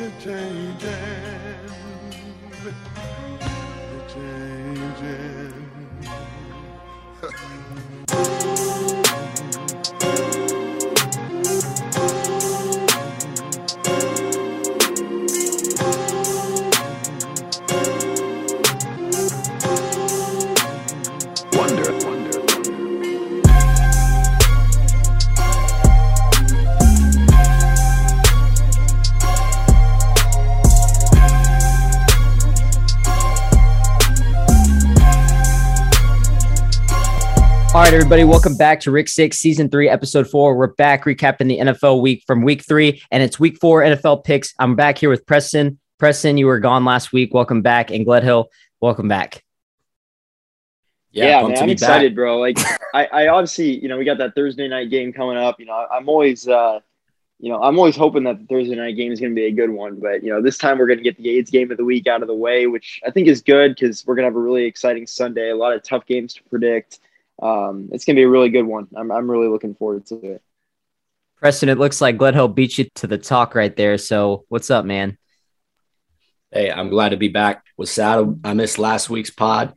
You're changing. You're changing. right, everybody, welcome back to Rick Six, Season Three, Episode Four. We're back recapping the NFL week from Week Three, and it's Week Four NFL picks. I'm back here with Preston. Preston, you were gone last week. Welcome back, and Gledhill, welcome back. Yeah, pumped man, I'm be excited, bro. Like, I, I obviously, you know, we got that Thursday night game coming up. You know, I'm always, uh, you know, I'm always hoping that the Thursday night game is going to be a good one. But you know, this time we're going to get the AIDS game of the week out of the way, which I think is good because we're going to have a really exciting Sunday. A lot of tough games to predict. Um, it's going to be a really good one. I'm, I'm really looking forward to it. Preston, it looks like Gledhill beat you to the talk right there. So, what's up, man? Hey, I'm glad to be back. Was sad I missed last week's pod,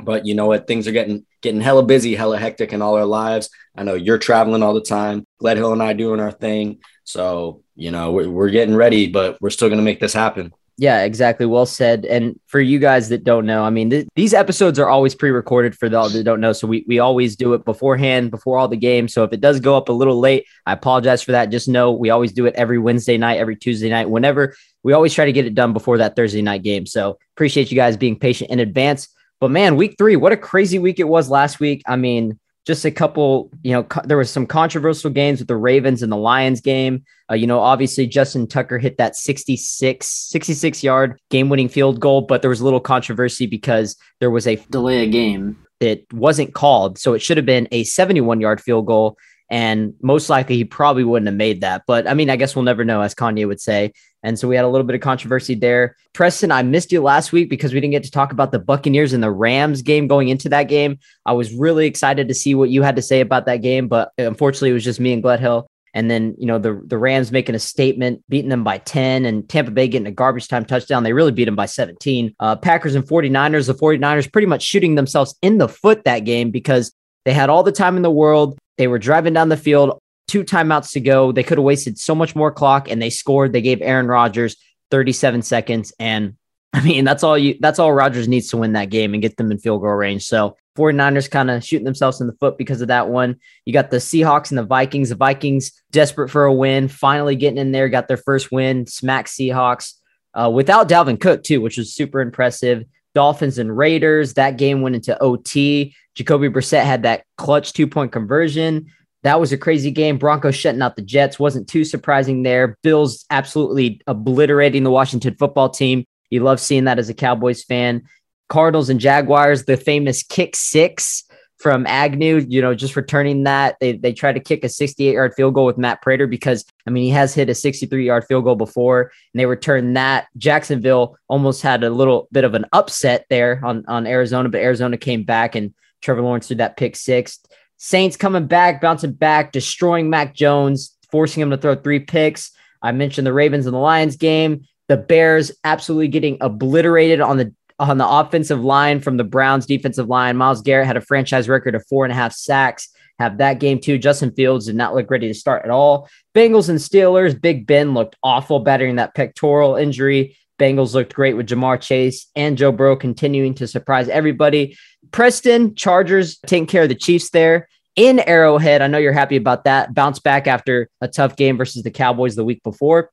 but you know what? Things are getting getting hella busy, hella hectic in all our lives. I know you're traveling all the time. Gledhill and I doing our thing, so you know we're, we're getting ready, but we're still gonna make this happen. Yeah, exactly. Well said. And for you guys that don't know, I mean, th- these episodes are always pre-recorded for those that don't know. So we we always do it beforehand, before all the games. So if it does go up a little late, I apologize for that. Just know we always do it every Wednesday night, every Tuesday night, whenever we always try to get it done before that Thursday night game. So appreciate you guys being patient in advance. But man, week three, what a crazy week it was last week. I mean, just a couple, you know, co- there was some controversial games with the Ravens and the Lions game. Uh, you know, obviously Justin Tucker hit that 66, 66 yard game winning field goal, but there was a little controversy because there was a delay a game that wasn't called. So it should have been a 71 yard field goal. And most likely he probably wouldn't have made that. But I mean, I guess we'll never know, as Kanye would say. And so we had a little bit of controversy there. Preston, I missed you last week because we didn't get to talk about the Buccaneers and the Rams game going into that game. I was really excited to see what you had to say about that game, but unfortunately, it was just me and Gledhill. And then, you know, the, the Rams making a statement, beating them by 10, and Tampa Bay getting a garbage time touchdown. They really beat them by 17. Uh, Packers and 49ers, the 49ers pretty much shooting themselves in the foot that game because they had all the time in the world. They were driving down the field, two timeouts to go. They could have wasted so much more clock and they scored. They gave Aaron Rodgers 37 seconds. And I mean, that's all you that's all Rodgers needs to win that game and get them in field goal range. So 49ers kind of shooting themselves in the foot because of that one. You got the Seahawks and the Vikings. The Vikings desperate for a win, finally getting in there, got their first win, smack Seahawks uh, without Dalvin Cook, too, which was super impressive. Dolphins and Raiders. That game went into OT. Jacoby Brissett had that clutch two point conversion. That was a crazy game. Broncos shutting out the Jets wasn't too surprising there. Bills absolutely obliterating the Washington football team. You love seeing that as a Cowboys fan. Cardinals and Jaguars, the famous kick six from Agnew, you know, just returning that. They, they tried to kick a 68 yard field goal with Matt Prater because, I mean, he has hit a 63 yard field goal before and they returned that. Jacksonville almost had a little bit of an upset there on, on Arizona, but Arizona came back and Trevor Lawrence did that pick six. Saints coming back, bouncing back, destroying Mac Jones, forcing him to throw three picks. I mentioned the Ravens and the Lions game. The Bears absolutely getting obliterated on the on the offensive line from the Browns defensive line. Myles Garrett had a franchise record of four and a half sacks. Have that game too. Justin Fields did not look ready to start at all. Bengals and Steelers. Big Ben looked awful, battering that pectoral injury. Bengals looked great with Ja'Marr Chase and Joe Burrow continuing to surprise everybody. Preston Chargers taking care of the Chiefs there in Arrowhead. I know you're happy about that. Bounce back after a tough game versus the Cowboys the week before.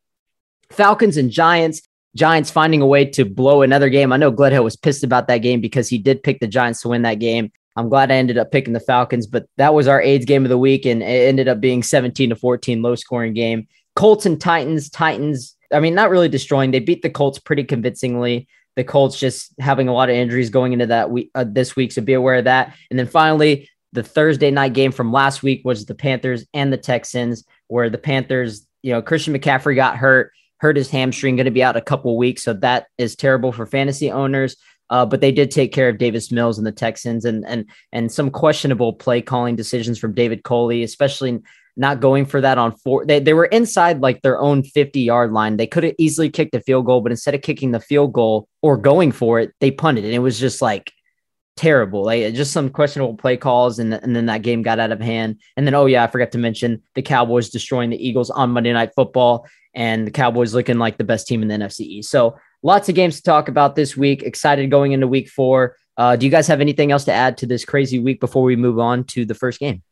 Falcons and Giants. Giants finding a way to blow another game. I know Gledhill was pissed about that game because he did pick the Giants to win that game. I'm glad I ended up picking the Falcons, but that was our AIDS game of the week, and it ended up being 17 to 14, low scoring game. Colts and Titans. Titans. I mean, not really destroying. They beat the Colts pretty convincingly. The Colts just having a lot of injuries going into that week uh, this week, so be aware of that. And then finally, the Thursday night game from last week was the Panthers and the Texans, where the Panthers, you know, Christian McCaffrey got hurt, hurt his hamstring, going to be out a couple weeks, so that is terrible for fantasy owners. Uh, but they did take care of Davis Mills and the Texans, and and and some questionable play calling decisions from David Culley, especially not going for that on four. They, they were inside like their own 50 yard line. They could have easily kicked a field goal, but instead of kicking the field goal or going for it, they punted. And it was just like terrible. Like just some questionable play calls. And, and then that game got out of hand. And then, oh, yeah, I forgot to mention the Cowboys destroying the Eagles on Monday Night Football and the Cowboys looking like the best team in the NFC. So lots of games to talk about this week. Excited going into week four. Uh, do you guys have anything else to add to this crazy week before we move on to the first game?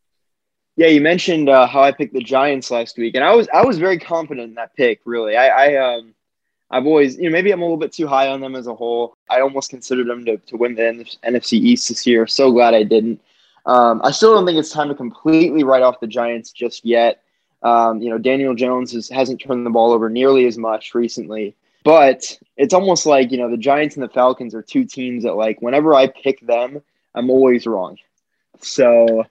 Yeah, you mentioned uh, how I picked the Giants last week, and I was I was very confident in that pick. Really, I, I um I've always you know maybe I'm a little bit too high on them as a whole. I almost considered them to to win the NFC East this year. So glad I didn't. Um, I still don't think it's time to completely write off the Giants just yet. Um, you know, Daniel Jones has, hasn't turned the ball over nearly as much recently. But it's almost like, you know, the Giants and the Falcons are two teams that, like, whenever I pick them, I'm always wrong. So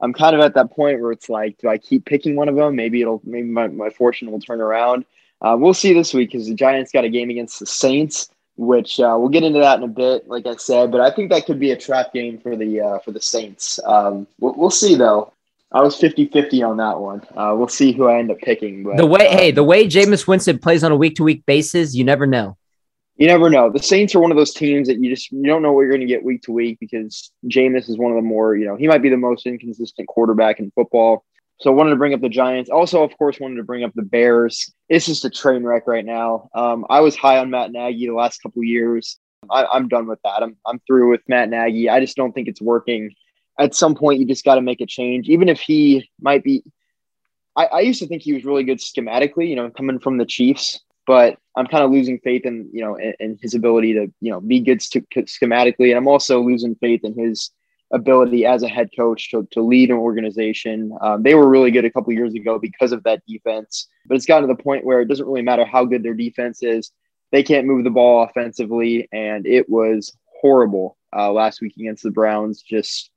I'm kind of at that point where it's like, do I keep picking one of them? Maybe it'll, maybe my, my fortune will turn around. Uh, we'll see this week because the Giants got a game against the Saints, which uh, we'll get into that in a bit, like I said. But I think that could be a trap game for the uh, for the Saints. Um, we'll, we'll see though. I was 50-50 on that one. Uh, we'll see who I end up picking. But, the way, uh, hey, the way Jameis Winston plays on a week to week basis, you never know. You never know. The Saints are one of those teams that you just you don't know what you're going to get week to week because Jameis is one of the more you know he might be the most inconsistent quarterback in football. So I wanted to bring up the Giants. Also, of course, wanted to bring up the Bears. It's just a train wreck right now. Um, I was high on Matt Nagy the last couple years. I, I'm done with that. I'm I'm through with Matt Nagy. I just don't think it's working at some point you just got to make a change, even if he might be. I, I used to think he was really good schematically, you know, coming from the Chiefs, but I'm kind of losing faith in you know in, in his ability to you know be good schematically, and I'm also losing faith in his ability as a head coach to, to lead an organization. Um, they were really good a couple years ago because of that defense, but it's gotten to the point where it doesn't really matter how good their defense is; they can't move the ball offensively, and it was horrible uh, last week against the Browns. Just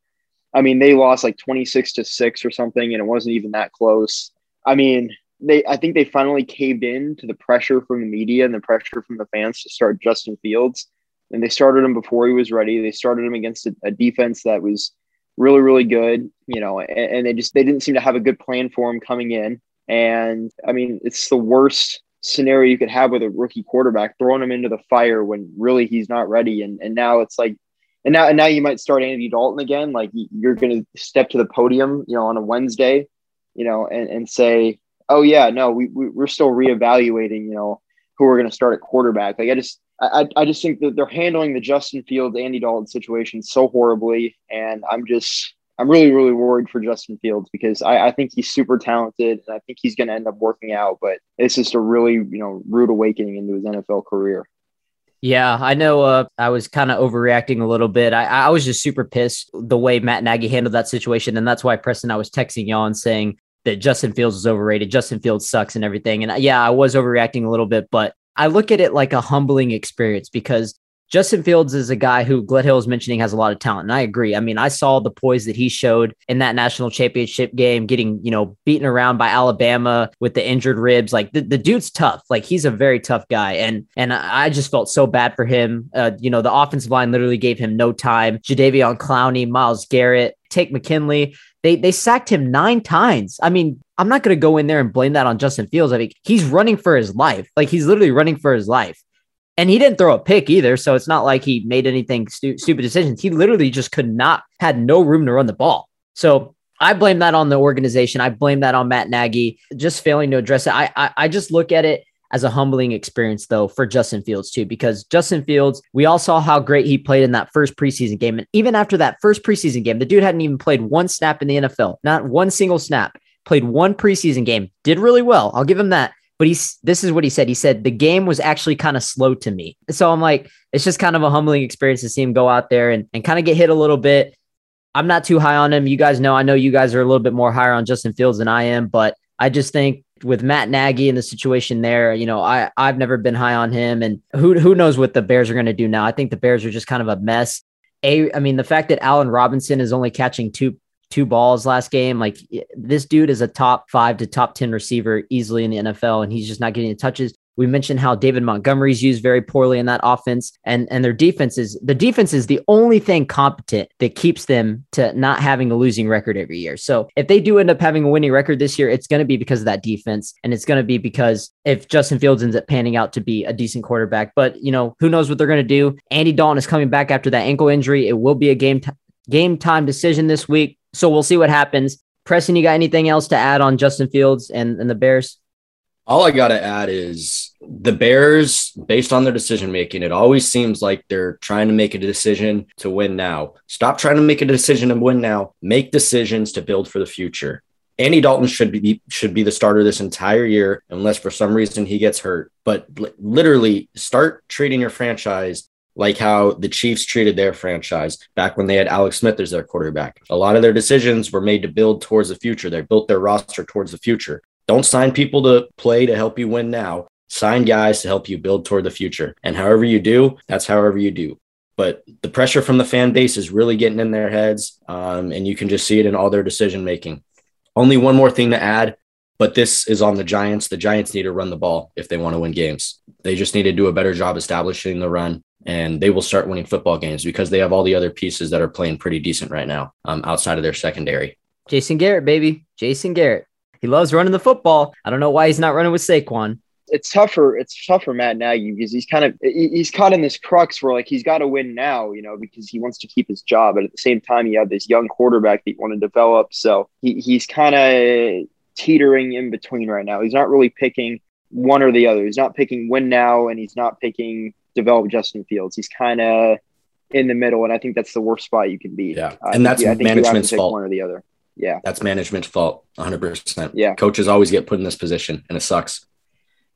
I mean, they lost like 26 to 6 or something, and it wasn't even that close. I mean, they I think they finally caved in to the pressure from the media and the pressure from the fans to start Justin Fields. And they started him before he was ready. They started him against a, a defense that was really, really good, you know, and, and they just they didn't seem to have a good plan for him coming in. And I mean, it's the worst scenario you could have with a rookie quarterback, throwing him into the fire when really he's not ready. And and now it's like and now and now you might start Andy Dalton again. Like you're going to step to the podium, you know, on a Wednesday, you know, and, and say, oh yeah, no, we, we we're still reevaluating, you know, who we're going to start at quarterback. Like I just I I just think that they're handling the Justin Fields Andy Dalton situation so horribly, and I'm just I'm really really worried for Justin Fields because I, I think he's super talented and I think he's going to end up working out, but it's just a really you know rude awakening into his NFL career. Yeah, I know. Uh, I was kind of overreacting a little bit. I, I was just super pissed the way Matt Nagy handled that situation, and that's why Preston, I was texting y'all and saying that Justin Fields is overrated. Justin Fields sucks and everything. And yeah, I was overreacting a little bit, but I look at it like a humbling experience because Justin Fields is a guy who Gledhill is mentioning has a lot of talent. And I agree. I mean, I saw the poise that he showed in that national championship game, getting, you know, beaten around by Alabama with the injured ribs. Like the, the dude's tough. Like he's a very tough guy. And and I just felt so bad for him. Uh, you know, the offensive line literally gave him no time. Jadeveon Clowney, Myles Garrett, Takk McKinley. They they sacked him nine times. I mean, I'm not gonna go in there and blame that on Justin Fields. I mean, he's running for his life. Like he's literally running for his life and he didn't throw a pick either. So it's not like he made anything stu- stupid decisions. He literally just could not, had no room to run the ball. So I blame that on the organization. I blame that on Matt Nagy just failing to address it. I, I, I just look at it as a humbling experience though for Justin Fields too, because Justin Fields, we all saw how great he played in that first preseason game. And even after that first preseason game, the dude hadn't even played one snap in the NFL, not one single snap, played one preseason game, did really well. I'll give him that but he's this is what he said. He said the game was actually kind of slow to me. So I'm like, it's just kind of a humbling experience to see him go out there and, and kind of get hit a little bit. I'm not too high on him. You guys know, I know you guys are a little bit more higher on Justin Fields than I am, but I just think with Matt Nagy and the situation there, you know, I I've never been high on him, and who who knows what the Bears are going to do now. I think the Bears are just kind of a mess. A, I mean, the fact that Allen Robinson is only catching two two balls last game. Like this dude is a top five to top 10 receiver easily in the NFL, and he's just not getting the touches. We mentioned how David Montgomery's used very poorly in that offense, and and their defense is the defense is the only thing competent that keeps them to not having a losing record every year. So if they do end up having a winning record this year, it's going to be because of that defense, and it's going to be because if Justin Fields ends up panning out to be a decent quarterback. But you know who knows what they're going to do. Andy Dalton is coming back after that ankle injury. It will be a game t- game time decision this week, so we'll see what happens. Preston, you got anything else to add on Justin Fields and, and the Bears? All I got to add is the Bears, based on their decision making, it always seems like they're trying to make a decision to win now. Stop trying to make a decision to win now. Make decisions to build for the future. Andy Dalton should be should be the starter this entire year, unless for some reason he gets hurt. But literally, start treating your franchise like how the Chiefs treated their franchise back when they had Alex Smith as their quarterback. A lot of their decisions were made to build towards the future. They built their roster towards the future. Don't sign people to play to help you win now. Sign guys to help you build toward the future. And however you do, that's however you do. But the pressure from the fan base is really getting in their heads. Um, and you can just see it in all their decision making. Only one more thing to add, but this is on the Giants. The Giants need to run the ball if they want to win games. They just need to do a better job establishing the run and they will start winning football games because they have all the other pieces that are playing pretty decent right now um, outside of their secondary. Jason Garrett, baby. Jason Garrett. He loves running the football. I don't know why he's not running with Saquon. It's tougher. It's tougher, Matt Nagy because he's kind of he's caught in this crux where like he's got to win now, you know, because he wants to keep his job. But at the same time, you have this young quarterback that you want to develop. So he, he's kind of teetering in between right now. He's not really picking one or the other. He's not picking win now, and he's not picking develop Justin Fields. He's kind of in the middle, and I think that's the worst spot you can be. Yeah, uh, and that's yeah, management's fault. One or the other. Yeah, that's management's fault. 100. percent Yeah, coaches always get put in this position, and it sucks.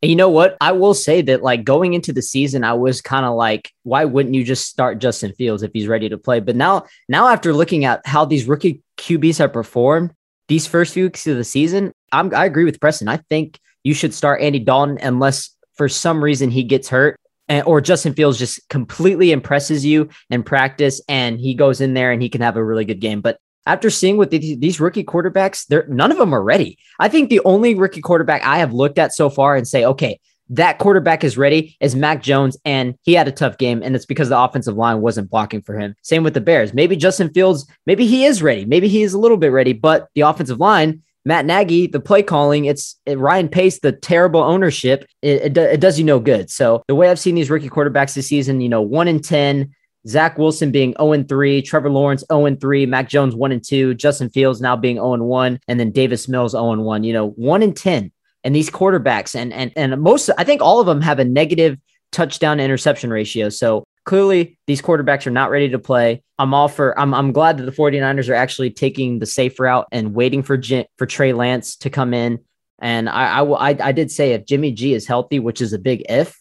And you know what? I will say that like going into the season, I was kind of like, why wouldn't you just start Justin Fields if he's ready to play? But now, now after looking at how these rookie QBs have performed these first few weeks of the season, I'm, I agree with Preston. I think you should start Andy Dalton unless for some reason he gets hurt and, or Justin Fields just completely impresses you in practice and he goes in there and he can have a really good game. But after seeing what these, rookie quarterbacks, they're none of them are ready. I think the only rookie quarterback I have looked at so far and say, okay, that quarterback is ready is Mac Jones, and he had a tough game, and it's because the offensive line wasn't blocking for him. Same with the Bears. Maybe Justin Fields, maybe he is ready, maybe he is a little bit ready, but the offensive line Matt Nagy, the play calling, it's it, Ryan Pace, the terrible ownership, it, it, it, does you no good. So the way I've seen these rookie quarterbacks this season, you know, one in 10, Zach Wilson being 0 and 3, Trevor Lawrence 0 and 3, Mac Jones 1 and 2, Justin Fields now being 0 and 1, and then Davis Mills 0 and 1, you know, 1 in 10. And these quarterbacks, and and and most, I think all of them have a negative touchdown interception ratio. So clearly these quarterbacks are not ready to play. I'm all for I'm I'm glad that the 49ers are actually taking the safe route and waiting for for Trey Lance to come in. And I, I I I did say if Jimmy G is healthy, which is a big if,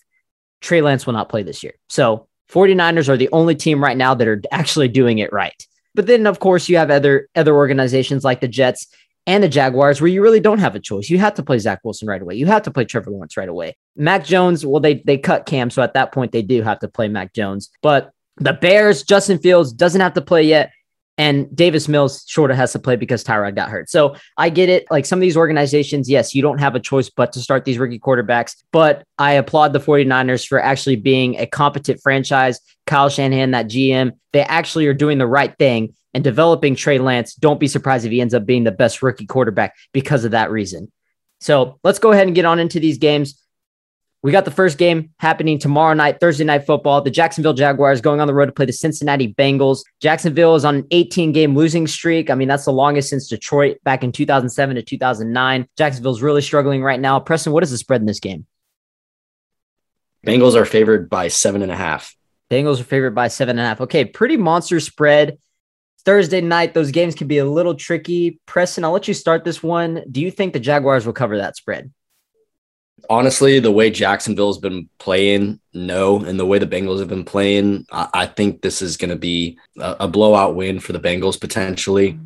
Trey Lance will not play this year. So 49ers are the only team right now that are actually doing it right. But then of course you have other other organizations like the Jets and the Jaguars, where you really don't have a choice. You have to play Zach Wilson right away. You have to play Trevor Lawrence right away. Mac Jones, well, they they cut Cam, so at that point they do have to play Mac Jones. But the Bears, Justin Fields doesn't have to play yet. And Davis Mills sort of has to play because Tyrod got hurt. So I get it. Like some of these organizations, yes, you don't have a choice but to start these rookie quarterbacks. But I applaud the 49ers for actually being a competent franchise. Kyle Shanahan, that GM, they actually are doing the right thing and developing Trey Lance. Don't be surprised if he ends up being the best rookie quarterback because of that reason. So let's go ahead and get on into these games. We got the first game happening tomorrow night, Thursday night football. The Jacksonville Jaguars going on the road to play the Cincinnati Bengals. Jacksonville is on an 18 game losing streak. I mean, that's the longest since Detroit back in 2007 to 2009. Jacksonville's really struggling right now. Preston, what is the spread in this game? Bengals are favored by seven and a half. Bengals are favored by seven and a half. Okay, pretty monster spread. Thursday night, those games can be a little tricky. Preston, I'll let you start this one. Do you think the Jaguars will cover that spread? Honestly, the way Jacksonville's been playing, no. And the way the Bengals have been playing, I, I think this is going to be a, a blowout win for the Bengals potentially.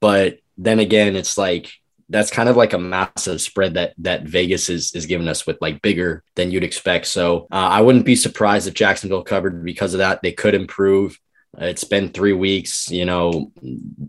But then again, it's like that's kind of like a massive spread that that Vegas is is giving us with like bigger than you'd expect. So uh, I wouldn't be surprised if Jacksonville covered because of that. They could improve. It's been three weeks, you know,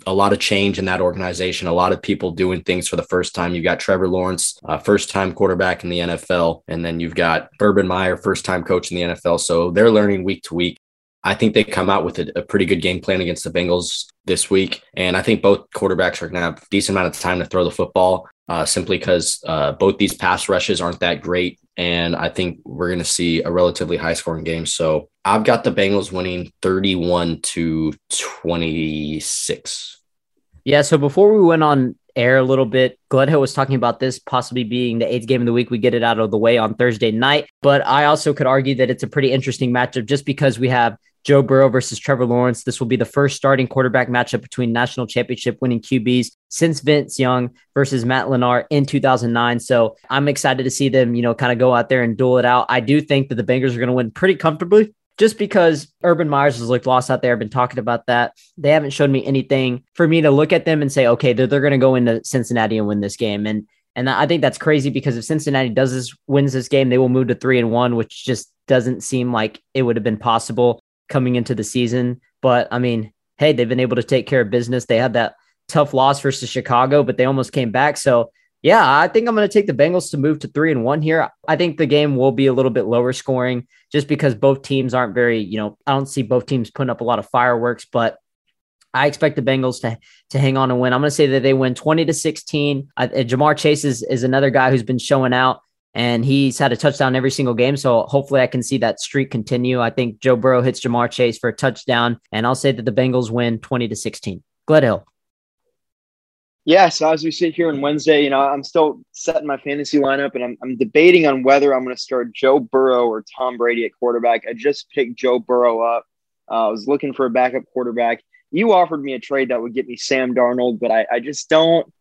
a lot of change in that organization, a lot of people doing things for the first time. You've got Trevor Lawrence, uh, first time quarterback in the NFL, and then you've got Urban Meyer, first time coach in the NFL. So they're learning week to week. I think they come out with a, a, pretty good game plan against the Bengals this week. And I think both quarterbacks are going to have a decent amount of time to throw the football uh, simply because uh, both these pass rushes aren't that great. And I think we're going to see a relatively high scoring game. So I've got the Bengals winning 31 to 26. Yeah. So before we went on air a little bit, Gledhill was talking about this possibly being the eighth game of the week. We get it out of the way on Thursday night. But I also could argue that it's a pretty interesting matchup just because we have Joe Burrow versus Trevor Lawrence. This will be the first starting quarterback matchup between national championship winning QBs since Vince Young versus Matt Leinart in 2009. So I'm excited to see them, you know, kind of go out there and duel it out. I do think that the Bengals are going to win pretty comfortably just because Urban Myers has looked lost out there. I've been talking about that. They haven't shown me anything for me to look at them and say, okay, they're, they're going to go into Cincinnati and win this game. And and I think that's crazy because if Cincinnati does this wins this game, they will move to three and one, which just doesn't seem like it would have been possible coming into the season. But I mean, hey, they've been able to take care of business. They had that tough loss versus Chicago, but they almost came back. So yeah, I think I'm going to take the Bengals to move to three and one here. I think the game will be a little bit lower scoring just because both teams aren't very, you know, I don't see both teams putting up a lot of fireworks, but I expect the Bengals to to hang on and win. I'm going to say that they win 20 to 16. Uh, Ja'Marr Chase is, is another guy who's been showing out and he's had a touchdown every single game. So hopefully I can see that streak continue. I think Joe Burrow hits Ja'Marr Chase for a touchdown, and I'll say that the Bengals win 20 to 16. Gledhill. Yeah, so as we sit here on Wednesday, you know, I'm still setting my fantasy lineup and I'm, I'm debating on whether I'm going to start Joe Burrow or Tom Brady at quarterback. I just picked Joe Burrow up. Uh, I was looking for a backup quarterback. You offered me a trade that would get me Sam Darnold, but I, I just don't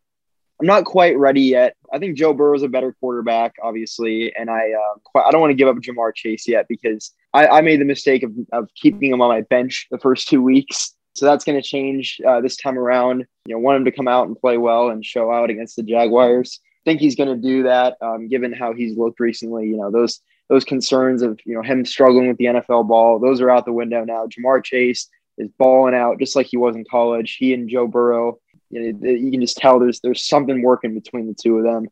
I'm not quite ready yet. I think Joe Burrow is a better quarterback, obviously, and I uh, quite, I don't want to give up Ja'Marr Chase yet because I, I made the mistake of, of keeping him on my bench the first two weeks. So that's going to change uh, this time around. You know, want him to come out and play well and show out against the Jaguars. I think he's going to do that, um, given how he's looked recently. You know, those those concerns of you know him struggling with the NFL ball, those are out the window now. Ja'Marr Chase is balling out just like he was in college. He and Joe Burrow you, know, you can just tell there's there's something working between the two of them.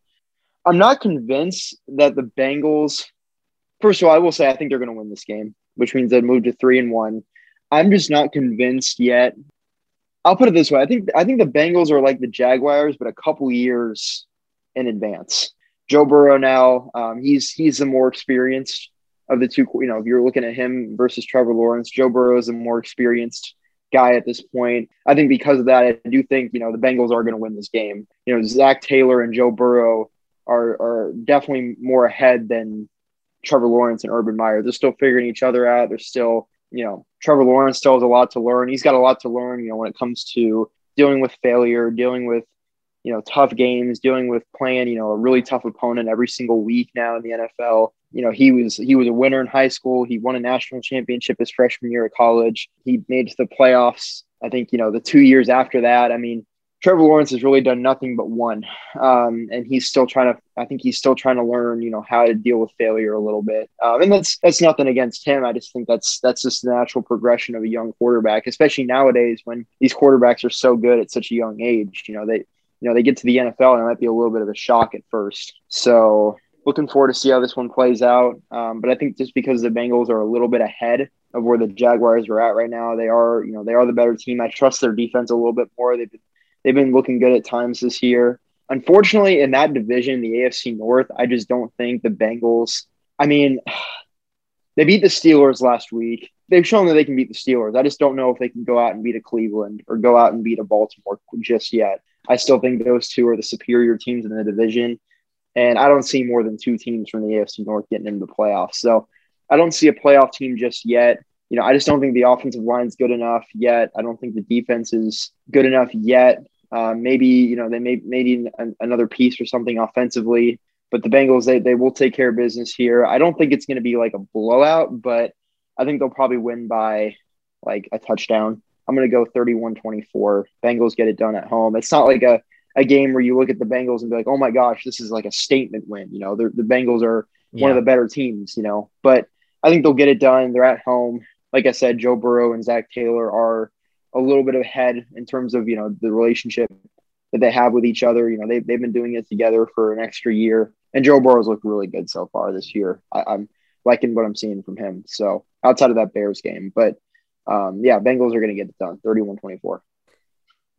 I'm not convinced that the Bengals. First of all, I will say I think they're going to win this game, which means they move to three and one. I'm just not convinced yet. I'll put it this way: I think I think the Bengals are like the Jaguars, but a couple years in advance. Joe Burrow now, um, he's he's the more experienced of the two. You know, if you're looking at him versus Trevor Lawrence, Joe Burrow is a more experienced guy at this point. I think because of that, I do think, you know, the Bengals are going to win this game. You know, Zac Taylor and Joe Burrow are, are definitely more ahead than Trevor Lawrence and Urban Meyer. They're still figuring each other out. They're still, you know, Trevor Lawrence still has a lot to learn. He's got a lot to learn, you know, when it comes to dealing with failure, dealing with, you know, tough games, dealing with playing, you know, a really tough opponent every single week now in the NFL you know he was he was a winner in high school. He won a national championship his freshman year of college. He made the playoffs i think you know the two years after that. I mean trevor lawrence has really done nothing but won um, and he's still trying to i think he's still trying to learn you know how to deal with failure a little bit. Um, and that's that's nothing against him. I just think that's that's just the natural progression of a young quarterback especially nowadays when these quarterbacks are so good at such a young age. You know they you know they get to the nfl and it might be a little bit of a shock at first. So looking forward to see how this one plays out. Um, but I think just because the Bengals are a little bit ahead of where the Jaguars are at right now, they are you know they are the better team. I trust their defense a little bit more. They've been, they've been looking good at times this year. Unfortunately, in that division, the AFC North, I just don't think the Bengals. I mean, they beat the Steelers last week. They've shown that they can beat the Steelers. I just don't know if they can go out and beat a Cleveland or go out and beat a Baltimore just yet. I still think those two are the superior teams in the division. And I don't see more than two teams from the AFC North getting into the playoffs. So I don't see a playoff team just yet. You know, I just don't think the offensive line is good enough yet. I don't think the defense is good enough yet. Uh, maybe you know they may maybe another piece or something offensively, but the Bengals they they will take care of business here. I don't think it's going to be like a blowout, but I think they'll probably win by like a touchdown. I'm going to go 31-24. Bengals get it done at home. It's not like a a game where you look at the Bengals and be like, oh my gosh, this is like a statement win. You know, the Bengals are yeah. one of the better teams, you know, but I think they'll get it done. They're at home. like I said, Joe Burrow and Zac Taylor are a little bit ahead in terms of you know the relationship that they have with each other. You know, they've, they've been doing it together for an extra year. And Joe Burrow's looked really good so far this year. I, I'm liking what I'm seeing from him. So outside of that Bears game, but um, yeah, Bengals are going to get it done 31 24.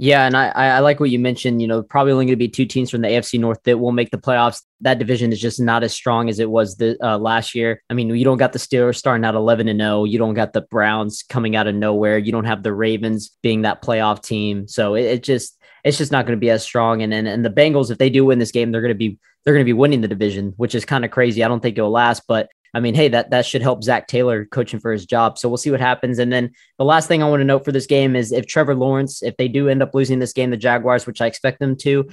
Yeah, and I, I like what you mentioned. You know, probably only going to be two teams from the AFC North that will make the playoffs. That division is just not as strong as it was the uh, last year. I mean, you don't got the Steelers starting out eleven and zero. You don't got the Browns coming out of nowhere. You don't have the Ravens being that playoff team. So it, it just it's just not going to be as strong. And, and and the Bengals, if they do win this game, they're going to be they're going to be winning the division, which is kind of crazy. I don't think it'll last, but I mean, hey, that that should help Zac Taylor coaching for his job. So we'll see what happens. And then the last thing I want to note for this game is if Trevor Lawrence, if they do end up losing this game, the Jaguars, which I expect them to,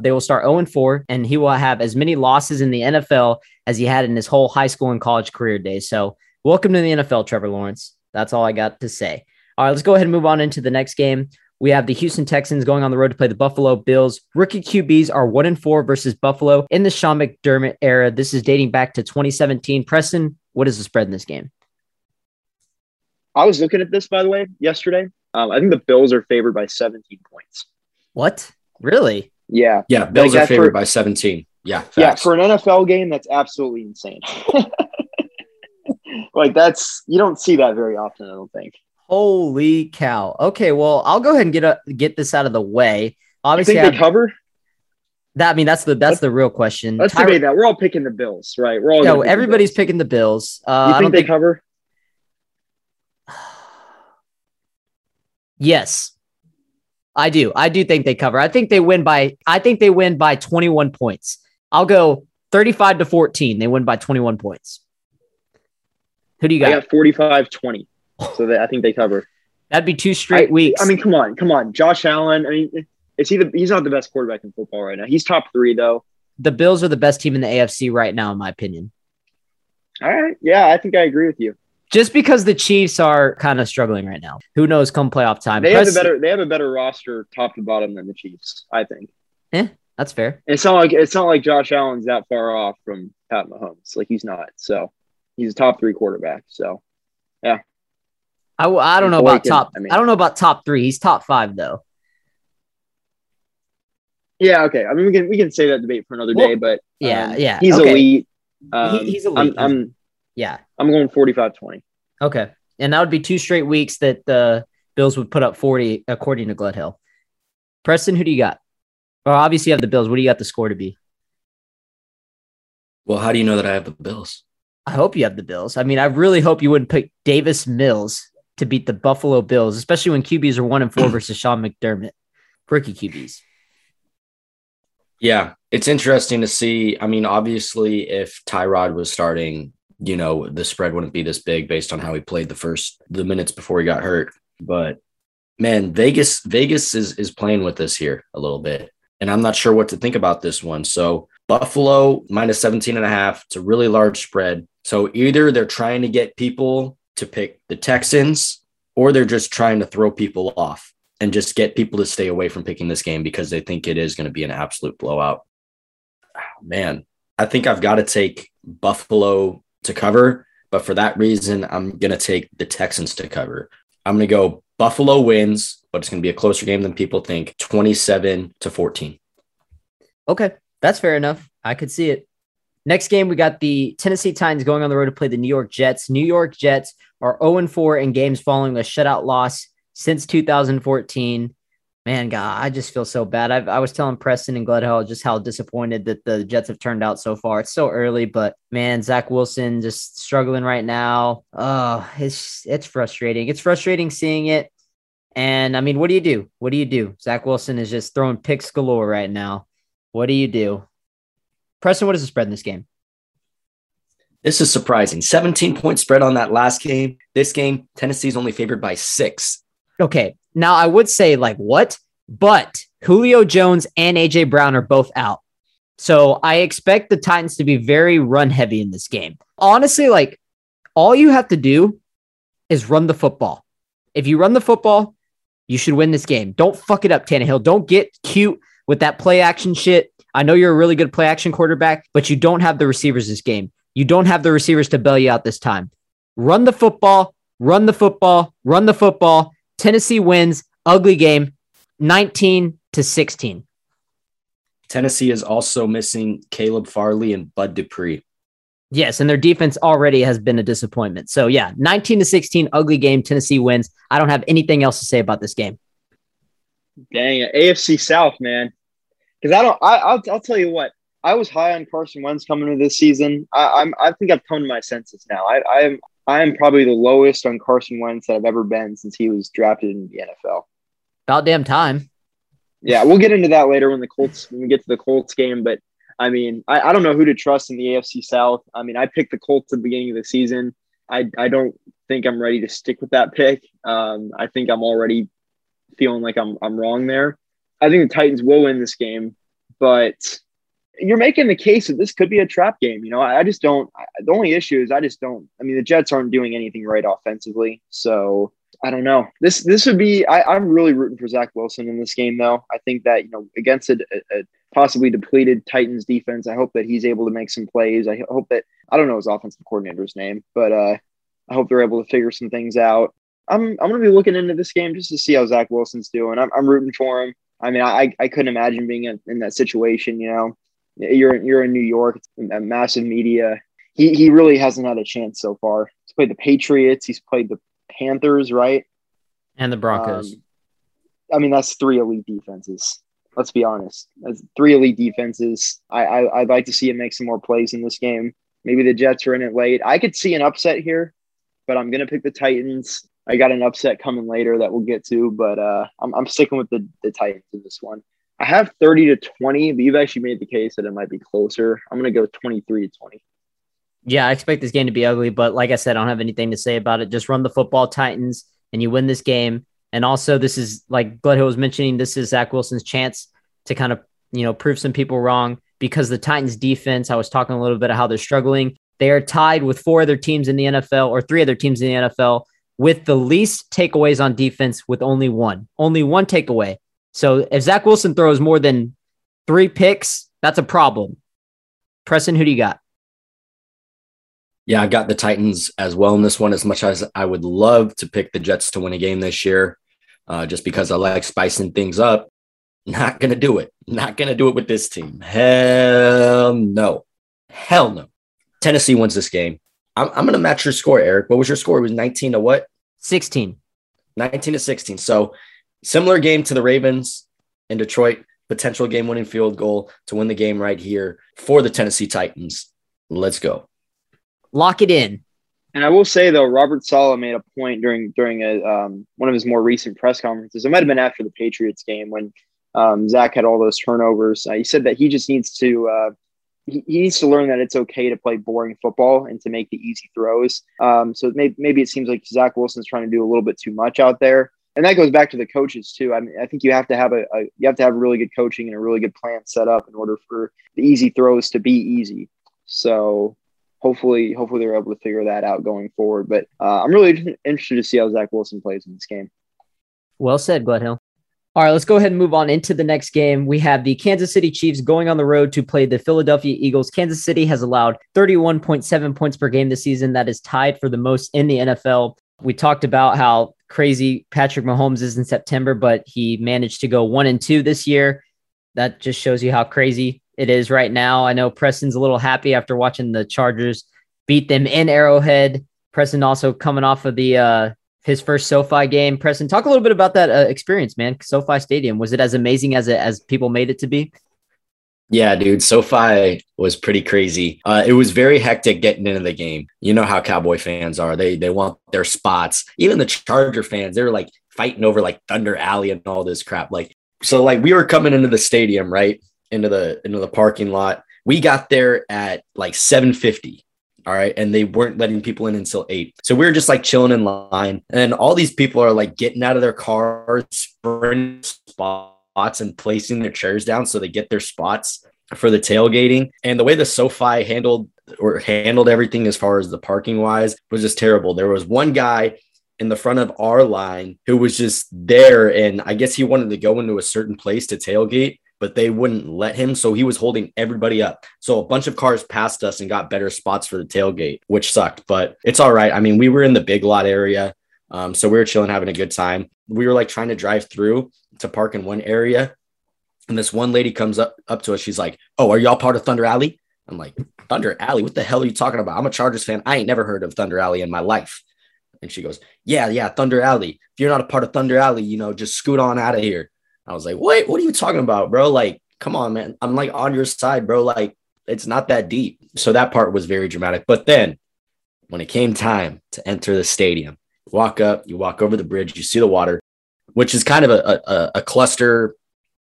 they will start 0 4, and he will have as many losses in the NFL as he had in his whole high school and college career days. So welcome to the NFL, Trevor Lawrence. That's all I got to say. All right, let's go ahead and move on into the next game. We have the Houston Texans going on the road to play the Buffalo Bills. Rookie QBs are one and four versus Buffalo in the Sean McDermott era. This is dating back to 2017. Preston, what is the spread in this game? I was looking at this, by the way, yesterday. Um, I think the Bills are favored by 17 points. What? Really? Yeah. Yeah, Bills Like are favored for- by 17. Yeah, Yeah. For an NFL game, that's absolutely insane. like, that's, you don't see that very often, I don't think. Holy cow. Okay, well, I'll go ahead and get a, get this out of the way. You Obviously, think they I- cover? that I mean that's the that's the real question. Let's Tyra- debate that. We're all picking the Bills, right? We're all no, the everybody's Bills. picking the Bills. Uh, You I think they think cover? Yes. I do. I do think they cover. I think they win by I think they win by 21 points. I'll go 35 to 14. They win by 21 points. Who do you I got? got 45 20. So they, I think they cover. That'd be two straight I, weeks. I mean, come on, come on. Josh Allen. I mean, is he the? He's not the best quarterback in football right now. He's top three though. the Bills are the best team in the AFC right now, in my opinion. All right. Yeah, I think I agree with you. Just because the Chiefs are kind of struggling right now. Who knows come playoff time? They have a better. They have a better roster, top to bottom, than the Chiefs. I think. Yeah, that's fair. And it's not like it's not like Josh Allen's that far off from Pat Mahomes. Like he's not. So he's a top three quarterback. So I, w- I don't know Boy about top. I mean- I don't know about top three. He's top five though. yeah, okay. I mean, we can we can say that debate for another Well, day, but Yeah, um, yeah. he's okay. elite. Um, he's elite. I'm, I'm Yeah. I'm going 45-20. Okay. And that would be two straight weeks that the Bills would put up 40, according to Gledhill. Preston, who do you got? Well, obviously you have the Bills. What do you got the score to be? Well, how do you know that I have the Bills? I hope you have the Bills. I mean, I really hope you wouldn't pick Davis Mills to beat the Buffalo Bills, especially when QBs are one and four versus Sean McDermott. Rookie QBs. Yeah, it's interesting to see. I mean, obviously, if Tyrod was starting, you know, the spread wouldn't be this big based on how he played the first the minutes before he got hurt. But man, Vegas Vegas is is playing with this here a little bit. And I'm not sure what to think about this one. So Buffalo minus 17 and a half. It's a really large spread. So either they're trying to get people to pick the Texans or they're just trying to throw people off and just get people to stay away from picking this game because they think it is going to be an absolute blowout. Ah, Man, I think I've got to take Buffalo to cover, but for that reason, I'm going to take the Texans to cover. I'm going to go Buffalo wins, but it's going to be a closer game than people think 27 to 14. Okay. That's fair enough. I could see it. Next game, we got the Tennessee Titans going on the road to play the New York Jets. New York Jets are 0 4 in games following a shutout loss since 2014. Man, God, I just feel so bad. I've, I was telling Preston and Gledhill just how disappointed that the Jets have turned out so far. It's so early, but man, Zach Wilson just struggling right now. Oh, it's it's frustrating. It's frustrating seeing it. And I mean, what do you do? What do you do? Zach Wilson is just throwing picks galore right now. What do you do? Preston, what is the spread in this game? This is surprising. 17 point spread on that last game. This game, Tennessee's only favored by six. Okay. Now I would say like what? But Julio Jones and AJ Brown are both out. So I expect the Titans to be very run heavy in this game. Honestly, like all you have to do is run the football. If you run the football, you should win this game. Don't fuck it up, Tannehill. Don't get cute with that play action shit. I know you're a really good play action quarterback, but you don't have the receivers this game. You don't have the receivers to bail you out this time. Run the football, Run the football, run the football. Tennessee wins, ugly game, 19 to 16. Tennessee is also missing Caleb Farley and Bud Dupree. Yes, and their defense already has been a disappointment. So yeah, 19 to 16, ugly game. Tennessee wins. I don't have anything else to say about this game. Dang it, AFC South, man. Because I don't. I, I'll, I'll tell you what. I was high on Carson Wentz coming into this season. I, I'm. I think I've come to my senses now. I, I am. I am probably the lowest on Carson Wentz that I've ever been since he was drafted in the NFL. About damn time. Yeah, we'll get into that later when the Colts when we get to the Colts game. But I mean, I, I don't know who to trust in the AFC South. I mean, I picked the Colts at the beginning of the season. I I don't think I'm ready to stick with that pick. Um, I think I'm already feeling like I'm I'm wrong there. I think the Titans will win this game, but you're making the case that this could be a trap game. You know, I, I just don't. I, the only issue is I just don't. I mean, the Jets aren't doing anything right offensively, so I don't know. This this would be. I, am really rooting for Zach Wilson in this game, though. I think that you know against a, a, possibly depleted Titans defense, I hope that he's able to make some plays. I hope that I don't know his offensive coordinator's name, but uh, I hope they're able to figure some things out. I'm I'm gonna be looking into this game just to see how Zach Wilson's doing. I'm, I'm rooting for him. I mean, I I couldn't imagine being in, in that situation. You know, you're you're in New York, it's a massive media. He he really hasn't had a chance so far. He's played the Patriots. He's played the Panthers, right? And the Broncos. Um, I mean, that's three elite defenses. Let's be honest. That's three elite defenses. I, I I'd like to see him make some more plays in this game. Maybe the Jets are in it late. I could see an upset here, but I'm gonna pick the Titans. I got an upset coming later that we'll get to, but uh, I'm, I'm sticking with the, the Titans in this one. I have 30 to 20, but you've actually made the case that it might be closer. I'm going to go 23 to 20. Yeah, I expect this game to be ugly, but like I said, I don't have anything to say about it. Just run the football, Titans, and you win this game. And also, this is like Gledhill was mentioning, this is Zach Wilson's chance to kind of, you know, prove some people wrong because the Titans defense, I was talking a little bit of how they're struggling. They are tied with four other teams in the NFL or three other teams in the NFL with the least takeaways on defense with only one, only one takeaway. So if Zach Wilson throws more than three picks, that's a problem. Preston, who do you got? Yeah, I got the Titans as well in this one. As much as I would love to pick the Jets to win a game this year, uh, just because I like spicing things up, not gonna do it. Not gonna do it with this team. Hell no. Hell no. Tennessee wins this game. I'm, I'm gonna match your score, Eric. What was your score? It was 19 to what? 16. 19 to 16. So Similar game to the Ravens in Detroit, potential game winning field goal to win the game right here for the Tennessee Titans. Let's go. Lock it in. And I will say though, Robert Saleh made a point during during a um, one of his more recent press conferences. It might have been after the Patriots game when um, Zach had all those turnovers. Uh, he said that he just needs to uh, he, needs to learn that it's okay to play boring football and to make the easy throws. Um, so maybe, maybe it seems like Zach Wilson's trying to do a little bit too much out there and that goes back to the coaches too. I mean, I think you have to have a, a, you have to have really good coaching and a really good plan set up in order for the easy throws to be easy. So hopefully, hopefully they're able to figure that out going forward. But uh, I'm really interested to see how Zach Wilson plays in this game. Well said, Gledhill. All right, let's go ahead and move on into the next game. We have the Kansas City Chiefs going on the road to play the Philadelphia Eagles. Kansas City has allowed 31.7 points per game this season. That is tied for the most in the NFL. We talked about how crazy Patrick Mahomes is in September, but he managed to go one and two this year. That just shows you how crazy it is right now. I know Preston's a little happy after watching the Chargers beat them in Arrowhead. Preston also coming off of the uh, his first SoFi game. Preston, talk a little bit about that uh, experience, man. SoFi Stadium was it as amazing as it, as people made it to be? Yeah, dude. SoFi was pretty crazy. Uh, it was very hectic getting into the game. You know how Cowboy fans are. They they want their spots. Even the Charger fans, they were like fighting over like Thunder Alley and all this crap. Like so, like we were coming into the stadium, right? Into the into the parking lot. We got there at like 750. All right. And they weren't letting people in until eight. So we were just like chilling in line. And all these people are like getting out of their cars, sprinting spots and placing their chairs down so they get their spots for the tailgating. And the way the SoFi handled or handled everything as far as the parking wise was just terrible. There was one guy in the front of our line who was just there and I guess he wanted to go into a certain place to tailgate but they wouldn't let him. So he was holding everybody up. So a bunch of cars passed us and got better spots for the tailgate, which sucked, but it's all right. I mean, we were in the big lot area. Um, so we were chilling, having a good time. We were like trying to drive through to park in one area. And this one lady comes up, up to us. She's like, Oh, are y'all part of Thunder Alley? I'm like, Thunder Alley? What the hell are you talking about? I'm a Chargers fan. I ain't never heard of Thunder Alley in my life. And she goes, Yeah, yeah, Thunder Alley. If you're not a part of Thunder Alley, you know, just scoot on out of here. I was like, Wait, what are you talking about, bro? Like, come on, man. I'm like on your side, bro. Like, it's not that deep. So that part was very dramatic. But then when it came time to enter the stadium, walk up, you walk over the bridge, you see the water, which is kind of a, a, a cluster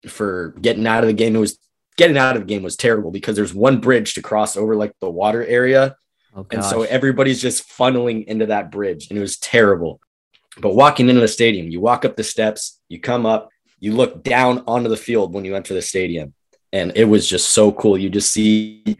for getting out of the game. It was getting out of the game was terrible because there's one bridge to cross over like the water area. Oh, and so everybody's just funneling into that bridge and it was terrible. But walking into the stadium, you walk up the steps, you come up, you look down onto the field when you enter the stadium. And it was just so cool. You just see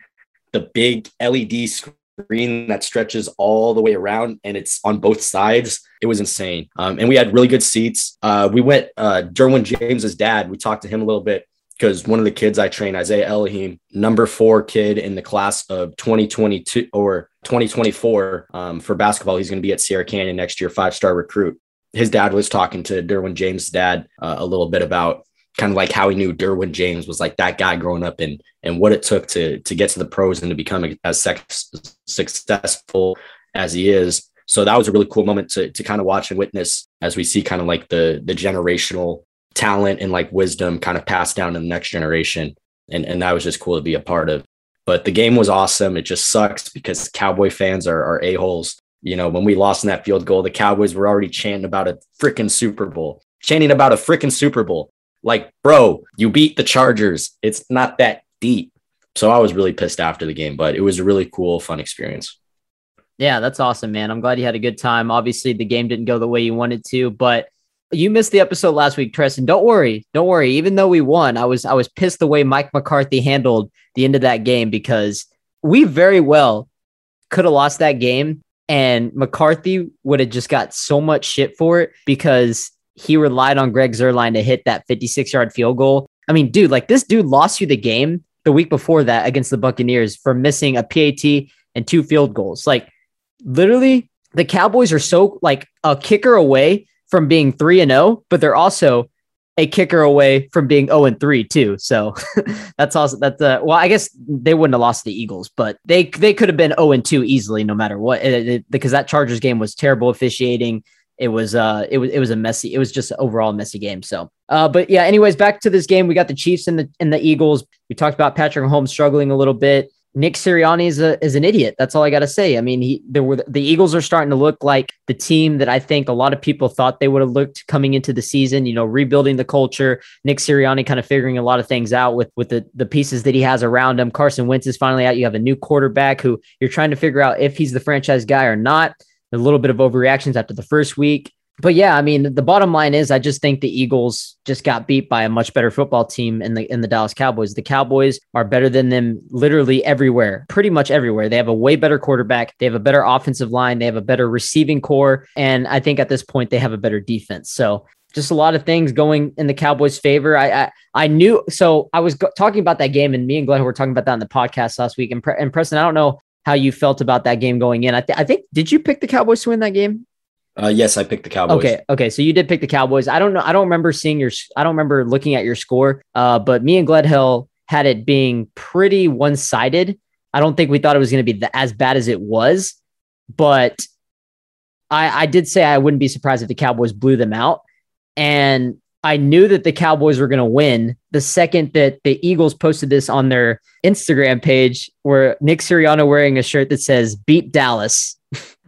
the big LED screen that stretches all the way around and it's on both sides. It was insane. Um, and we had really good seats. Uh, we went, uh, Derwin James's dad, we talked to him a little bit because one of the kids I train, Isaiah Elohim, number four kid in the class of 2022 or 2024 um, for basketball. He's going to be at Sierra Canyon next year, five star recruit. His dad was talking to Derwin James' dad uh, a little bit about kind of like how he knew Derwin James was like that guy growing up and and what it took to to get to the pros and to become as sex, successful as he is. So that was a really cool moment to to kind of watch and witness as we see kind of like the the generational talent and like wisdom kind of passed down to the next generation. And and that was just cool to be a part of. But the game was awesome. It just sucks because Cowboy fans are, are a-holes. You know, when we lost in that field goal, the Cowboys were already chanting about a freaking Super Bowl, chanting about a freaking Super Bowl. Like, bro, you beat the Chargers. It's not that deep. So I was really pissed after the game, but it was a really cool, fun experience. Yeah, that's awesome, man. I'm glad you had a good time. Obviously, the game didn't go the way you wanted to, but you missed the episode last week, Tristan. Don't worry, don't worry. Even though we won, I was I was pissed the way Mike McCarthy handled the end of that game because we very well could have lost that game, and McCarthy would have just got so much shit for it because he relied on Greg Zuerlein to hit that 56 yard field goal. I mean, dude, like this dude lost you the game the week before that against the Buccaneers for missing a PAT and two field goals. Like literally, the Cowboys are so like a kicker away from being 3 and 0, but they're also a kicker away from being 0 and 3 too. So that's also that's uh, well, I guess they wouldn't have lost the Eagles, but they they could have been 0 and 2 easily no matter what It- it- because that Chargers game was terrible officiating. It was uh it was it was a messy it was just overall messy game. So uh but yeah, anyways, back to this game. We got the Chiefs and the and the Eagles. We talked about Patrick Mahomes struggling a little bit. Nick Sirianni is a is an idiot. That's all I got to say. I mean, he there were the Eagles are starting to look like the team that I think a lot of people thought they would have looked coming into the season. You know, rebuilding the culture. Nick Sirianni kind of figuring a lot of things out with with the the pieces that he has around him. Carson Wentz is finally out. You have a new quarterback who you're trying to figure out if he's the franchise guy or not. A little bit of overreactions after the first week but yeah, I mean, the bottom line is, I just think the Eagles just got beat by a much better football team in the in the Dallas Cowboys. The Cowboys are better than them literally everywhere, pretty much everywhere. They have a way better quarterback. They have a better offensive line. They have a better receiving corps, and I think at this point they have a better defense. So just a lot of things going in the Cowboys' favor. I I, I knew so I was go- talking about that game, and me and Glenn were talking about that on the podcast last week. And, Pre- and Preston, I don't know how you felt about that game going in. I, th- I think did you pick the Cowboys to win that game? Uh, yes, I picked the Cowboys. Okay, okay. So you did pick the Cowboys. I don't know. I don't remember seeing your. I don't remember looking at your score. Uh, but me and Gledhill had it being pretty one sided. I don't think we thought it was going to be the, as bad as it was, but I, I did say I wouldn't be surprised if the Cowboys blew them out, and I knew that the Cowboys were going to win the second that the Eagles posted this on their Instagram page, where Nick Sirianni wearing a shirt that says "Beat Dallas."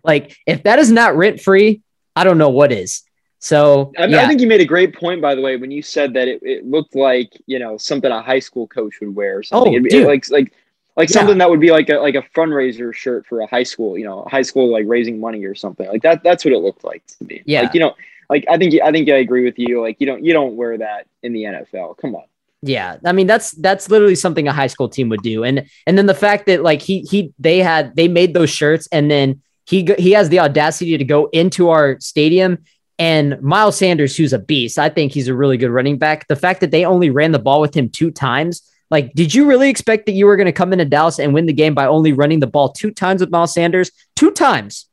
Like, if that is not rent free, I don't know what is. So I, yeah, I think you made a great point, by the way, when you said that it, it looked like you know something a high school coach would wear or something. Oh, be- dude. like like like Yeah. something that would be like a like a fundraiser shirt for a high school, you know, high school like raising money or something like that. That's what it looked like to me. Yeah. like you know, like I think I think I agree with you. Like you don't you don't wear that in the NFL. Come on. Yeah, I mean that's that's literally something a high school team would do, and and then the fact that like he he they had they made those shirts, and then he he has the audacity to go into our stadium And Miles Sanders, who's a beast, I think he's a really good running back. The fact that they only ran the ball with him two times, like, did you really expect that you were going to come into Dallas and win the game by only running the ball two times with Miles Sanders? Two times.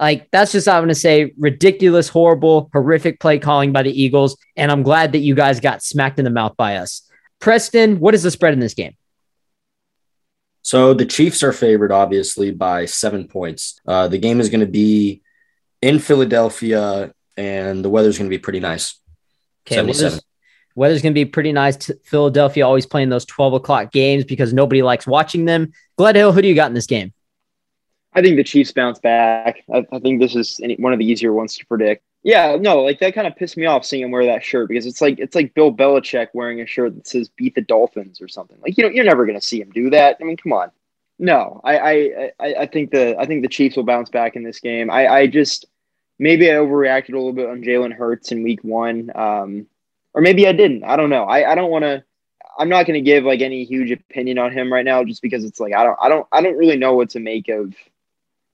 Like, that's just, I'm going to say, ridiculous, horrible, horrific play calling by the Eagles. And I'm glad that you guys got smacked in the mouth by us. Preston, what is the spread in this game? So the Chiefs are favored, obviously, by seven points. Uh, the game is going to be in Philadelphia, and the weather's going to be pretty nice. Okay, 77. Weather's, weather's going to be pretty nice. Philadelphia always playing those 12 o'clock games because nobody likes watching them. Gledhill, who do you got in this game? I think the Chiefs bounce back. I, I think this is one of the easier ones to predict. Yeah, no, like that kind of pissed me off seeing him wear that shirt because it's like it's like Bill Belichick wearing a shirt that says "Beat the Dolphins" or something. Like you know, you're never going to see him do that. I mean, come on. No, I, I I I think the I think the Chiefs will bounce back in this game. I I just maybe I overreacted a little bit on Jalen Hurts in Week One, um, or maybe I didn't. I don't know. I I don't want to. I'm not going to give like any huge opinion on him right now, just because it's like I don't I don't I don't really know what to make of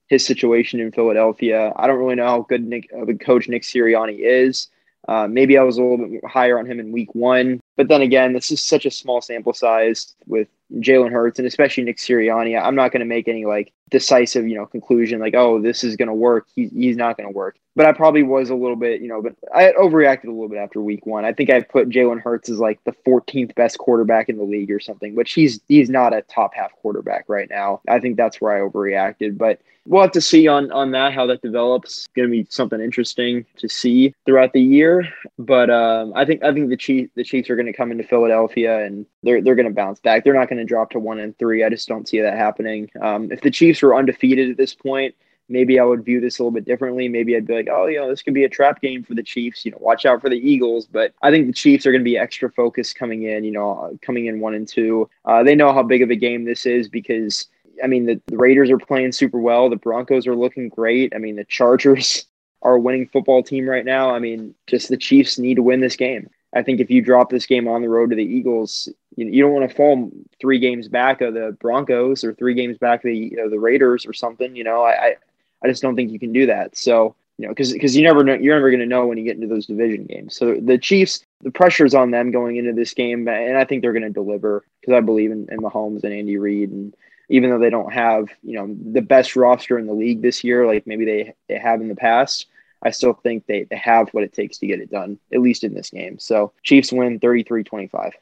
his situation in Philadelphia. I don't really know how good Nick, a coach Nick Sirianni is. Uh, maybe I was a little bit higher on him in week one. But then again, this is such a small sample size with Jalen Hurts and especially Nick Sirianni. I'm not going to make any like decisive, you know, conclusion like, oh, this is going to work. He, he's not going to work. But I probably was a little bit, you know, but I overreacted a little bit after week one. I think I put Jalen Hurts as like the 14th best quarterback in the league or something, which he's he's not a top half quarterback right now. I think that's where I overreacted. But we'll have to see on on that how that develops. It's going to be something interesting to see throughout the year. But um, I think I think the Chiefs the Chiefs are going to come into Philadelphia and they're they're going to bounce back. They're not going to drop to one and three. I just don't see that happening. Um, if the Chiefs were undefeated at this point. Maybe I would view this a little bit differently. Maybe I'd be like, oh, you know, this could be a trap game for the Chiefs. You know, watch out for the Eagles. But I think the Chiefs are going to be extra focused coming in. You know, coming in one and two. Uh, they know how big of a game this is because I mean, the, the Raiders are playing super well. The Broncos are looking great. I mean, the Chargers are a winning football team right now. I mean, just the Chiefs need to win this game. I think if you drop this game on the road to the Eagles, you, you don't want to fall three games back of the Broncos or three games back of the you know, the Raiders or something. You know, I, I just don't think you can do that. So you know, because because you never know, you're never going to know when you get into those division games. So the Chiefs, the pressure's on them going into this game, and I think they're going to deliver because I believe in, in Mahomes and Andy Reid and even though they don't have you know the best roster in the league this year, like maybe they they have in the past. I still think they, they have what it takes to get it done, at least in this game. So Chiefs win 33 25.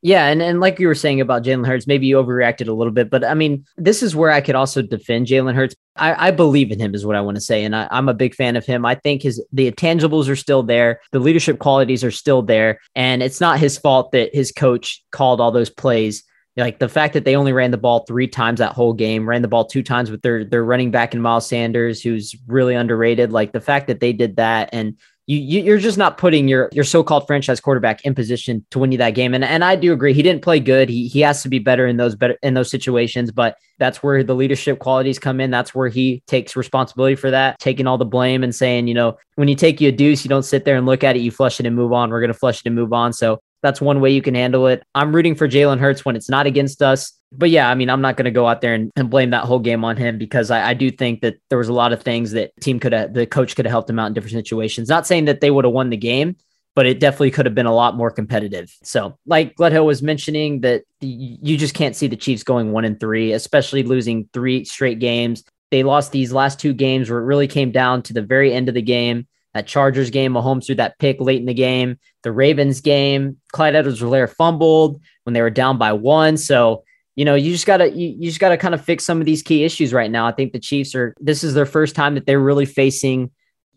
Yeah, and, and like you were saying about Jalen Hurts, maybe you overreacted a little bit, but I mean, this is where I could also defend Jalen Hurts. I, I, believe in him, is what I want to say, and I, I'm a big fan of him. I think his the intangibles are still there, the leadership qualities are still there, and it's not his fault that his coach called all those plays like the fact that they only ran the ball three times that whole game, ran the ball two times with their their running back in Miles Sanders, who's really underrated. Like the fact that they did that, and you, you are just not putting your your so-called franchise quarterback in position to win you that game. And and I do agree, he didn't play good. He he has to be better in those better in those situations. But that's where the leadership qualities come in. That's where he takes responsibility for that, taking all the blame and saying, you know, when you take you a deuce, you don't sit there and look at it, you flush it and move on. We're gonna flush it and move on. So that's one way you can handle it. I'm rooting for Jalen Hurts when it's not against us. But yeah, I mean, I'm not going to go out there and, and, blame that whole game on him because I, I, do think that there was a lot of things that team could have, the coach could have helped him out in different situations. Not saying that they would have won the game, but it definitely could have been a lot more competitive. So, like Gledhill was mentioning, that you just can't see the Chiefs going one and three, especially losing three straight games. They lost these last two games where it really came down to the very end of the game that Chargers game, Mahomes threw that pick late in the game. The Ravens game, Clyde Edwards-Helaire fumbled when they were down by one. So, you know, you just gotta you, you just gotta kind of fix some of these key issues right now. I think the Chiefs are this is their first time that they're really facing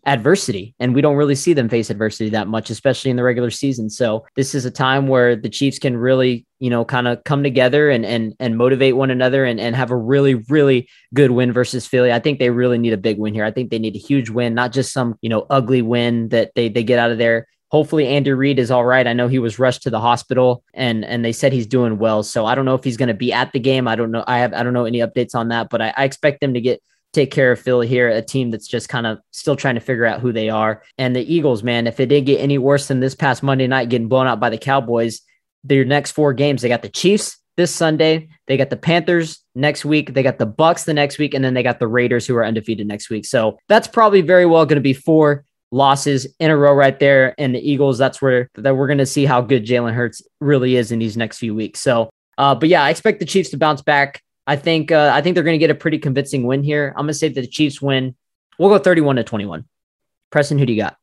adversity and we don't really see them face adversity that much especially in the regular season so this is a time where the chiefs can really you know kind of come together and and and motivate one another and and have a really really good win versus philly i think they really need a big win here i think they need a huge win not just some you know ugly win that they they get out of there hopefully Andy Reid is all right. I know he was rushed to the hospital and and they said he's doing well. So I don't know if he's going to be at the game. I don't know. I have I don't know any updates on that, but I, I expect them to get take care of Philly here, a team that's just kind of still trying to figure out who they are. And the Eagles, man, if it did get any worse than this past Monday night getting blown out by the Cowboys, their next four games, they got the Chiefs this Sunday, they got the Panthers next week, they got the Bucks the next week, and then they got the Raiders who are undefeated next week. So that's probably very well going to be four losses in a row right there. And the Eagles, that's where that we're going to see how good Jalen Hurts really is in these next few weeks. So, uh, but yeah, I expect the Chiefs to bounce back. I think uh, I think they're going to get a pretty convincing win here. I'm going to say that the Chiefs win. We'll go 31 to 21. Preston, who do you got?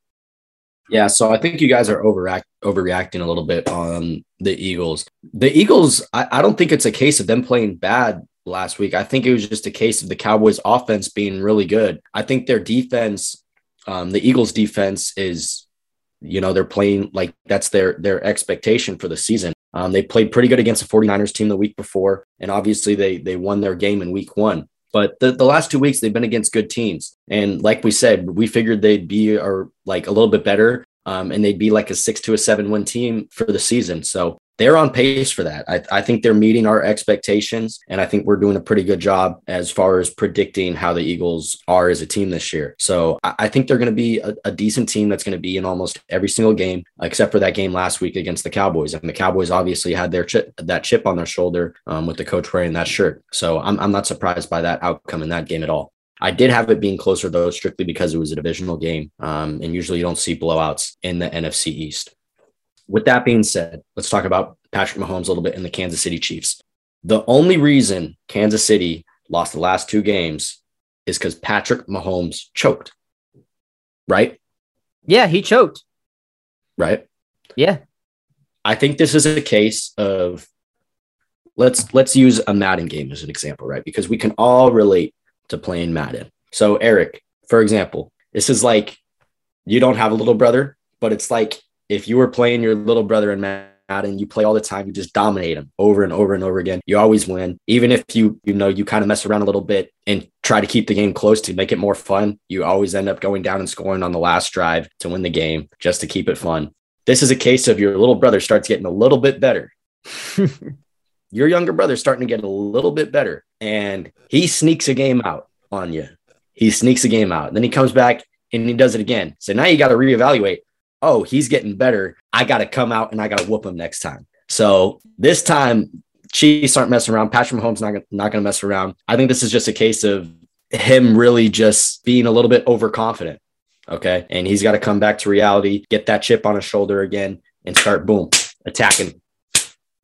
Yeah, so I think you guys are overact overreacting a little bit on the Eagles. The Eagles, I, I don't think it's a case of them playing bad last week. I think it was just a case of the Cowboys' offense being really good. I think their defense, um, the Eagles' defense is, you know, they're playing like that's their their expectation for the season. Um, they played pretty good against the 49ers team the week before, and obviously they they won their game in week one. But the, the last two weeks they've been against good teams. And like we said, we figured they'd be or like a little bit better. Um, and they'd be like a six to a seven win team for the season. So they're on pace for that. I, I, think they're meeting our expectations, and I think we're doing a pretty good job as far as predicting how the Eagles are as a team this year. So I, I think they're going to be a, a, decent team that's going to be in almost every single game, except for that game last week against the Cowboys. And the Cowboys obviously had their chip, that chip on their shoulder um, with the coach wearing that shirt. So I'm, I'm not surprised by that outcome in that game at all. I did have it being closer though, strictly because it was a divisional game, um, and usually you don't see blowouts in the NFC East with that being said, let's talk about Patrick Mahomes a little bit in the Kansas City Chiefs. The only reason Kansas City lost the last two games is because Patrick Mahomes choked. Right? Yeah, he choked. Right? Yeah. I think this is a case of let's let's use a Madden game as an example, right? Because we can all relate to playing Madden. So Eric, for example, this is like you don't have a little brother, but it's like if you were playing your little brother in Madden, you play all the time, you just dominate him over and over and over again. You always win. Even if you, you know, you kind of mess around a little bit and try to keep the game close to make it more fun, you always end up going down and scoring on the last drive to win the game just to keep it fun. This is a case of your little brother starts getting a little bit better. your younger brother's starting to get a little bit better and he sneaks a game out on you. He sneaks a game out. Then he comes back and he does it again. So now you got to reevaluate oh, he's getting better. I got to come out and I got to whoop him next time. So this time, Chiefs aren't messing around. Patrick Mahomes not not going to mess around. I think this is just a case of him really just being a little bit overconfident. Okay, and he's got to come back to reality, get that chip on his shoulder again, and start boom attacking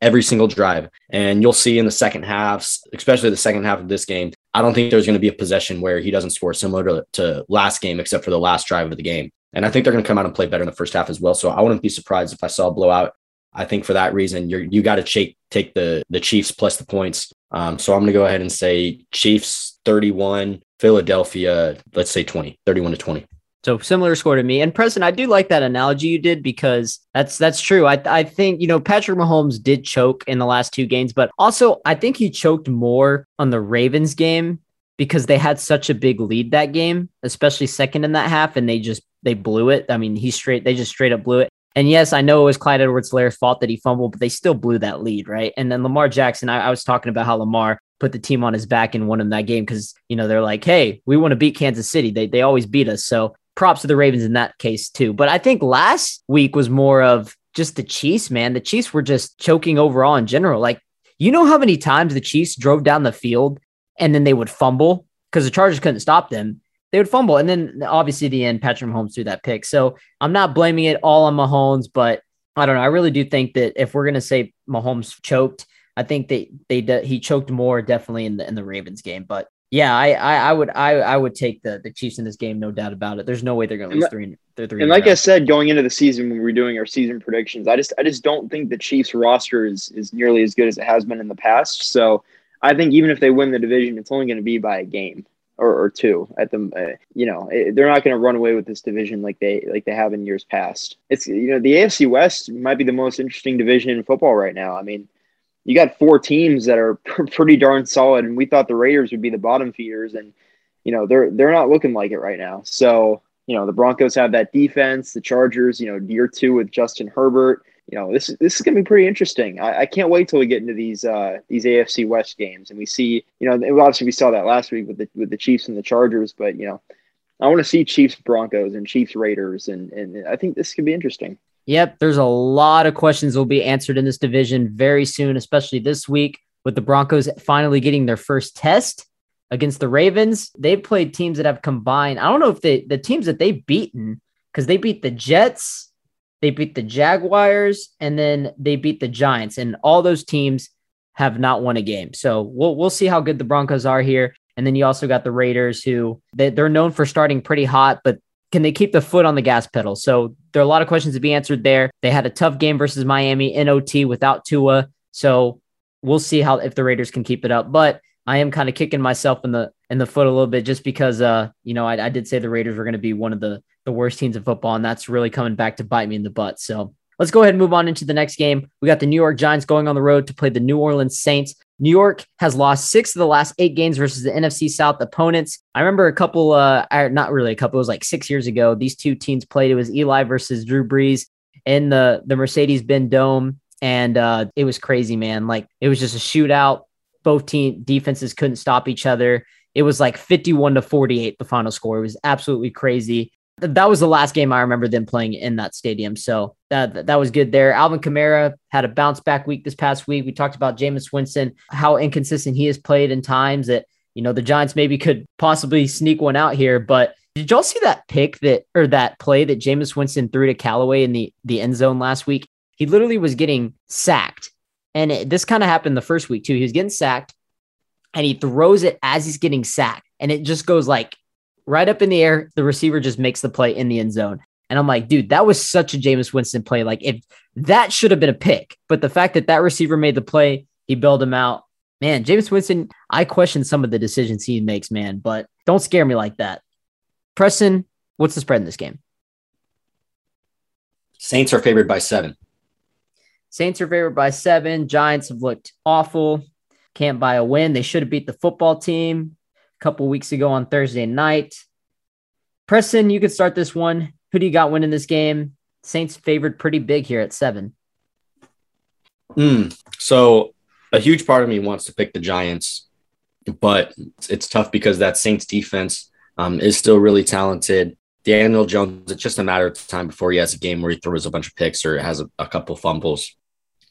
every single drive. And you'll see in the second halves, especially the second half of this game, I don't think there's going to be a possession where he doesn't score similar to, to last game, except for the last drive of the game. And I think they're going to come out and play better in the first half as well. So I wouldn't be surprised if I saw a blowout. I think for that reason, you're you got to take take the the Chiefs plus the points. Um, so I'm going to go ahead and say Chiefs 31, Philadelphia, let's say 20, 31 to 20. So similar score to me. And Preston, I do like that analogy you did because that's that's true. I I think you know Patrick Mahomes did choke in the last two games, but also I think he choked more on the Ravens game because they had such a big lead that game, especially second in that half, and they just they blew it. I mean, he straight they just straight up blew it. And yes, I know it was Clyde Edwards-Helaire's fault that he fumbled, but they still blew that lead, right? And then Lamar Jackson, I, I was talking about how Lamar put the team on his back and won him that game because you know they're like, hey, we want to beat Kansas City. They they always beat us. So props to the Ravens in that case too. But I think last week was more of just the Chiefs, man. The Chiefs were just choking overall in general. Like, you know how many times the Chiefs drove down the field and then they would fumble because the Chargers couldn't stop them they would fumble. And then obviously the end, Patrick Mahomes threw that pick. So I'm not blaming it all on Mahomes, but I don't know. I really do think that if we're gonna say Mahomes choked, I think they they he choked more definitely in the in the Ravens game. But yeah, I I, I would I I would take the the Chiefs in this game, no doubt about it. There's no way they're gonna lose three. They're three. And like I said, going into the season when we were doing our season predictions, I just I just don't think the Chiefs roster is is nearly as good as it has been in the past. So I think even if they win the division, it's only going to be by a game or, or two at the uh, you know it, they're not going to run away with this division like they like they have in years past. It's you know the afc west might be the most interesting division in football right now. I mean you got four teams that are pretty darn solid and we thought the raiders would be the bottom feeders and you know they're they're not looking like it right now. So you know the broncos have that defense the chargers you know year two with justin herbert you know this this is to be pretty interesting. I, I, can't wait till we get into these uh, these AFC West games and we see you know obviously we saw that last week with the with the Chiefs and the Chargers, but you know I want to see Chiefs Broncos and Chiefs Raiders and and I think this could be interesting. Yep, there's a lot of questions will be answered in this division very soon, especially this week with the Broncos finally getting their first test against the Ravens. They've played teams that have combined. I don't know if they the teams that they've beaten because they beat the Jets, they beat the Jaguars, and then they beat the Giants, and all those teams have not won a game. So we'll we'll see how good the Broncos are here. And then you also got the Raiders, who they, they're known for starting pretty hot, but can they keep the foot on the gas pedal? So there are a lot of questions to be answered there. They had a tough game versus Miami in OT without Tua. So we'll see how if the Raiders can keep it up. But I am kind of kicking myself in the in the foot a little bit just because uh you know I, I did say the Raiders were going to be one of the the worst teams in football, and that's really coming back to bite me in the butt. So let's go ahead and move on into the next game. We got the New York Giants going on the road to play the New Orleans Saints. New York has lost six of the last eight games versus the NFC South opponents. I remember a couple, uh, not really a couple, it was like six years ago. These two teams played. It was Eli versus Drew Brees in the the Mercedes Benz Dome, and uh, it was crazy, man. Like it was just a shootout. Both team defenses couldn't stop each other. It was like 51 to 48, the final score. It was absolutely crazy. That was the last game I remember them playing in that stadium. So that that was good there. Alvin Kamara had a bounce back week this past week. We talked about Jameis Winston, how inconsistent he has played in times that, you know, the Giants maybe could possibly sneak one out here. But did y'all see that pick that or that play that Jameis Winston threw to Callaway in the, the end zone last week? He literally was getting sacked. And it, this kind of happened the first week too. He was getting sacked and he throws it as he's getting sacked. And it just goes like right up in the air. The receiver just makes the play in the end zone. And I'm like, dude, that was such a Jameis Winston play. Like, if that should have been a pick, but the fact that that receiver made the play, he bailed him out. Man, Jameis Winston, I question some of the decisions he makes, man, but don't scare me like that. Preston, what's the spread in this game? Saints are favored by seven. Saints are favored by seven. Giants have looked awful. Can't buy a win. They should have beat the football team a couple weeks ago on Thursday night. Preston, you could start this one. Who do you got winning this game? Saints favored pretty big here at seven. Mm, so a huge part of me wants to pick the Giants, but it's tough because that Saints defense um, is still really talented. Daniel Jones, it's just a matter of time before he has a game where he throws a bunch of picks or has a, a couple fumbles.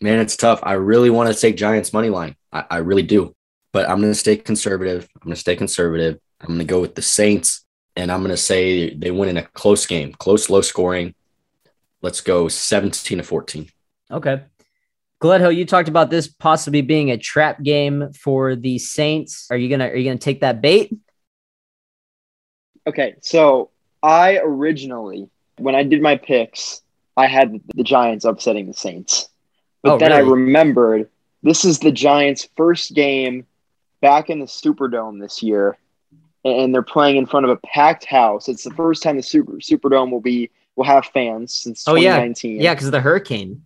Man, it's tough. I really want to take Giants money line. I, I really do, but I'm going to stay conservative. I'm going to stay conservative. I'm going to go with the Saints and I'm going to say they win in a close game, close, low scoring. Let's go 17 to 14. Okay. Gledhill, you talked about this possibly being a trap game for the Saints. Are you gonna are you gonna take that bait? Okay, so I originally, when I did my picks, I had the Giants upsetting the Saints, but Oh, then I remembered this is the Giants' first game back in the Superdome this year, and they're playing in front of a packed house. It's the first time the Super Superdome will be will have fans since Oh, yeah. 2019. Yeah, because of the hurricane.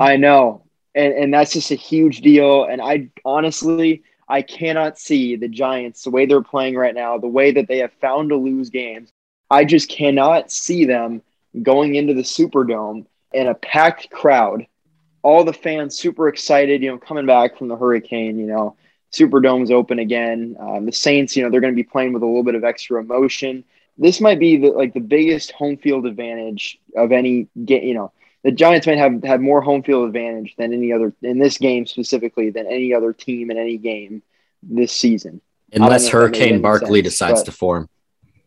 I know. And and that's just a huge deal. And I honestly I cannot see the Giants the way they're playing right now, the way that they have found to lose games. I just cannot see them going into the Superdome in a packed crowd. All the fans super excited, you know, coming back from the hurricane, you know, Superdome's open again. Um, the Saints, you know, they're going to be playing with a little bit of extra emotion. This might be the, like the biggest home field advantage of any game, you know, the Giants might have had more home field advantage than any other in this game specifically than any other team in any game this season. Unless know if that made Hurricane any Barkley sense, decides but- to form.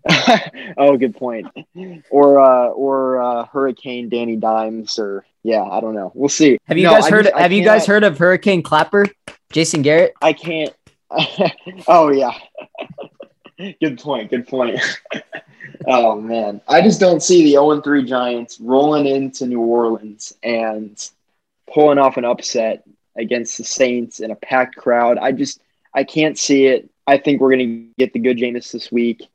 oh, good point. Or uh, or uh, Hurricane Danny Dimes, or yeah, I don't know. We'll see. Have you No, guys I heard just- I have you guys heard of Hurricane Clapper? Jason Garrett? I can't. oh yeah. good point. Good point. oh man, I just don't see the 0 3 Giants rolling into New Orleans and pulling off an upset against the Saints in a packed crowd. I just I can't see it. I think we're gonna get the good Jameis this week.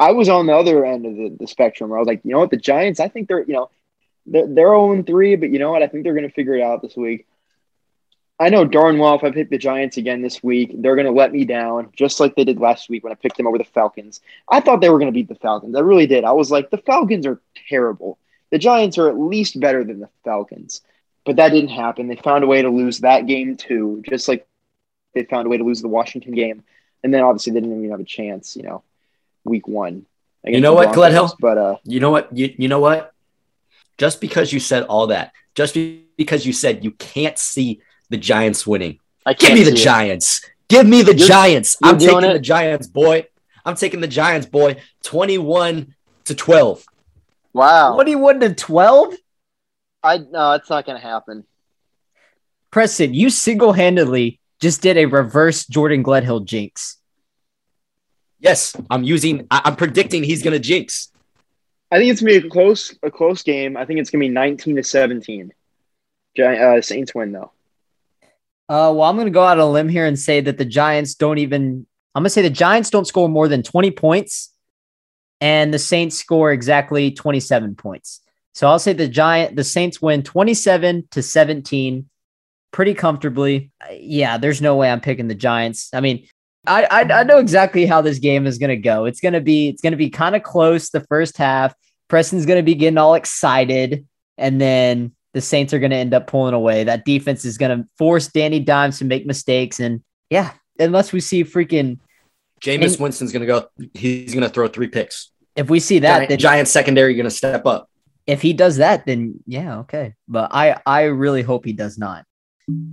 I was on the other end of the, the spectrum where I was like, you know what, the Giants, I think they're, you know, they're, they're 0 3, but you know what? I think they're going to figure it out this week. I know darn well if I pick the Giants again this week, they're going to let me down, just like they did last week when I picked them over the Falcons. I thought they were going to beat the Falcons. I really did. I was like, the Falcons are terrible. The Giants are at least better than the Falcons. But that didn't happen. They found a way to lose that game too, just like they found a way to lose the Washington game. And then obviously they didn't even have a chance, you know, week one. You know what, Broncos. Gledhill? But uh, You know what? You, you know what? Just because you said all that, just because you said you can't see the Giants winning, I give can't me the see it. Giants. Give me the You're- Giants. you're I'm taking it? the Giants, boy. I'm taking the Giants, boy. 21 to 12. Wow. 21 to 12? I no, it's not gonna happen. Preston, you single handedly just did a reverse Jordan Gledhill jinx. Yes, I'm using. I, I'm predicting he's gonna jinx. I think it's gonna be a close a close game. I think it's gonna be nineteen to seventeen. Gi- Uh, Saints win though. Uh, well, I'm going to go out on a limb here and say that the Giants don't even. I'm going to say the Giants don't score more than 20 points, and the Saints score exactly 27 points. So I'll say the Giant, the Saints win 27 to 17, pretty comfortably. Uh, Yeah, there's no way I'm picking the Giants. I mean, I I, I know exactly how this game is going to go. It's going to be it's going to be kind of close the first half. Preston's going to be getting all excited, and then the Saints are going to end up pulling away. That defense is going to force Danny Dimes to make mistakes. And yeah, unless we see freaking, Jameis And- Winston's gonna go. He's gonna throw three picks. if we see that, Giant, then Giant secondary gonna step up. if he does that, then yeah, okay. But I, I really hope he does not.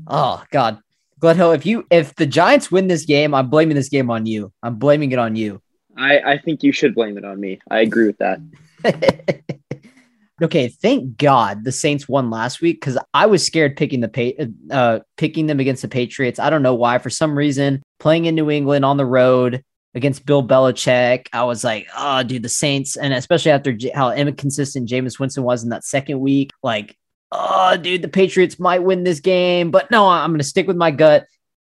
Oh God, Gledhill, if you, if the Giants win this game, I'm blaming this game on you. I'm blaming it on you. I, I think you should blame it on me. I agree with that. okay, thank God the Saints won last week because I was scared picking the uh picking them against the Patriots. I don't know why. For some reason, playing in New England on the road against Bill Belichick, I was like, oh, dude, the Saints, and especially after J- how inconsistent Jameis Winston was in that second week, like, oh, dude, the Patriots might win this game, but no, I'm gonna stick with my gut.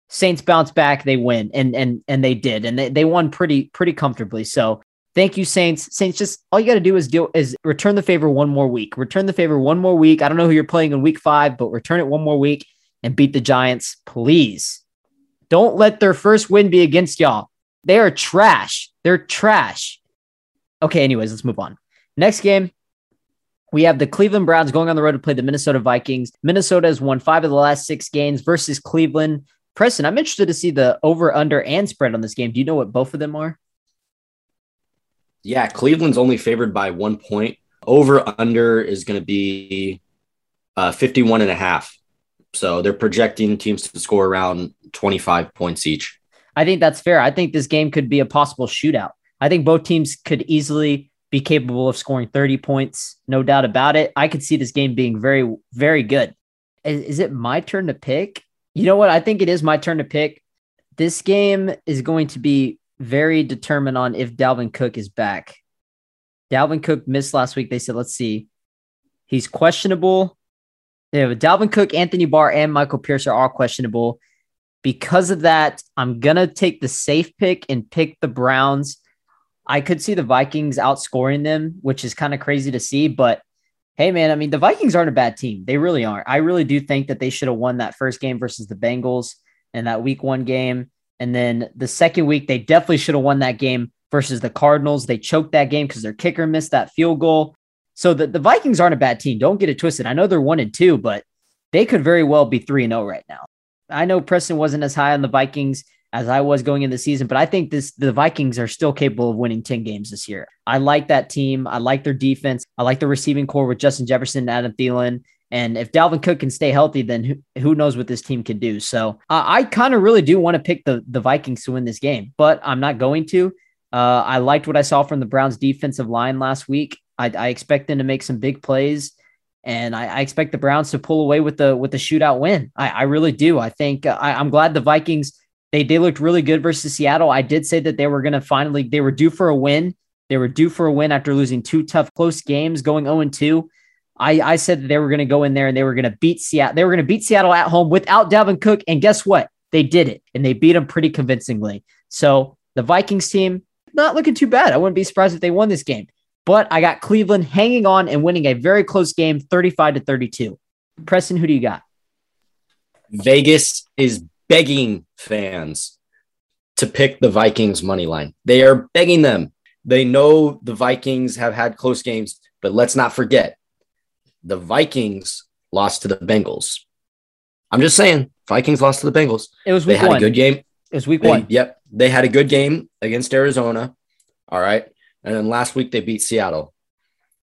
Saints bounce back, they win, and and and they did, and they, they won pretty pretty comfortably. So Thank you, Saints. Saints, just all you got to do is do is return the favor one more week. Return the favor one more week. I don't know who you're playing in week five, but return it one more week and beat the Giants, please. Don't let their first win be against y'all. They are trash. They're trash. Okay, anyways, let's move on. Next game, we have the Cleveland Browns going on the road to play the Minnesota Vikings. Minnesota has won five of the last six games versus Cleveland. Preston, I'm interested to see the over, under, and spread on this game. Do you know what both of them are? Yeah, Cleveland's only favored by one point. Over under is going to be uh, 51 and a half. So they're projecting teams to score around 25 points each. I think that's fair. I think this game could be a possible shootout. I think both teams could easily be capable of scoring 30 points, no doubt about it. I could see this game being very, very good. Is, is it my turn to pick? You know what? I think it is my turn to pick. This game is going to be very determined on if Dalvin Cook is back. Dalvin Cook missed last week. They said, let's see. He's questionable. Yeah, Dalvin Cook, Anthony Barr, and Michael Pierce are all questionable. Because of that, I'm going to take the safe pick and pick the Browns. I could see the Vikings outscoring them, which is kind of crazy to see. But hey, man, I mean, the Vikings aren't a bad team. They really aren't. I really do think that they should have won that first game versus the Bengals and that week one game. And then the second week, they definitely should have won that game versus the Cardinals. They choked that game because their kicker missed that field goal. So the, the Vikings aren't a bad team. Don't get it twisted. I know they're one and two, but they could very well be three and zero right now. I know Preston wasn't as high on the Vikings as I was going into the season, but I think this the Vikings are still capable of winning 10 games this year. I like that team. I like their defense. I like the receiving corps with Justin Jefferson and Adam Thielen. And if Dalvin Cook can stay healthy, then who, who knows what this team can do. So uh, I kind of really do want to pick the, the Vikings to win this game, but I'm not going to. Uh, I liked what I saw from the Browns defensive line last week. I, I expect them to make some big plays and I, I, expect the Browns to pull away with the with the shootout win. I, I really do. I think uh, I, I'm glad the Vikings they they looked really good versus Seattle. I did say that they were going to finally they were due for a win. They were due for a win after losing two tough close games, going 0 2. I, I said that they were going to go in there and they were going to beat Seattle. They were going to beat Seattle at home without Dalvin Cook. And guess what? They did it and they beat them pretty convincingly. So the Vikings team not looking too bad. I wouldn't be surprised if they won this game. But I got Cleveland hanging on and winning a very close game, 35 to 32. Preston, who do you got? Vegas is begging fans to pick the Vikings money line. They are begging them. They know the Vikings have had close games, but let's not forget the Vikings lost to the Bengals. I'm just saying, Vikings lost to the Bengals. It was They had one. a good game. it was week They- one. Yep. They had a good game against Arizona. All right. And then last week they beat Seattle.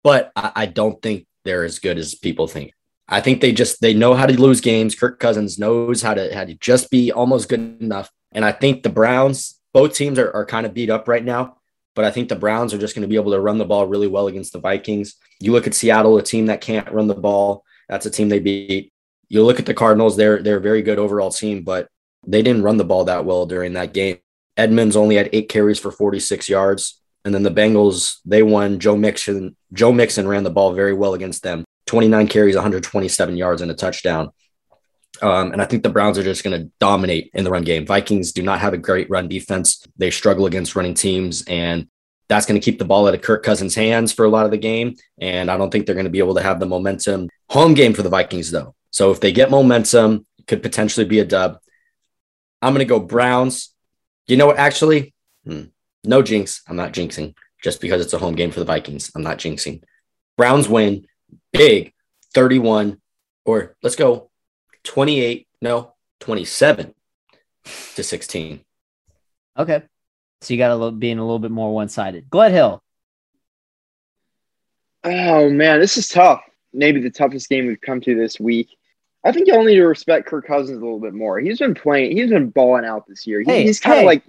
But I, I don't think they're as good as people think. I think they just they know how to lose games. Kirk Cousins knows how to how to just be almost good enough. And I think the Browns, both teams are, are kind of beat up right now. But I think the Browns are just going to be able to run the ball really well against the Vikings. You look at Seattle, a team that can't run the ball. That's a team they beat. You look at the Cardinals, they're they're a very good overall team, but they didn't run the ball that well during that game. Edmonds only had eight carries for 46 yards. And then the Bengals, they won. Joe Mixon, Joe Mixon ran the ball very well against them. 29 carries, 127 yards, and a touchdown. Um, and I think the Browns are just going to dominate in the run game. Vikings do not have a great run defense. They struggle against running teams, and that's going to keep the ball out of Kirk Cousins' hands for a lot of the game. And I don't think they're going to be able to have the momentum. Home game for the Vikings, though. So if they get momentum, could potentially be a dub. I'm going to go Browns. You know what? Actually, hmm, no jinx. I'm not jinxing just because it's a home game for the Vikings. I'm not jinxing. Browns win big 31, or let's go 28, no, 27 to 16. Okay. So you got a little being a little bit more one sided. Gledhill. Oh man, this is tough. Maybe the toughest game we've come to this week. I think y'all need to respect Kirk Cousins a little bit more. He's been playing. He's been balling out this year. He, Hey, he's kind of hey. like.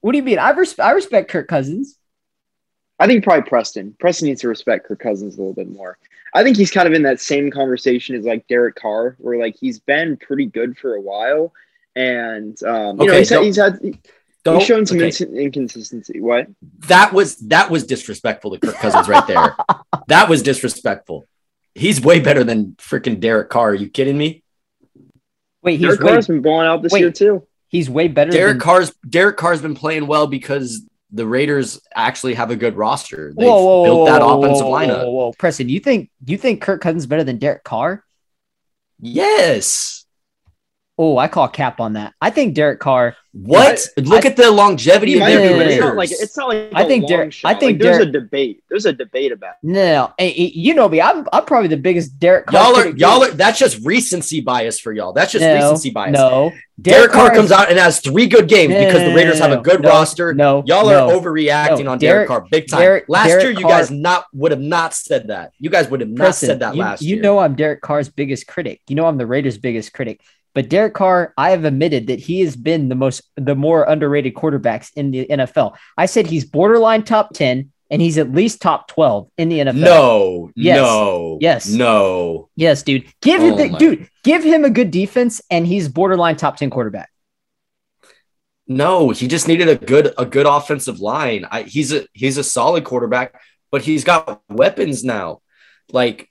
What do you mean? I, res- I respect Kirk Cousins. I think probably Preston. Preston needs to respect Kirk Cousins a little bit more. I think he's kind of in that same conversation as like Derek Carr, where like he's been pretty good for a while, and um, you know he's, had, he's had he's shown some okay. inc- inconsistency. What? that was that was disrespectful to Kirk Cousins right there. that was disrespectful. He's way better than freaking Derek Carr. Are you kidding me? Wait, he's Derek way, Carr's been blowing out this wait. year too. he's way better Derek than Carr's Derek Carr's been playing well because the Raiders actually have a good roster. They've Whoa, whoa, built that whoa, offensive lineup. Whoa. Preston, you think you think Kirk Cousins better than Derek Carr? Yes. Oh, I call cap on that. I think Derek Carr. What? Look at the longevity of might their be, but it's not like it's not like I a think Derek- shot. I think Like, there's Derek- a debate. There's a debate about. It. No, eh, you know me. I'm I'm probably the biggest Derek Carr. Y'all are y'all are that's just recency bias for y'all. That's just no, recency bias. No, Derek, Carr is- comes out and has three good games No, because the Raiders have a good no, roster. No, Y'all no. are overreacting No, on Derek- Derek, Carr big time. Derek- last Derek year, you guys not would have not said that. You guys would have not Preston, said that you, last you year. know I'm Derek Carr's biggest critic. You know I'm the Raiders' biggest critic. But Derek Carr, I have admitted that he has been the most the more underrated quarterbacks in the NFL. I said he's borderline top 10 and he's at least top 12 in the NFL. no, Yes. no, Yes. no. Yes, dude. Give oh him Oh the, dude, give him a good defense and he's borderline top 10 quarterback. No, he just needed a good a good offensive line. I, he's a he's a solid quarterback, but he's got weapons now. Like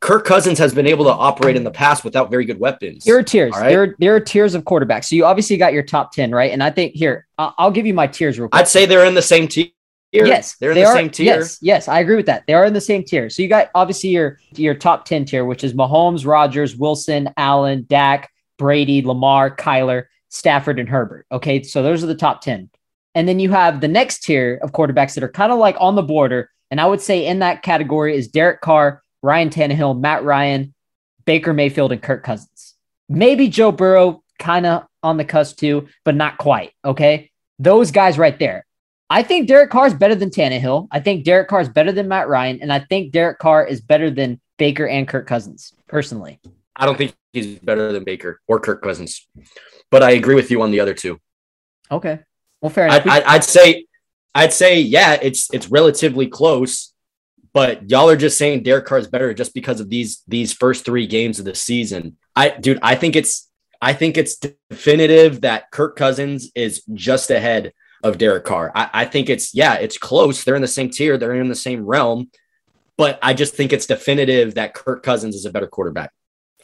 Kirk Cousins has been able to operate in the past without very good weapons. There are tiers. Right. There, are, there are tiers of quarterbacks. So you obviously got your top 10, right? And I think here, I'll, give you my tiers real quick. I'd say they're in the same tier. Yes, they're in they the are- same tier. Yes, yes, I agree with that. They are in the same tier. So you got obviously your your top ten tier, which is Mahomes, Rodgers, Wilson, Allen, Dak, Brady, Lamar, Kyler, Stafford, and Herbert. Okay, so those are the top ten. And then you have the next tier of quarterbacks that are kind of like on the border. And I would say in that category is Derek Carr, Ryan Tannehill, Matt Ryan, Baker Mayfield, and Kirk Cousins. Maybe Joe Burrow, kind of on the cusp too, but not quite. Okay, those guys right there. I think Derek Carr is better than Tannehill. I think Derek Carr is better than Matt Ryan, and I think Derek Carr is better than Baker and Kirk Cousins. Personally, I don't think he's better than Baker or Kirk Cousins, but I agree with you on the other two. okay. Well, fair enough. I'd, I'd, I'd say, I'd say, yeah, it's it's relatively close, but y'all are just saying Derek Carr is better just because of these these first three games of the season. I, dude, I think it's I think it's definitive that Kirk Cousins is just ahead of Derek Carr. I, I think it's yeah, it's close. They're in the same tier. They're in the same realm, but I just think it's definitive that Kirk Cousins is a better quarterback.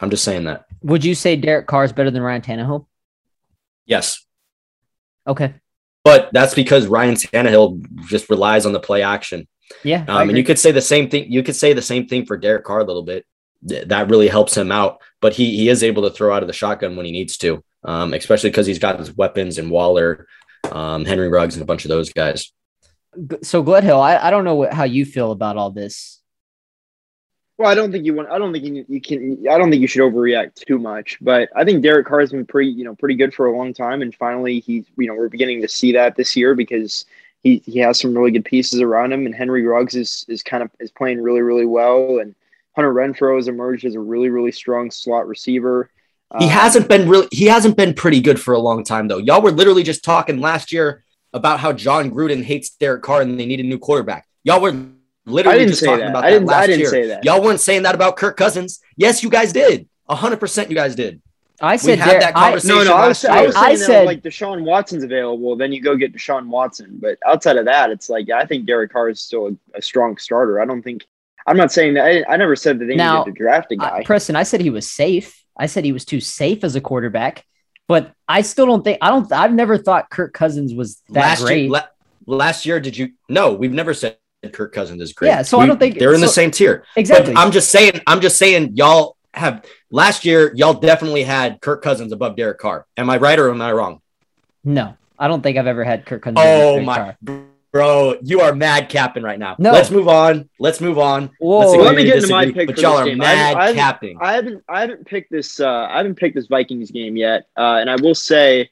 I'm just saying that. Would you say Derek Carr is better than Ryan Tannehill? Yes. Okay. But that's because Ryan Tannehill just relies on the play action. Yeah. Um, and you could say the same thing. You could say the same thing for Derek Carr a little bit. Th- That really helps him out, but he he is able to throw out of the shotgun when he needs to, um, especially because he's got his weapons and Waller, um, Henry Ruggs, and a bunch of those guys. So Gledhill, I, I don't know what, how you feel about all this. Well, I don't think you want. I don't think you, you can. I don't think you should overreact too much. But I think Derek Carr has been pretty, you know, pretty good for a long time, and finally, he's, you know, we're beginning to see that this year because he he has some really good pieces around him, and Henry Ruggs is is kind of is playing really really well, and Hunter Renfrow has emerged as a really really strong slot receiver. He Um, hasn't been really. He hasn't been pretty good for a long time though. Y'all were literally just talking last year about how Jon Gruden hates Derek Carr and they need a new quarterback. Y'all were literally just talking that. about I that last didn't year. say that. Y'all weren't saying that about Kirk Cousins. Yes, you guys did. hundred percent, you guys did. I said had Derek- that I- No, no, I was, last I year. was I saying that said- like Deshaun Watson's available, then you go get Deshaun Watson. But outside of that, it's like I think Derek Carr is still a, a strong starter. I don't think. I'm not saying that. I, I never said that they Now, needed to draft a I- guy. Preston, I said he was safe. I said he was too safe as a quarterback, but I still don't think I don't. I've never thought Kirk Cousins was that last great. year, la- last year, did you? No, we've never said Kirk Cousins is great. Yeah, so I don't think- they're in the same tier. exactly. But I'm just saying, I'm just saying, y'all have last year, y'all definitely had Kirk Cousins above Derek Carr. Am I right or am I wrong? no, I don't think I've ever had Kirk Cousins. Oh Derek my, Carr. bro, you are mad capping right now. No. let's move on. Let's move on. Whoa. Let's Well, let me to get into my pick But for y'all this are game. I haven't- mad I haven't- capping. I haven't I haven't picked this uh, I haven't picked this Vikings game yet, uh, and I will say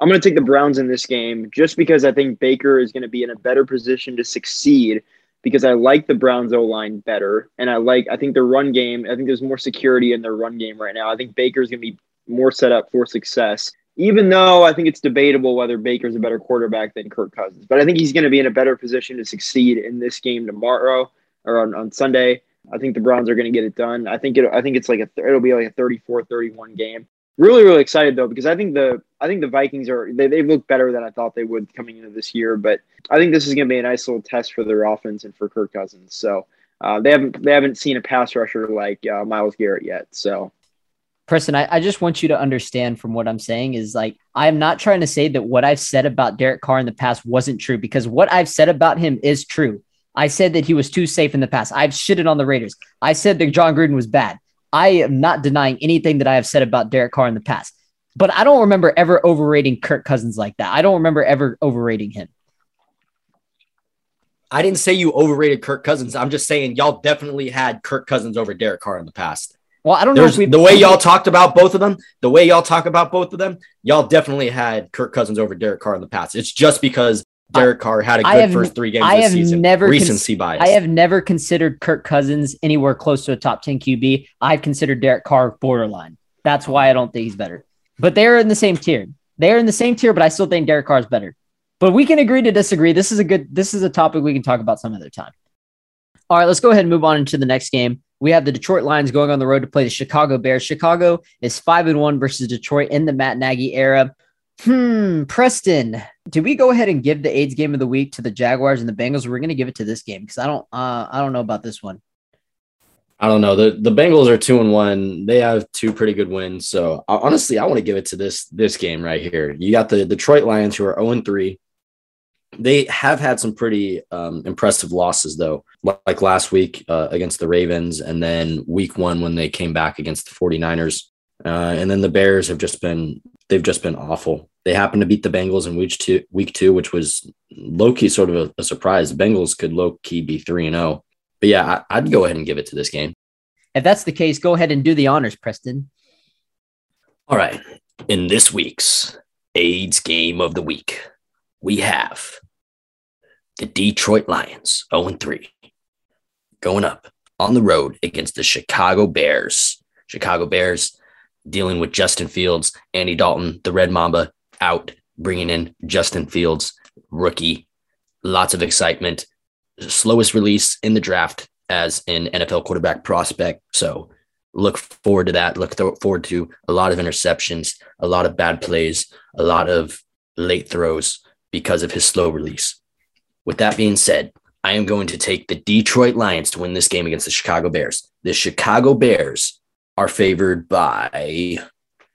I'm going to take the Browns in this game just because I think Baker is going to be in a better position to succeed because I like the Browns O line better, and I like I think their run game. I think there's more security in their run game right now. I think Baker's going to be more set up for success. Even though I think it's debatable whether Baker's a better quarterback than Kirk Cousins, but I think he's going to be in a better position to succeed in this game tomorrow or on, on Sunday. I think the Browns are going to get it done. I think it. I think it's like a. It'll be like a 34-31 game. Really, really excited though because I think the. I think the Vikings are. They they look better than I thought they would coming into this year. But I think this is going to be a nice little test for their offense and for Kirk Cousins. So uh, they haven't they haven't seen a pass rusher like uh, Myles Garrett yet. So Preston, I, I just want you to understand from what I'm saying is like, I'm not trying to say that what I've said about Derek Carr in the past wasn't true because what I've said about him is true. I said that he was too safe in the past. I've shitted on the Raiders. I said that Jon Gruden was bad. I am not denying anything that I have said about Derek Carr in the past, but I don't remember ever overrating Kirk Cousins like that. I don't remember ever overrating him. I didn't say you overrated Kirk Cousins. I'm just saying y'all definitely had Kirk Cousins over Derek Carr in the past. Well, I don't know There's if we the way y'all talked about both of them, the way y'all talk about both of them, y'all definitely had Kirk Cousins over Derek Carr in the past. It's just because Derek Carr had a good have- first three games I this have season. never recency bias. I have never considered Kirk Cousins anywhere close to a top 10 QB. I've considered Derek Carr borderline. That's why I don't think he's better. But they're in the same tier. They're in the same tier, but I still think Derek Carr is better. But we can agree to disagree. This is a good this is a topic we can talk about some other time. All right, let's go ahead and move on into the next game. We have the Detroit Lions going on the road to play the Chicago Bears. Chicago is 5 and 1 versus Detroit in the Matt Nagy era. Hmm, Preston, did we go ahead and give the AIDS game of the week to the Jaguars and the Bengals? We're going to give it to this game because I don't, uh, I don't know about this one. I don't know. The the Bengals are two and one. They have two pretty good wins. So uh, honestly, I want to give it to this this game right here. You got the Detroit Lions who are 0 and 3. They have had some pretty um, impressive losses though, like last week uh, against the Ravens, and then week one when they came back against the 49ers. Uh, and then the Bears have just been they've just been awful. They happened to beat the Bengals in week two, week two, which was low key sort of a, a surprise. The Bengals could low key be three and zero. But yeah, I, I'd go ahead and give it to this game. If that's the case, go ahead and do the honors, Preston. All right. In this week's AIDS game of the week, we have the Detroit Lions 0 3 going up on the road against the Chicago Bears. Chicago Bears dealing with Justin Fields, Andy Dalton, the Red Mamba out, bringing in Justin Fields, rookie. Lots of excitement. Slowest release in the draft as an NFL quarterback prospect. So look forward to that. Look forward to a lot of interceptions, a lot of bad plays, a lot of late throws because of his slow release. With that being said, I am going to take the Detroit Lions to win this game against the Chicago Bears. The Chicago Bears are favored by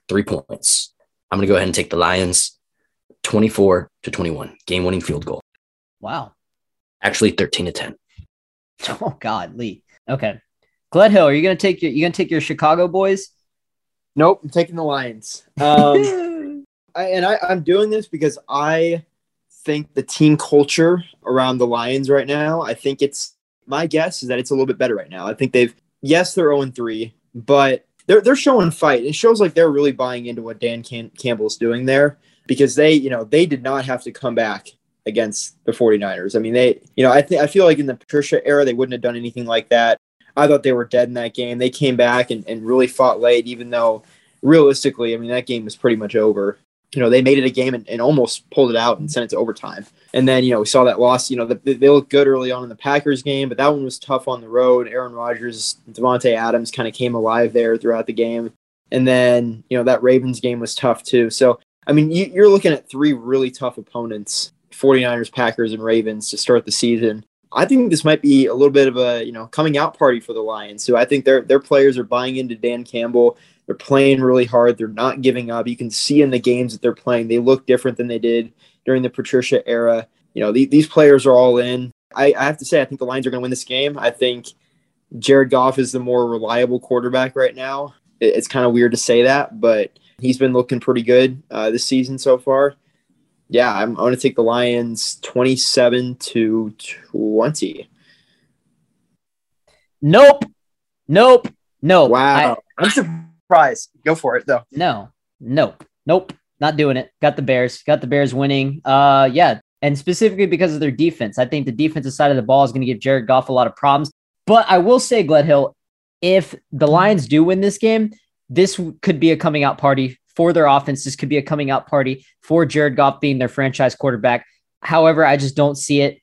three points. I'm going to go ahead and take the Lions 24 to 21, game winning field goal. Wow. Actually, 13 to 10. Oh God, Lee. Okay. Gledhill, are you gonna take your you gonna take your Chicago boys? Nope, I'm taking the Lions. Um, I, and I, I'm doing this because I think the team culture around the Lions right now, I think it's my guess is that it's a little bit better right now. I think they've yes, they're 0 3, but they're they're showing fight. It shows like they're really buying into what Dan Cam- Campbell's doing there because they, you know, they did not have to come back against the 49ers. I mean, they, you know, I think I feel like in the Patricia era they wouldn't have done anything like that. I thought they were dead in that game. They came back and, and really fought late, even though realistically, I mean, that game was pretty much over. you know, they made it a game and, and almost pulled it out and sent it to overtime. And then, you know, we saw that loss. You know, the, they looked good early on in the Packers game, but that one was tough on the road. Aaron Rodgers, Davante Adams kind of came alive there throughout the game. And then, you know, that Ravens game was tough too. So, I mean, you, you're looking at three really tough opponents 49ers, Packers, and Ravens to start the season. I think this might be a little bit of a you know coming out party for the Lions. So I think their their players are buying into Dan Campbell. They're playing really hard. They're not giving up. You can see in the games that they're playing, they look different than they did during the Patricia era. You know, the, these players are all in. I, I have to say, I think the Lions are going to win this game. I think Jared Goff is the more reliable quarterback right now. It, it's kind of weird to say that, but he's been looking pretty good uh, this season so far. Yeah, I'm, I'm going to take the Lions 27 to 20. Nope. Nope. No. Wow. I, I'm surprised. Go for it, though. No. Nope. Nope. Not doing it. Got the Bears. Got the Bears winning. Uh, yeah. And specifically because of their defense. I think the defensive side of the ball is going to give Jared Goff a lot of problems. But I will say, Gledhill, if the Lions do win this game, this could be a coming out party for their offense. This could be a coming out party for Jared Goff being their franchise quarterback. However, I just don't see it.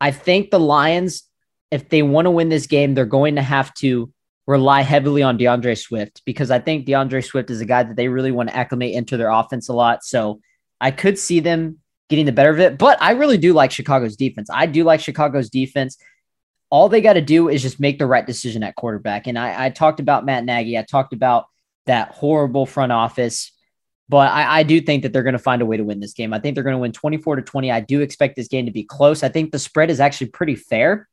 I think the Lions, if they want to win this game, they're going to have to rely heavily on DeAndre Swift because I think DeAndre Swift is a guy that they really want to acclimate into their offense a lot. So I could see them getting the better of it, but I really do like Chicago's defense. I do like Chicago's defense. All they got to do is just make the right decision at quarterback. And I, I talked about Matt Nagy. I talked about that horrible front office. But I, I do think that they're going to find a way to win this game. I think they're going to win 24 to 20. I do expect this game to be close. I think the spread is actually pretty fair.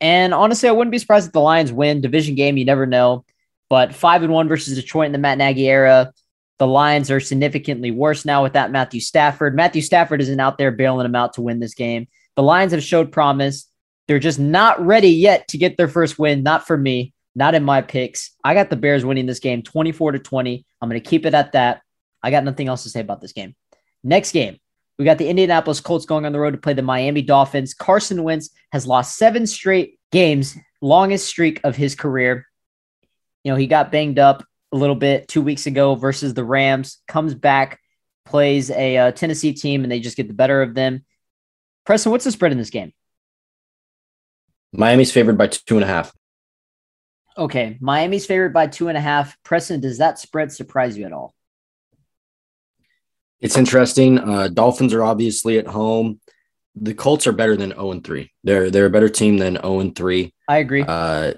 And honestly, I wouldn't be surprised if the Lions win. Division game, you never know. But five and one versus Detroit in the Matt Nagy era. The Lions are significantly worse now without Matthew Stafford. Matthew Stafford isn't out there bailing them out to win this game. The Lions have showed promise. They're just not ready yet to get their first win. Not for me not in my picks. I got the Bears winning this game 24 to 20. I'm going to keep it at that. I got nothing else to say about this game. Next game, we got the Indianapolis Colts going on the road to play the Miami Dolphins. Carson Wentz has lost seven straight games, longest streak of his career. You know, he got banged up a little bit two weeks ago versus the Rams, comes back, plays a uh, Tennessee team, and they just get the better of them. Preston, what's the spread in this game? Miami's favored by two and a half. Okay, Miami's favored by two and a half. Preston, does that spread surprise you at all? It's interesting. Uh, Dolphins are obviously at home. The Colts are better than 0 and 3. They're they're a better team than 0 and 3. I agree. Uh,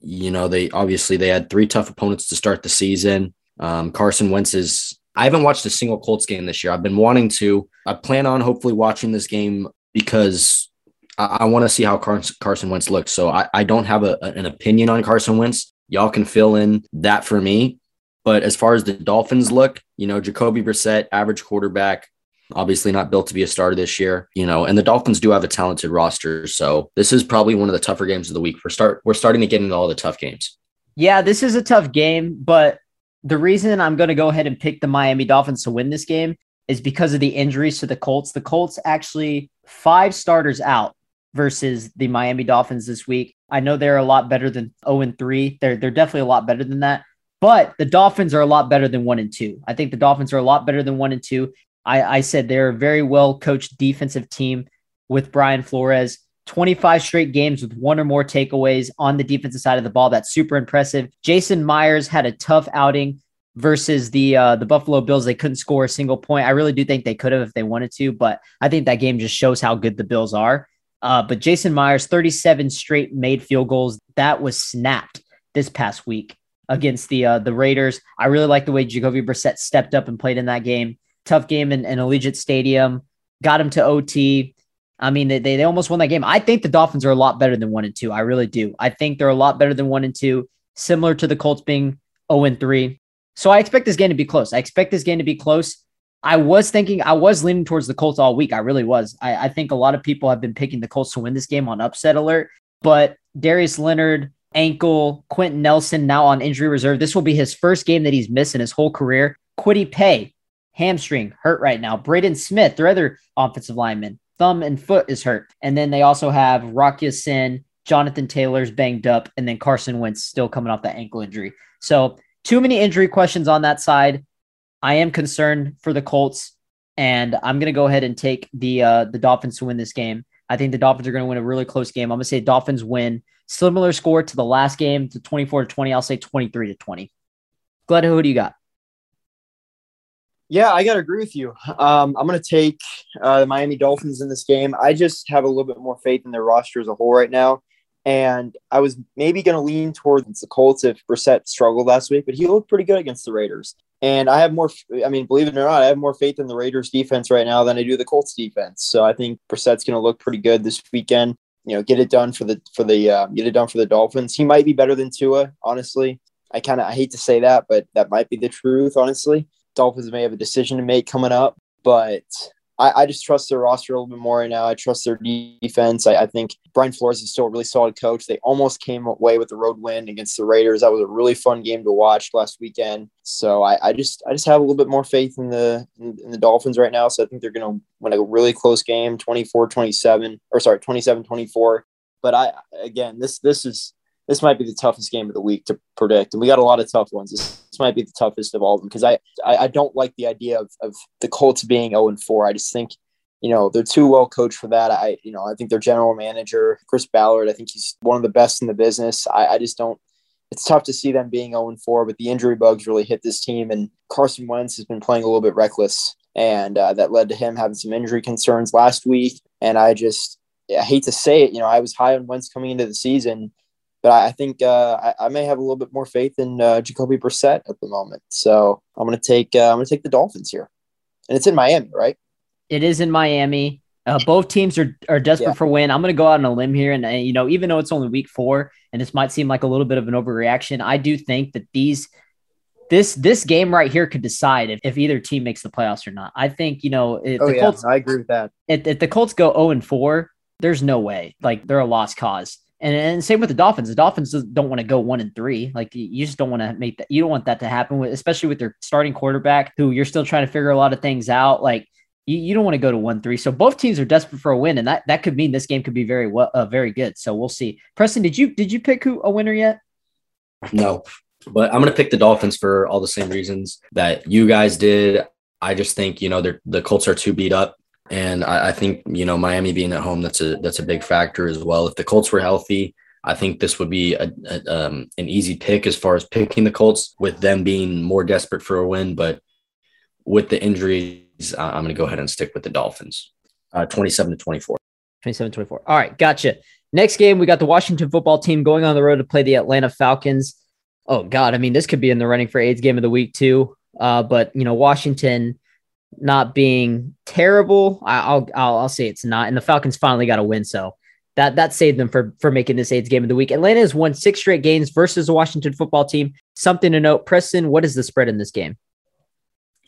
you know, they obviously they had three tough opponents to start the season. Um, Carson Wentz is I haven't watched a single Colts game this year. I've been wanting to. I plan on hopefully watching this game because I, I want to see how Carson, Carson Wentz looks. So I, I don't have a, an opinion on Carson Wentz. Y'all can fill in that for me. But as far as the Dolphins look, you know, Jacoby Brissett, average quarterback, obviously not built to be a starter this year, you know, and the Dolphins do have a talented roster. So this is probably one of the tougher games of the week. We're start we're starting to get into all the tough games. Yeah, this is a tough game, but the reason I'm going to go ahead and pick the Miami Dolphins to win this game is because of the injuries to the Colts. The Colts actually five starters out versus the Miami Dolphins this week. I know they're a lot better than 0 and 3. They're they're definitely a lot better than that. But the Dolphins are a lot better than 1 and 2. I think the Dolphins are a lot better than 1 and 2. I, I said they're a very well coached defensive team with Brian Flores. 25 straight games with one or more takeaways on the defensive side of the ball. That's super impressive. Jason Myers had a tough outing versus the uh, the Buffalo Bills. They couldn't score a single point. I really do think they could have if they wanted to, but I think that game just shows how good the Bills are. Uh, but Jason Myers, 37 straight made field goals. That was snapped this past week against the uh, the Raiders. I really like the way Jacoby Brissett stepped up and played in that game. Tough game in, in Allegiant Stadium. Got him to OT. I mean, they, they almost won that game. I think the Dolphins are a lot better than one and two. I really do. I think they're a lot better than one and two, similar to the Colts being 0 and 3. So I expect this game to be close. I expect this game to be close. I was thinking, I was leaning towards the Colts all week. I really was. I, I, think a lot of people have been picking the Colts to win this game on upset alert, but Darius Leonard, ankle, Quenton Nelson now on injury reserve. This will be his first game that he's missed in his whole career. Kwity Paye, hamstring, hurt right now. Braden Smith, their other offensive lineman, thumb and foot is hurt. And then they also have Rock Ya-Sin, Jonathan Taylor's banged up, and then Carson Wentz still coming off that ankle injury. So, too many injury questions on that side. I am concerned for the Colts, and I'm going to go ahead and take the uh, the Dolphins to win this game. I think the Dolphins are going to win a really close game. I'm going to say Dolphins win. Similar score to the last game, to 24 to 20. I'll say 23 to 20. Glad who do you got? Yeah, I got to agree with you. Um, I'm going to take uh, the Miami Dolphins in this game. I just have a little bit more faith in their roster as a whole right now. And I was maybe going to lean towards the Colts if Brissett struggled last week, but he looked pretty good against the Raiders. And I have more, I mean, believe it or not, I have more faith in the Raiders defense right now than I do the Colts defense. So I think Brissett's going to look pretty good this weekend. You know, get it done for the for the uh, get it done for the Dolphins. He might be better than Tua, honestly. I kind of I hate to say that, but that might be the truth, honestly. Dolphins may have a decision to make coming up, but I, I, just trust their roster a little bit more right now. I trust their defense. I, I, think Brian Flores is still a really solid coach. They almost came away with the road win against the Raiders. That was a really fun game to watch last weekend. So I, I just I just have a little bit more faith in the in, in the Dolphins right now. So I think they're going to win a really close game, 24-27, or sorry, 27-24. But I again, this this is this might be the toughest game of the week to predict. And we got a lot of tough ones. This, this might be the toughest of all of them because I, I, I don't like the idea of, of the Colts being 0 and 4. I just think, you know, they're too well coached for that. I, you know, I think their general manager, Chris Ballard, I think he's one of the best in the business. I, I just don't, it's tough to see them being 0 and 4, but the injury bugs really hit this team. And Carson Wentz has been playing a little bit reckless. And uh, that led to him having some injury concerns last week. And I just, I hate to say it, you know, I was high on Wentz coming into the season but I think uh, I, I, may have a little bit more faith in uh, Jacoby Brissett at the moment. So I'm going to take uh, I'm going to take the Dolphins here, and it's in Miami, right? It is in Miami. Uh, both teams are are desperate yeah. for win. I'm going to go out on a limb here, and uh, you know, even though it's only week four, and this might seem like a little bit of an overreaction, I do think that these this this game right here could decide if, if either team makes the playoffs or not. I think you know if oh, the yeah, Colts. I agree with that. If, if the Colts go 0 and 4, there's no way. Like they're a lost cause. And, and same with the Dolphins. The Dolphins don't want to go one and three. Like you just don't want to make that. You don't want that to happen, with, especially with their starting quarterback, who you're still trying to figure a lot of things out. Like you, you don't want to go to one three. So both teams are desperate for a win, and that that could mean this game could be very well, uh, very good. So we'll see. Preston, did you did you pick who a winner yet? No, but I'm gonna pick the Dolphins for all the same reasons that you guys did. I just think you know the Colts are too beat up and I, I, think you know Miami being at home that's a that's a big factor as well. If the Colts were healthy, I think this would be a, a um, an easy pick as far as picking the Colts with them being more desperate for a win. But with the injuries, I'm going to go ahead and stick with the Dolphins, uh, 27 to 24. 27 24. All right, gotcha. Next game, we got the Washington football team going on the road to play the Atlanta Falcons. Oh God, I mean, this could be in the running for AIDS game of the week too. Uh, but you know, Washington not being terrible. I, will I'll I'll say it's not. And the Falcons finally got a win, so that that saved them for for making this AIDS game of the week. Atlanta has won six straight games versus the Washington football team. Something to note, Preston. What is the spread in this game?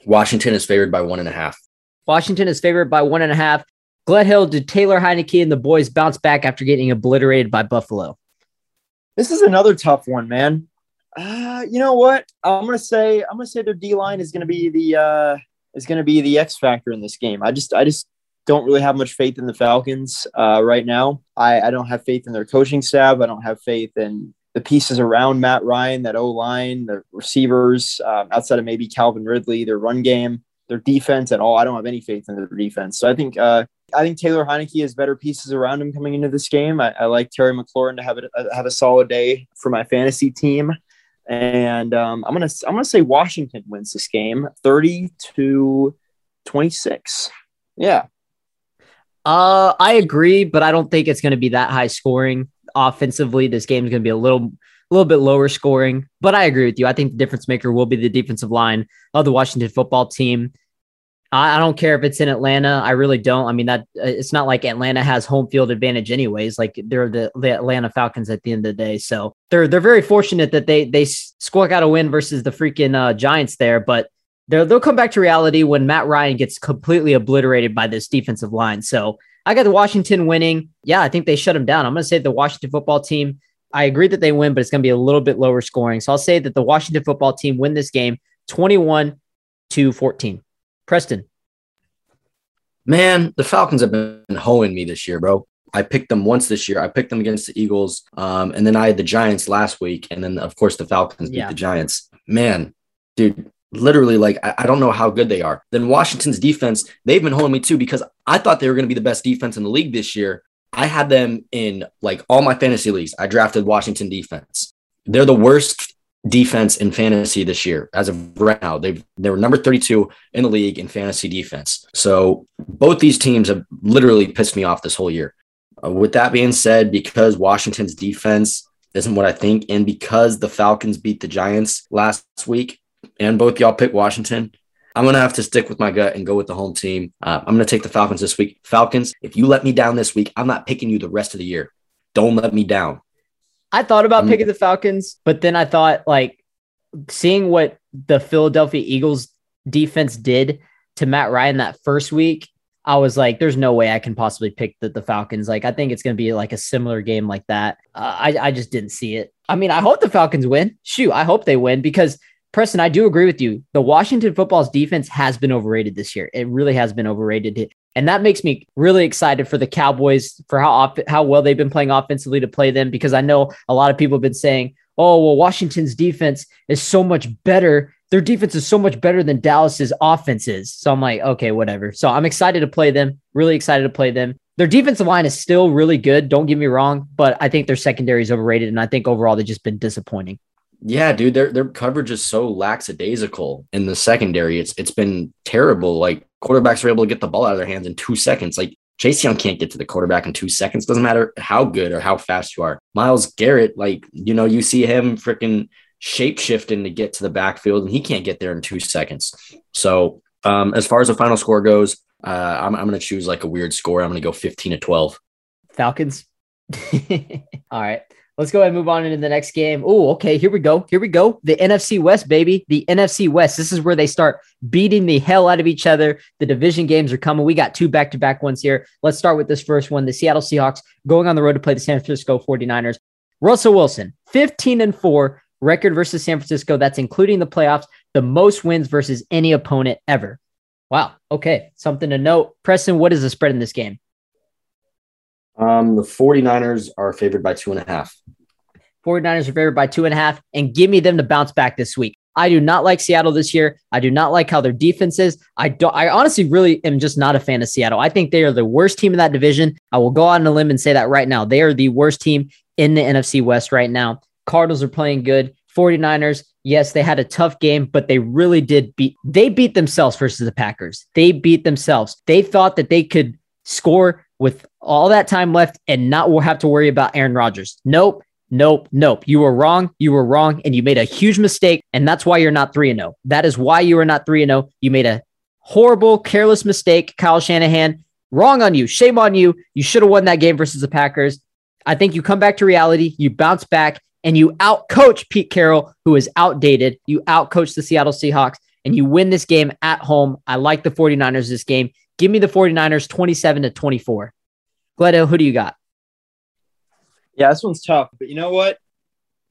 Washington is favored by one and a half. Washington is favored by one and a half. Gledhill, did Taylor Heinicke and the boys bounce back after getting obliterated by Buffalo? This is another tough one, man. Uh, you know what? I'm gonna say I'm gonna say their D line is gonna be the uh, is going to be the X factor in this game. I just I just don't really have much faith in the Falcons uh, right now. I, I don't have faith in their coaching staff. I don't have faith in the pieces around Matt Ryan, that O line, the receivers, um, outside of maybe Calvin Ridley, their run game, their defense at all. I don't have any faith in their defense. So I think uh, I think Taylor Heinicke has better pieces around him coming into this game. I, I like Terry McLaurin to have a, have a solid day for my fantasy team and um, I'm gonna I'm gonna say Washington wins this game, thirty to twenty six. Yeah. Uh, I agree, but I don't think it's going to be that high scoring offensively. This game is going to be a little, a little bit lower scoring. But I agree with you. I think the difference maker will be the defensive line of the Washington football team. I, I don't care if it's in Atlanta. I really don't. I mean that uh, it's not like Atlanta has home field advantage anyways. Like they're the, the Atlanta Falcons at the end of the day. So they're they're very fortunate that they they squawk out a win versus the freaking uh, Giants there. But they'll they'll come back to reality when Matt Ryan gets completely obliterated by this defensive line. So I got the Washington winning. Yeah, I think they shut him down. I'm going to say the Washington football team. I agree that they win, but it's going to be a little bit lower scoring. So I'll say that the Washington football team win this game 21 to 14. Preston. Man, the Falcons have been hoeing me this year, bro. I picked them once this year. I picked them against the Eagles. Um, and then I had the Giants last week. And then, of course, the Falcons beat yeah. the Giants. Man, dude, literally like I, I don't know how good they are. Then Washington's defense, they've been holding me too because I thought they were going to be the best defense in the league this year. I had them in like all my fantasy leagues. I drafted Washington defense. They're the worst defense in fantasy this year as of right now. They they were number 32 in the league in fantasy defense. So both these teams have literally pissed me off this whole year. Uh, with that being said, because Washington's defense isn't what I think, and because the Falcons beat the Giants last week, and both y'all pick Washington, I'm gonna have to stick with my gut and go with the home team. Uh, I'm gonna take the Falcons this week. Falcons, if you let me down this week, I'm not picking you the rest of the year. Don't let me down. I thought about I'm- picking the Falcons, but then I thought like seeing what the Philadelphia Eagles defense did to Matt Ryan that first week, I was like, there's no way I can possibly pick the, the Falcons. Like, I think it's going to be like a similar game like that. Uh, I, I just didn't see it. I mean, I hope the Falcons win. Shoot, I hope they win because Preston, I do agree with you. The Washington football's defense has been overrated this year. It really has been overrated. And that makes me really excited for the Cowboys for how op- how well they've been playing offensively to play them because I know a lot of people have been saying, "Oh, well Washington's defense is so much better. Their defense is so much better than Dallas's offense is." So I'm like, "Okay, whatever." So I'm excited to play them. Really excited to play them. Their defensive line is still really good, don't get me wrong, but I think their secondary is overrated and I think overall they've just been disappointing. Yeah, dude, their their coverage is so lackadaisical in the secondary. It's it's been terrible. Like quarterbacks are able to get the ball out of their hands in two seconds. Like Chase Young can't get to the quarterback in two seconds. Doesn't matter how good or how fast you are. Myles Garrett, like you know, you see him freaking shape shifting to get to the backfield, and he can't get there in two seconds. So um, as far as the final score goes, uh, I'm I'm gonna choose like a weird score. I'm gonna go 15 to 12. Falcons. All right. Let's go ahead and move on into the next game. Oh, okay. Here we go. Here we go. The NFC West, baby. The NFC West. This is where they start beating the hell out of each other. The division games are coming. We got two back to back ones here. Let's start with this first one. The Seattle Seahawks going on the road to play the San Francisco 49ers. Russell Wilson, 15 and 4 record versus San Francisco. That's including the playoffs, the most wins versus any opponent ever. Wow. Okay. Something to note. Preston, what is the spread in this game? Um, the 49ers are favored by two and a half. 49ers are favored by two and a half, and give me them to bounce back this week. I do not like Seattle this year. I do not like how their defense is. I don't. I honestly really am just not a fan of Seattle. I think they are the worst team in that division. I will go on a limb and say that right now. They are the worst team in the NFC West right now. Cardinals are playing good. 49ers, yes, they had a tough game, but they really did beat. They beat themselves versus the Packers. They beat themselves. They thought that they could score with all that time left and not have to worry about Aaron Rodgers. Nope. Nope, nope. You were wrong. You were wrong, and you made a huge mistake, and that's why you're not three and zero. That is why you are not three and zero. You made a horrible, careless mistake, Kyle Shanahan. Wrong on you. Shame on you. You should have won that game versus the Packers. I think you come back to reality. You bounce back, and you outcoach Pete Carroll, who is outdated. You outcoach the Seattle Seahawks, and you win this game at home. I like the 49ers this game. Give me the 49ers 27 to 24. Gledo, who do you got? Yeah, this one's tough, but you know what?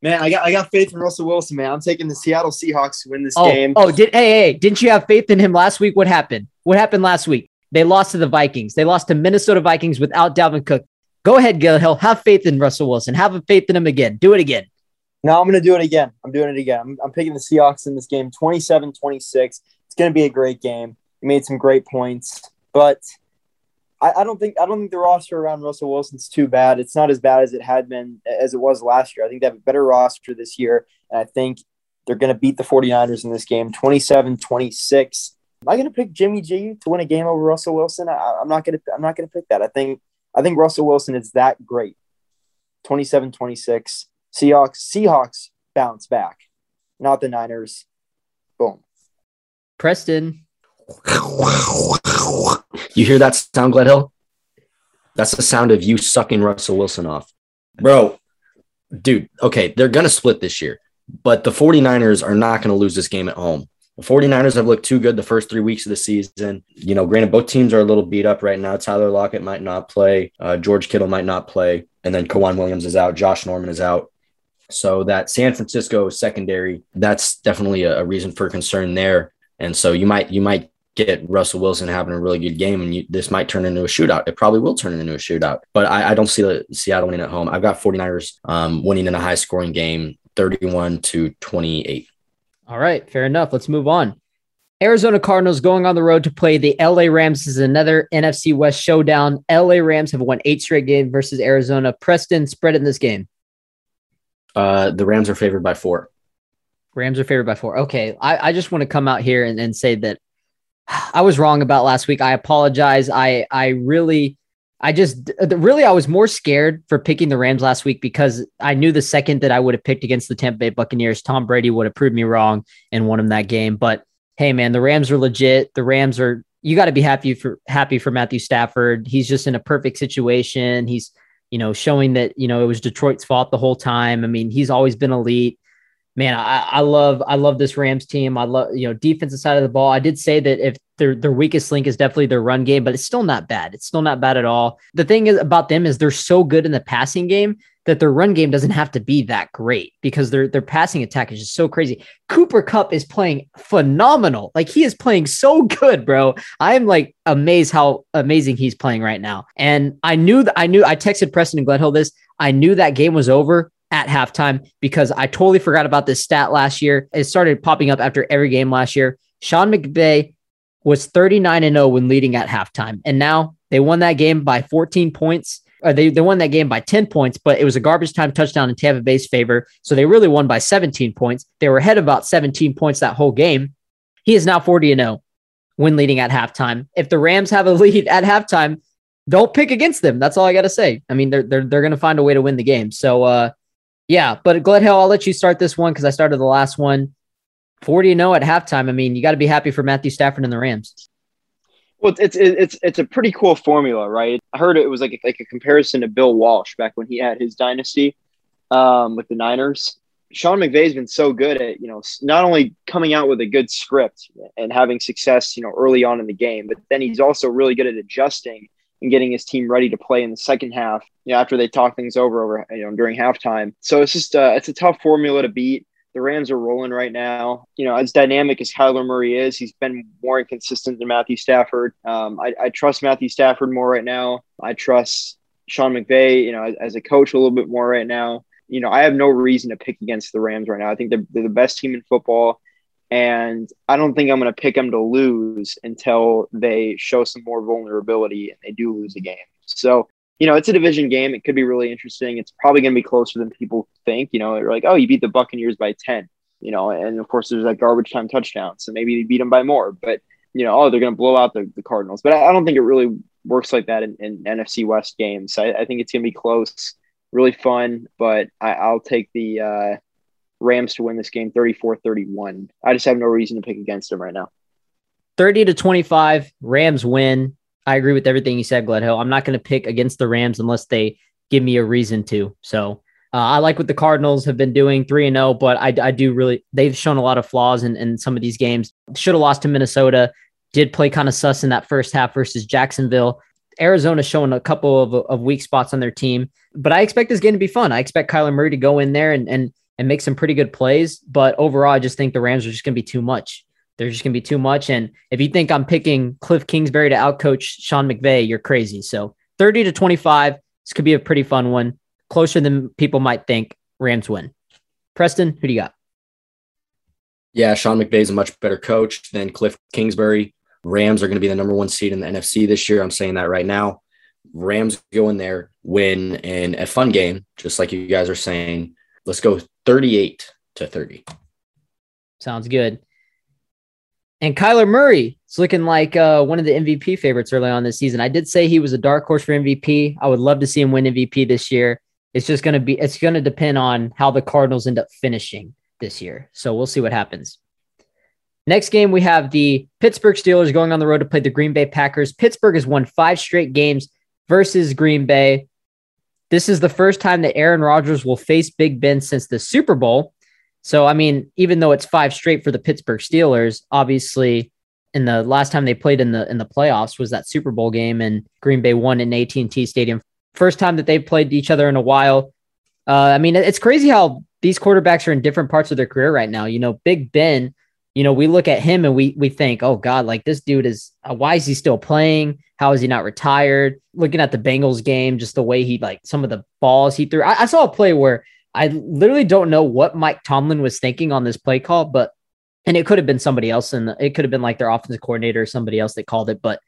Man, I got I got faith in Russell Wilson, man. I'm taking the Seattle Seahawks to win this Oh, game. oh, did hey, hey, didn't you have faith in him last week? What happened? What happened last week? They lost to the Vikings. They lost to Minnesota Vikings without Dalvin Cook. Go ahead, Gledhill. Have faith in Russell Wilson. Have faith in him again. Do it again. No, I'm going to do it again. I'm doing it again. I'm, I'm picking the Seahawks in this game 27 26. It's going to be a great game. He made some great points, but I, I don't think I don't think the roster around Russell Wilson's too bad. It's not as bad as it had been as it was last year. I think they have a better roster this year, and I think they're going to beat the 49ers in this game 27 26. Am I going to pick Jimmy G to win a game over Russell Wilson? I, I'm not going to. I'm not going to pick that. I think I think Russell Wilson is that great. 27 26. Seahawks Seahawks bounce back, not the Niners. Boom. Preston. You hear that sound, Gledhill? That's the sound of you sucking Russell Wilson off. Bro, dude, okay, they're going to split this year, but the 49ers are not going to lose this game at home. The 49ers have looked too good the first three weeks of the season. You know, granted, both teams are a little beat up right now. Tyler Lockett might not play. Uh, George Kittle might not play. And then K'Waun Williams is out. Josh Norman is out. So that San Francisco secondary, that's definitely a, reason for concern there. And so you might you might get Russell Wilson having a really good game, and you, this might turn into a shootout. It probably will turn into a shootout, but I, I don't see the Seattle winning at home. I've got 49ers um, winning in a high scoring game, 31 to 28. All right, fair enough. Let's move on. Arizona Cardinals going on the road to play the LA Rams. This is another NFC West showdown. LA Rams have won eight straight games versus Arizona. Preston spread in this game. Uh, the Rams are favored by four. Rams are favored by four. Okay. I, I just want to come out here and, and say that I was wrong about last week. I apologize. I I really I just really I was more scared for picking the Rams last week because I knew the second that I would have picked against the Tampa Bay Buccaneers, Tom Brady would have proved me wrong and won him that game. But hey, man, the Rams are legit. The Rams are you got to be happy for happy for Matthew Stafford. He's just in a perfect situation. He's you know showing that you know it was Detroit's fault the whole time. I mean, he's always been elite man, I, I love I love this Rams team. I love you know defensive side of the ball. I did say that if their their weakest link is definitely their run game, but it's still not bad. It's still not bad at all. The thing is about them is they're so good in the passing game that their run game doesn't have to be that great because their their passing attack is just so crazy. Cooper Kupp is playing phenomenal. Like he is playing so good, bro. I'm like amazed how amazing he's playing right now. And I knew that I knew I texted Preston and Gledhill this. I knew that game was over at halftime because I totally forgot about this stat last year. It started popping up after every game last year. Sean McVay was 39 and 0 when leading at halftime. And now they won that game by 14 points. Or they, they won that game by 10 points, but it was a garbage time touchdown in Tampa Bay's favor. So they really won by 17 points. They were ahead about 17 points that whole game. He is now 40 and 0 when leading at halftime. If the Rams have a lead at halftime, don't pick against them. That's all I got to say. I mean, they're, they're, they're going to find a way to win the game. So, uh, yeah, but Gledhill, I'll let you start this one because I started the last one. 40 0 at halftime. I mean, you got to be happy for Matthew Stafford and the Rams. Well, it's it's it's a pretty cool formula, right? I heard it was like like a comparison to Bill Walsh back when he had his dynasty um, with the Niners. Sean McVay's been so good at you know not only coming out with a good script and having success you know early on in the game, but then he's also really good at adjusting and getting his team ready to play in the second half. You know, after they talk things over over you know during halftime. So it's just uh, it's a tough formula to beat. The Rams are rolling right now. You know, as dynamic as Kyler Murray is, he's been more inconsistent than Matthew Stafford. Um, I, I, trust Matthew Stafford more right now. I trust Sean McVay, you know, as, as, a coach a little bit more right now. You know, I have no reason to pick against the Rams right now. I think they're, they're the best team in football. And I don't think I'm going to pick them to lose until they show some more vulnerability and they do lose a game. So, you know, it's a division game. It could be really interesting. It's probably going to be closer than people think. You know, they're like, oh, you beat the Buccaneers by 10, you know, and of course there's that garbage time touchdown. So maybe they beat them by more, but, you know, oh, they're going to blow out the, the Cardinals. But I, I, don't think it really works like that in, in NFC West games. I, I think it's going to be close, really fun, but I, will take the, uh, Rams to win this game 34 31. I just have no reason to pick against them right now. 30 to 25, Rams win. I agree with everything you said, Gledhill. I'm not going to pick against the Rams unless they give me a reason to. So uh, I like what the Cardinals have been doing 3 and 0, but I, I do really, they've shown a lot of flaws in, in some of these games. Should have lost to Minnesota, did play kind of sus in that first half versus Jacksonville. Arizona showing a couple of, of weak spots on their team, but I expect this game to be fun. I expect Kyler Murray to go in there and, and and make some pretty good plays. But overall, I just think the Rams are just going to be too much. They're just going to be too much. And if you think I'm picking Cliff Kingsbury to outcoach Sean McVay, you're crazy. So 30 to 25, this could be a pretty fun one. Closer than people might think. Rams win. Preston, who do you got? Yeah, Sean McVay is a much better coach than Cliff Kingsbury. Rams are going to be the number one seed in the NFC this year. I'm saying that right now. Rams go in there, win in a fun game, just like you guys are saying. Let's go 38 to 30. Sounds good. And Kyler Murray is looking like uh, one of the MVP favorites early on this season. I did say he was a dark horse for MVP. I would love to see him win MVP this year. It's just going to be, it's going to depend on how the Cardinals end up finishing this year. So we'll see what happens. Next game, we have the Pittsburgh Steelers going on the road to play the Green Bay Packers. Pittsburgh has won five straight games versus Green Bay. This is the first time that Aaron Rodgers will face Big Ben since the Super Bowl. So, I mean, even though it's five straight for the Pittsburgh Steelers, obviously, in the last time they played in the in the playoffs was that Super Bowl game, and Green Bay won in AT&T Stadium. First time that they've played each other in a while. Uh, I mean, it's crazy how these quarterbacks are in different parts of their career right now. You know, Big Ben you know, we look at him and we we think, oh God, like this dude is uh, why is he still playing? How is he not retired? Looking at the Bengals game, just the way he like some of the balls he threw. I, I saw a play where I literally don't know what Mike Tomlin was thinking on this play call, but and it could have been somebody else, and it could have been like their offensive coordinator or somebody else that called it, but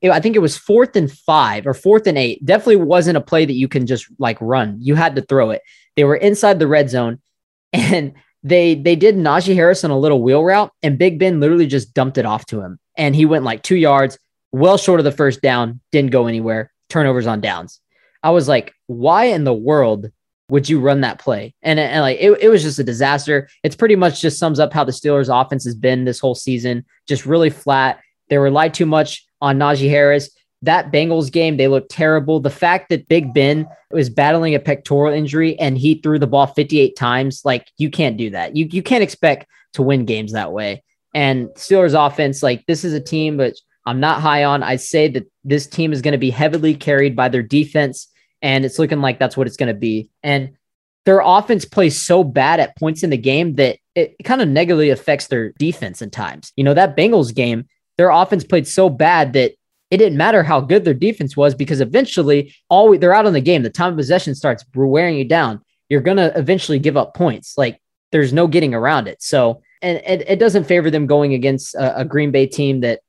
it, I think it was fourth and five or fourth and eight. Definitely wasn't a play that you can just like run. You had to throw it. They were inside the red zone, and they they did Najee Harris on a little wheel route, and Big Ben literally just dumped it off to him, and he went like two yards, well short of the first down, didn't go anywhere. Turnovers on downs. I was like, why in the world would you run that play? And, and like it, it was just a disaster. It's pretty much just sums up how the Steelers offense has been this whole season, just really flat. They relied too much on Najee Harris. That Bengals game, they looked terrible. The fact that Big Ben was battling a pectoral injury and he threw the ball 58 times, like you can't do that. You you can't expect to win games that way. And Steelers offense, like this is a team but I'm not high on. I say that this team is going to be heavily carried by their defense, and it's looking like that's what it's going to be. And their offense plays so bad at points in the game that it kind of negatively affects their defense in times. You know, that Bengals game, their offense played so bad that it didn't matter how good their defense was because eventually all they're out on the game. The time of possession starts wearing you down. You're going to eventually give up points. Like there's no getting around it. So, and it, it doesn't favor them going against a, a Green Bay team that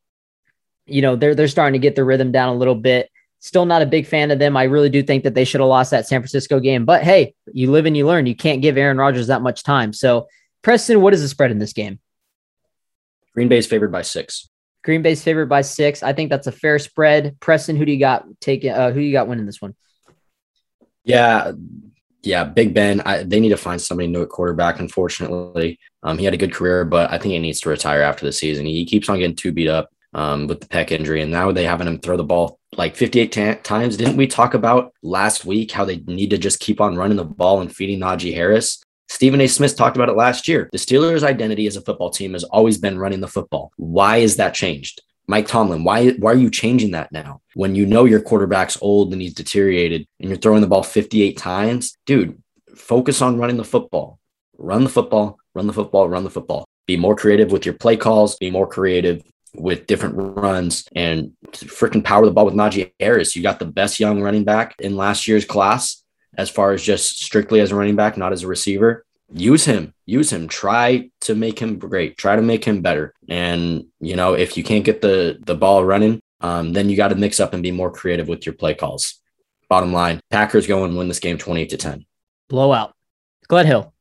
you know, they're they're starting to get the rhythm down a little bit. Still not a big fan of them. I really do think that they should have lost that San Francisco game. But hey, you live and you learn. You can't give Aaron Rodgers that much time. So, Preston, what is the spread in this game? Green Bay's favored by six. Green Bay's favored by six. I think that's a fair spread. Preston, who do you got taking? Uh, who you got winning this one? Yeah, yeah, Big Ben. I, they need to find somebody new at quarterback. Unfortunately, um, he had a good career, but I think he needs to retire after the season. He keeps on getting too beat up um, with the pec injury, and now they having him throw the ball like 58 t- times. Didn't we talk about last week how they need to just keep on running the ball and feeding Najee Harris? Stephen A. Smith talked about it last year. The Steelers' identity as a football team has always been running the football. Why is that changed? Mike Tomlin, why why are you changing that now? When you know your quarterback's old and he's deteriorated and you're throwing the ball 58 times, dude, focus on running the football. Run the football, run the football, run the football. Be more creative with your play calls, be more creative with different runs and freaking power the ball with Najee Harris. You got the best young running back in last year's class as far as just strictly as a running back, not as a receiver. Use him, use him. Try to make him great. Try to make him better. And you know, if you can't get the the ball running, um, then you got to mix up and be more creative with your play calls. Bottom line, Packers go and win this game twenty eight to ten. Blowout. Gledhill.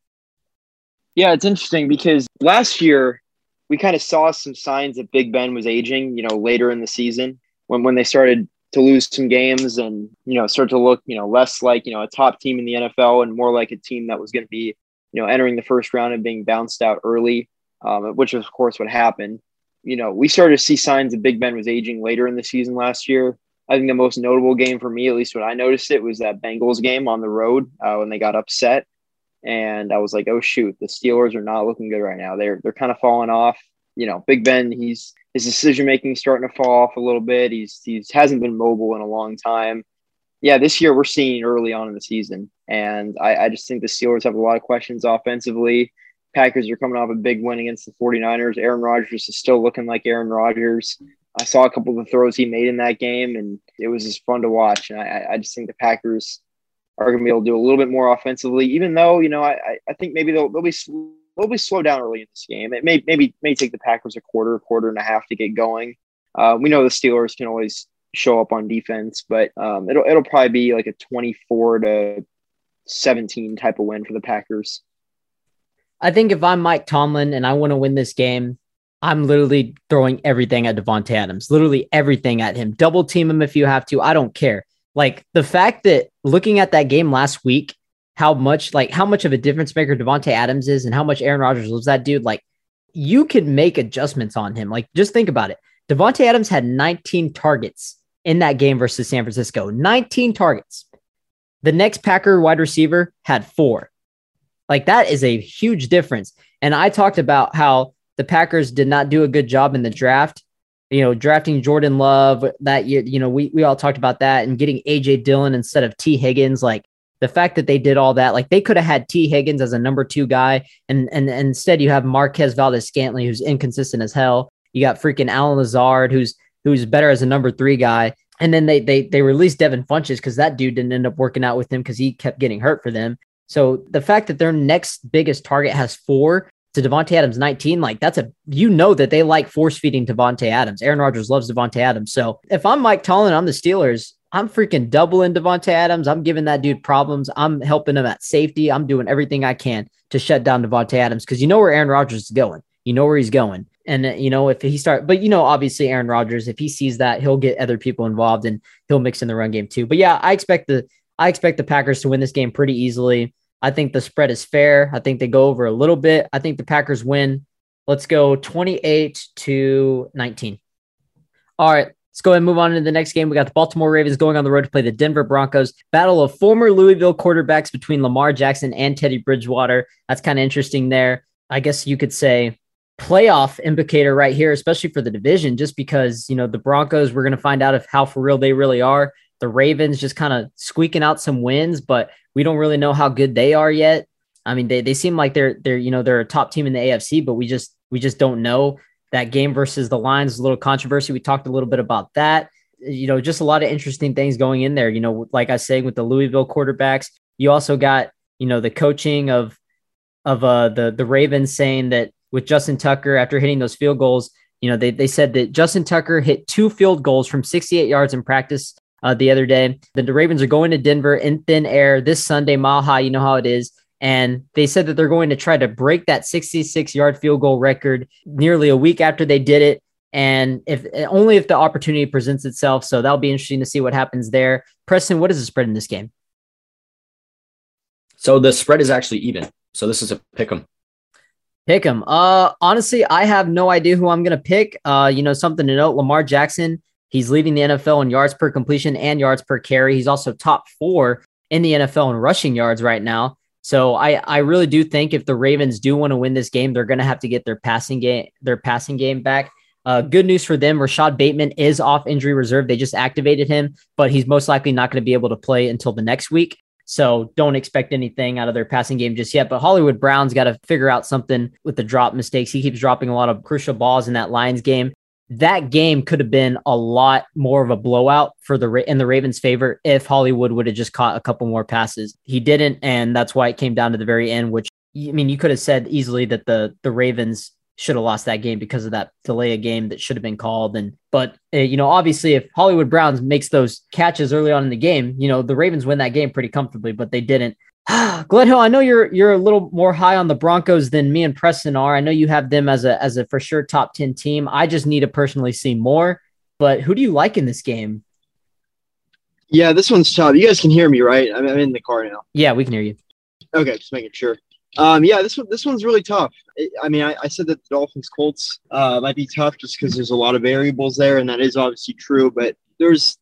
Yeah, it's interesting because last year we kind of saw some signs that Big Ben was aging, you know, later in the season when when they started to lose some games and you know start to look you know less like you know a top team in the NFL and more like a team that was going to be you know entering the first round and being bounced out early, um, which of course what happened. You know, we started to see signs that Big Ben was aging later in the season last year. I think the most notable game for me, at least when I noticed it, was that Bengals game on the road uh, when they got upset and I was like, oh shoot, the Steelers are not looking good right now. They're they're kind of falling off. You know, Big Ben, he's his decision making starting to fall off a little bit. He's he's hasn't been mobile in a long time. Yeah, this year we're seeing early on in the season, and I, I just think the Steelers have a lot of questions offensively. Packers are coming off a big win against the 49ers. Aaron Rodgers is still looking like Aaron Rodgers. I saw a couple of the throws he made in that game, and it was just fun to watch. And I, I just think the Packers are going to be able to do a little bit more offensively, even though, you know, I, I think maybe they'll, they'll be they'll be slow down early in this game. It may maybe may take the Packers a quarter, quarter and a half to get going. Uh, we know the Steelers can always show up on defense, but um, it'll it'll probably be like a twenty four to seventeen type of win for the Packers. I think if I'm Mike Tomlin and I want to win this game, I'm literally throwing everything at Davante Adams, literally everything at him. Double team him if you have to. I don't care. Like the fact that looking at that game last week, how much like how much of a difference maker Davante Adams is and how much Aaron Rodgers loves that dude, like you can make adjustments on him. Like just think about it. Davante Adams had 19 targets in that game versus San Francisco. 19 targets. The next Packer wide receiver had four. Like that is a huge difference. And I talked about how the Packers did not do a good job in the draft you know, drafting Jordan Love that year, you know, we, we all talked about that and getting AJ Dillon instead of Tee Higgins. Like the fact that they did all that, like they could have had Tee Higgins as a number two guy. And, and, and instead you have Marquez Valdes-Scantling, who's inconsistent as hell. You got freaking Allen Lazard, who's, who's better as a number three guy. And then they, they, they released Devin Funchess because that dude didn't end up working out with them because he kept getting hurt for them. So the fact that their next biggest target has four, to Davante Adams 19, like that's a you know that they like force feeding Davante Adams. Aaron Rodgers loves Davante Adams. So if I'm Mike Tomlin, I'm the Steelers. I'm freaking doubling Davante Adams. I'm giving that dude problems. I'm helping him at safety. I'm doing everything I can to shut down Davante Adams because you know where Aaron Rodgers is going. You know where he's going. And uh, you know if he start, but you know obviously Aaron Rodgers, if he sees that, he'll get other people involved and he'll mix in the run game too. But yeah, I expect the I expect the Packers to win this game pretty easily. I think the spread is fair. I think they go over a little bit. I think the Packers win. Let's go 28 to 19. All right, let's go ahead and move on to the next game. We got the Baltimore Ravens going on the road to play the Denver Broncos. Battle of former Louisville quarterbacks between Lamar Jackson and Teddy Bridgewater. That's kind of interesting there. I guess you could say playoff indicator right here, especially for the division, just because, you know, the Broncos, we're going to find out if how for real they really are. The Ravens just kind of squeaking out some wins, but we don't really know how good they are yet. I mean, they, they seem like they're they're you know they're a top team in the AFC, but we just we just don't know. That game versus the Lions, a little controversy. We talked a little bit about that. You know, just a lot of interesting things going in there. You know, like I was saying with the Louisville quarterbacks, you also got you know the coaching of of uh the the Ravens saying that with Justin Tucker after hitting those field goals, you know, they they said that Justin Tucker hit two field goals from 68 yards in practice uh, the other day. The Ravens are going to Denver in thin air this Sunday, mile high. You know how it is. And they said that they're going to try to break that 66 yard field goal record nearly a week after they did it. And if only if the opportunity presents itself. So that'll be interesting to see what happens there. Preston, what is the spread in this game? So the spread is actually even. So this is a pick 'em. Pick 'em. Uh, honestly, I have no idea who I'm gonna pick. Uh, you know, something to note: Lamar Jackson He's leading the NFL in yards per completion and yards per carry. He's also top four in the NFL in rushing yards right now. So I, I really do think if the Ravens do want to win this game, they're going to have to get their passing game their passing game back. Uh, good news for them: Rashod Bateman is off injury reserve. They just activated him, but he's most likely not going to be able to play until the next week. So don't expect anything out of their passing game just yet. But Hollywood Brown's got to figure out something with the drop mistakes. He keeps dropping a lot of crucial balls in that Lions game that game could have been a lot more of a blowout for the in the Ravens' favor if Hollywood would have just caught a couple more passes. He didn't, and that's why it came down to the very end. Which I mean, you could have said easily that the the Ravens should have lost that game because of that delay of game that should have been called. And but uh, you know, obviously, if Hollywood Browns makes those catches early on in the game, you know, the Ravens win that game pretty comfortably. But they didn't. Gledhill, I know you're you're a little more high on the Broncos than me and Preston are. I know you have them as a as a for sure top 10 team. I just need to personally see more. But who do you like in this game? Yeah, this one's tough. You guys can hear me, right? I'm, I'm in the car now. Yeah, we can hear you. Okay, just making sure. Um, yeah, this one this one's really tough. I mean, I, I said that the Dolphins Colts uh, might be tough just because there's a lot of variables there, and that is obviously true. But there's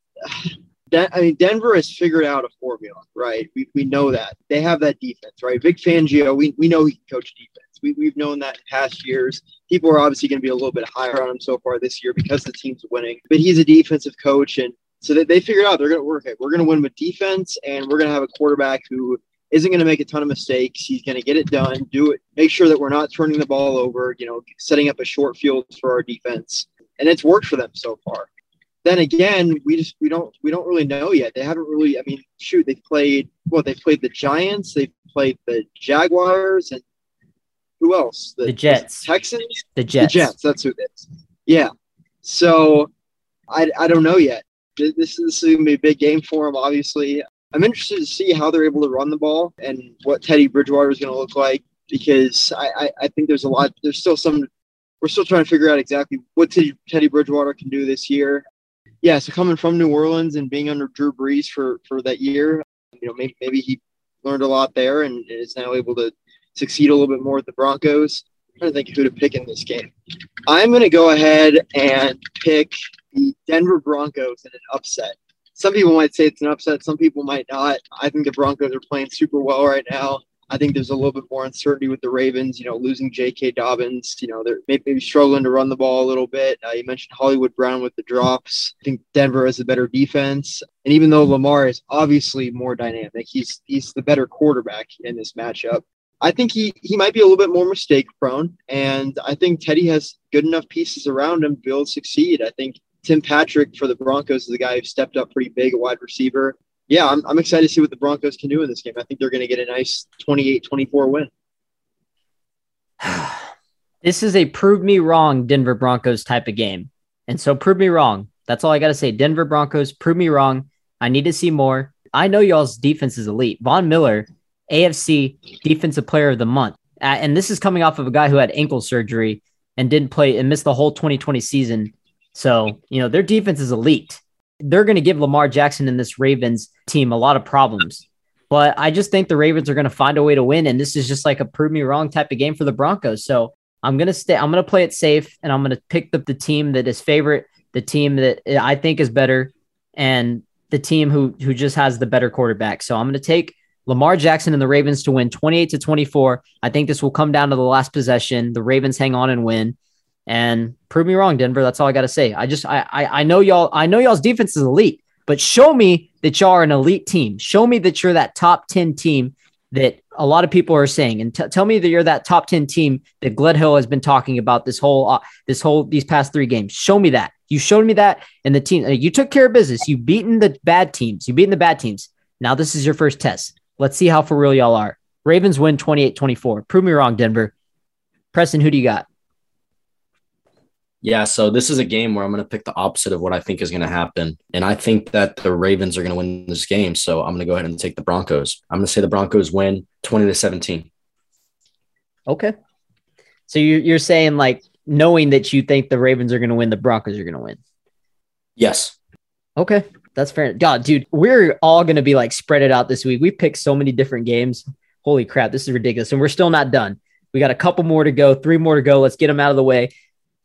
Den- I mean, Denver has figured out a formula, right? We, we know that they have that defense, right? Vic Fangio, we, we know he can coach defense. We, we've known that in past years. People are obviously going to be a little bit higher on him so far this year because the team's winning. But he's a defensive coach, and so they, they figured out they're going to work it. We're going to win with defense, and we're going to have a quarterback who isn't going to make a ton of mistakes. He's going to get it done, do it, make sure that we're not turning the ball over. You know, setting up a short field for our defense, and it's worked for them so far then again, we just we don't we don't really know yet. They haven't really. I mean, shoot, they played well. They played the Giants. They played the Jaguars, and who else? The, the Jets, Texans, the Jets. The Jets. That's who it is. Yeah. So I I don't know yet. This, this is going to be a big game for them. Obviously, I'm interested to see how they're able to run the ball and what Teddy Bridgewater is going to look like because I, I, I think there's a lot. There's still some we're still trying to figure out exactly what Teddy Bridgewater can do this year yeah, so coming from New Orleans and being under Drew Brees for for that year, you know, maybe, maybe he learned a lot there and is now able to succeed a little bit more with the Broncos. I'm trying to think who to pick in this game. I'm going to go ahead and pick the Denver Broncos in an upset. Some people might say it's an upset. Some people might not. I think the Broncos are playing super well right now. I think there's a little bit more uncertainty with the Ravens, you know, losing J.K. Dobbins. You know, they're maybe struggling to run the ball a little bit. Uh, you mentioned Hollywood Brown with the drops. I think Denver has a better defense. And even though Lamar is obviously more dynamic, he's he's the better quarterback in this matchup. I think he, he might be a little bit more mistake prone. And I think Teddy has good enough pieces around him to be able to succeed. I think Tim Patrick for the Broncos is the guy who stepped up pretty big, a wide receiver yeah, I'm, I'm excited to see what the Broncos can do in this game. I think they're going to get a nice 28 24 win. This is a prove me wrong Denver Broncos type of game. And so prove me wrong. That's all I got to say. Denver Broncos, prove me wrong. I need to see more. I know y'all's defense is elite. Von Miller, AFC Defensive Player of the Month. Uh, and this is coming off of a guy who had ankle surgery and didn't play and missed the whole 2020 season. So, you know, their defense is elite. They're going to give Lamar Jackson and this Ravens team a lot of problems. But I just think the Ravens are going to find a way to win. And this is just like a prove me wrong type of game for the Broncos. So I'm going to stay, I'm going to play it safe and I'm going to pick the, the team that is favorite, the team that I think is better, and the team who, who just has the better quarterback. So I'm going to take Lamar Jackson and the Ravens to win 28 to 24. I think this will come down to the last possession. The Ravens hang on and win. And prove me wrong, Denver. That's all I got to say. I just I, I I know y'all I know y'all's defense is elite, but show me that y'all are an elite team. Show me that you're that top 10 team that a lot of people are saying and t- tell me that you're that top 10 team that Gledhill has been talking about this whole uh, this whole these past 3 games. Show me that. You showed me that and the team you took care of business. You beaten the bad teams. You beaten the bad teams. Now this is your first test. Let's see how for real y'all are. Ravens win 28 24. Prove me wrong, Denver. Preston, who do you got? Yeah, so this is a game where I'm going to pick the opposite of what I think is going to happen. And I think that the Ravens are going to win this game. So I'm going to go ahead and take the Broncos. I'm going to say the Broncos win 20 to 17. Okay. So you're, you're saying, like, knowing that you think the Ravens are going to win, the Broncos are going to win? Yes. Okay. That's fair. God, dude, we're all going to be like spread it out this week. We picked so many different games. Holy crap, this is ridiculous. And we're still not done. We got a couple more to go, three more to go. Let's get them out of the way.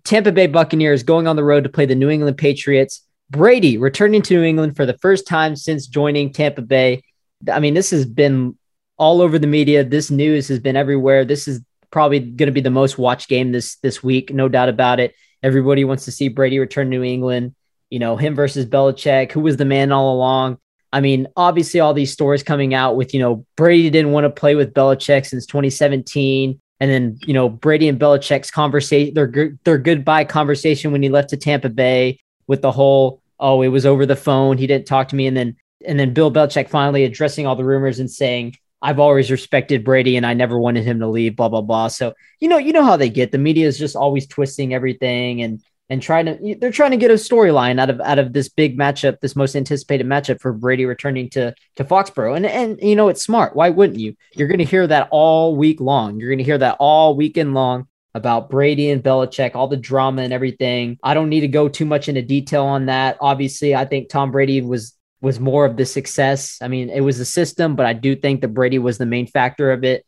Tampa Bay Buccaneers going on the road to play the New England Patriots. Brady returning to New England for the first time since joining Tampa Bay. I mean, this has been all over the media. This news has been everywhere. This is probably going to be the most watched game this this week, no doubt about it. Everybody wants to see Brady return to New England you know, him versus Belichick, who was the man all along. I mean, obviously, all these stories coming out with, you know, Brady didn't want to play with Belichick since 2017. And then, you know, Brady and Belichick's conversation, their, their goodbye conversation when he left to Tampa Bay with the whole, oh, it was over the phone. He didn't talk to me. And then, and then Bill Belichick finally addressing all the rumors and saying, I've always respected Brady and I never wanted him to leave, blah, blah, blah. So, you know, you know how they get the media is just always twisting everything and and trying to they're trying to get a storyline out of out of this big matchup, this most anticipated matchup for Brady returning to to Foxborough. And and you know it's smart. Why wouldn't you? You're going to hear that all week long. You're going to hear that all weekend long about Brady and Belichick, all the drama and everything. I don't need to go too much into detail on that. Obviously, I think Tom Brady was was more of the success. I mean, it was the system, but I do think that Brady was the main factor of it.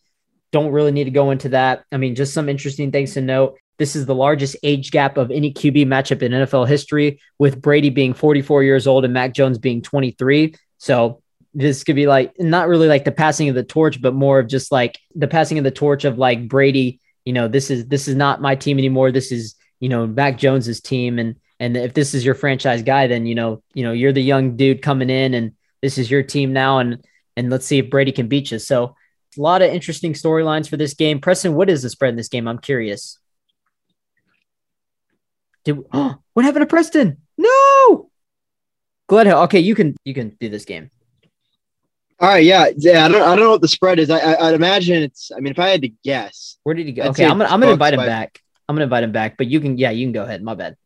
Don't really need to go into that. I mean, just some interesting things to note. This is the largest age gap of any QB matchup in NFL history, with Brady being 44 years old and Mac Jones being 23. So this could be like not really like the passing of the torch, but more of just like the passing of the torch of like Brady. You know, this is this is not my team anymore. This is you know Mac Jones's team, and and if this is your franchise guy, then you know you know you're the young dude coming in, and this is your team now, and and let's see if Brady can beat you. So a lot of interesting storylines for this game. Preston, what is the spread in this game? I'm curious. Did oh, what happened to Preston? No. Gledhill. Okay, you can you can do this game. All right, yeah, yeah. I don't, I don't know what the spread is. I, I, would imagine it's. I mean, if I had to guess, where did he go? I'd okay, I'm gonna, I'm gonna invite him by... back. I'm gonna invite him back. But you can, yeah, you can go ahead. My bad.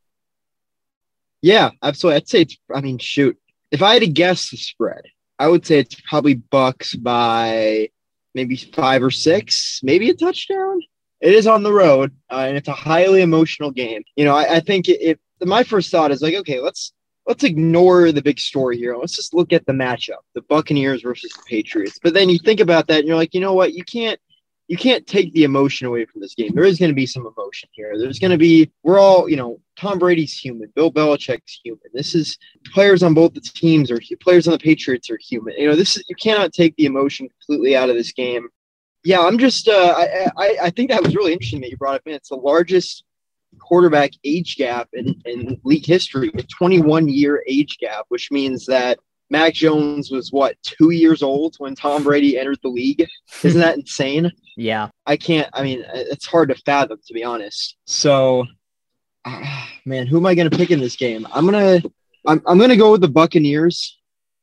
Yeah, absolutely. I'd say it's. I mean, shoot. If I had to guess the spread, I would say it's probably Bucks by maybe five or six, maybe a touchdown. It is on the road, uh, and it's a highly emotional game. You know, I, I think it. My first thought is like, okay, let's let's ignore the big story here. Let's just look at the matchup, the Buccaneers versus the Patriots. But then you think about that, and you're like, you know what? You can't you can't take the emotion away from this game. There is going to be some emotion here. There's going to be, we're all, you know, Tom Brady's human, Bill Belichick's human. This is players on both the teams or players on the Patriots are human. You know, this is, you cannot take the emotion completely out of this game yeah, I'm just uh, I, I, I think that was really interesting that you brought up in. It's the largest quarterback age gap in, in league history, a 21 year age gap, which means that Mac Jones was what two years old when Tom Brady entered the league. Isn't that insane? Yeah, I can't. I mean, it's hard to fathom to be honest. So, uh, man, who am I going to pick in this game? I'm gonna I'm, I'm gonna go with the Buccaneers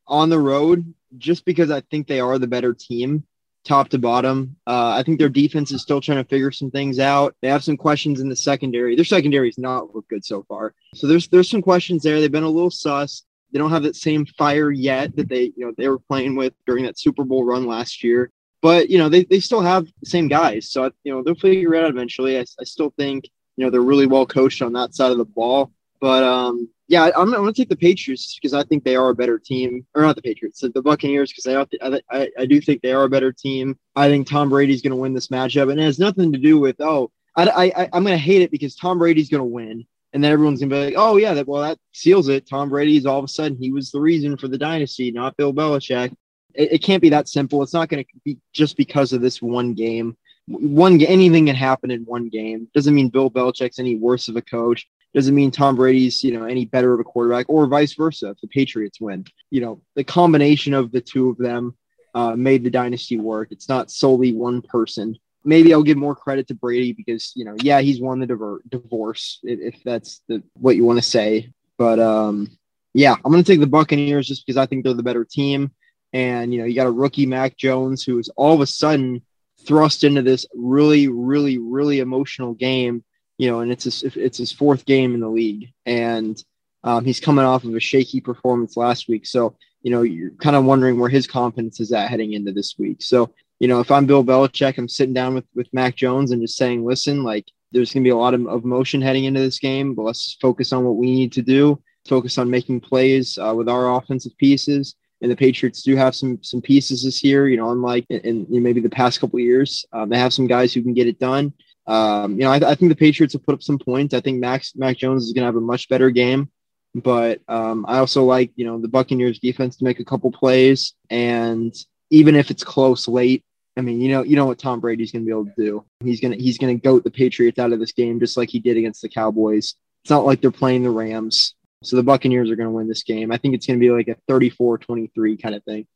on the road just because I think they are the better team. Top to bottom. Uh, I think their defense is still trying to figure some things out. They have some questions in the secondary. Their secondary has not looked good so far. So there's there's some questions there. They've been a little sus. They don't have that same fire yet that they you know they were playing with during that Super Bowl run last year. But you know they, they still have the same guys, so you know they'll figure it out eventually. I, I still think you know they're really well coached on that side of the ball. But um, yeah, I'm, I'm going to take the Patriots because I think they are a better team, or not the Patriots, the Buccaneers because I, I I do think they are a better team. I think Tom Brady's going to win this matchup, and it has nothing to do with oh I, I I'm going to hate it because Tom Brady's going to win, and then everyone's going to be like oh yeah that well that seals it. Tom Brady's all of a sudden he was the reason for the dynasty, not Bill Belichick. It, it can't be that simple. It's not going to be just because of this one game. One anything can happen in one game doesn't mean Bill Belichick's any worse of a coach doesn't mean Tom Brady's, you know, any better of a quarterback or vice versa if the Patriots win. You know, the combination of the two of them uh, made the dynasty work. It's not solely one person. Maybe I'll give more credit to Brady because, you know, yeah, he's won the diver- divorce, if that's the, what you want to say. But um, yeah, I'm going to take the Buccaneers just because I think they're the better team. And, you know, you got a rookie, Mac Jones, who is all of a sudden thrust into this really, really, really emotional game you know, and it's his, it's his fourth game in the league, and um, he's coming off of a shaky performance last week. So, you know, you're kind of wondering where his confidence is at heading into this week. So, you know, if I'm Bill Belichick, I'm sitting down with with Mac Jones and just saying, listen, like there's going to be a lot of, of motion heading into this game, but let's focus on what we need to do. Focus on making plays uh, with our offensive pieces. And the Patriots do have some some pieces this year, you know, unlike in, in maybe the past couple years. Um, they have some guys who can get it done. Um, you know, I, I, think the Patriots have put up some points. I think Max Mac Jones is going to have a much better game, but um, I also like you know the Buccaneers defense to make a couple plays, and even if it's close late, I mean, you know, you know what Tom Brady's going to be able to do. He's gonna he's gonna goat the Patriots out of this game just like he did against the Cowboys. It's not like they're playing the Rams. So the Buccaneers are going to win this game. I think it's going to be like a 34-23 kind of thing.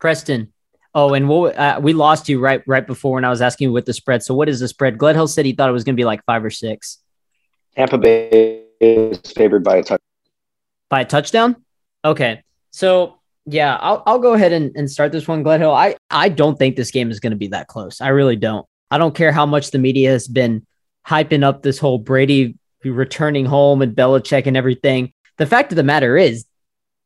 Preston, Oh, and what uh, we lost you right right before when I was asking you what the spread. So what is the spread? Gledhill said he thought it was going to be like five or six. Tampa Bay is favored by a touchdown. By a touchdown? Okay. So yeah, I'll I'll go ahead and, and start this one, Gledhill. I I don't think this game is going to be that close. I really don't. I don't care how much the media has been hyping up this whole Brady returning home and Belichick and everything. The fact of the matter is,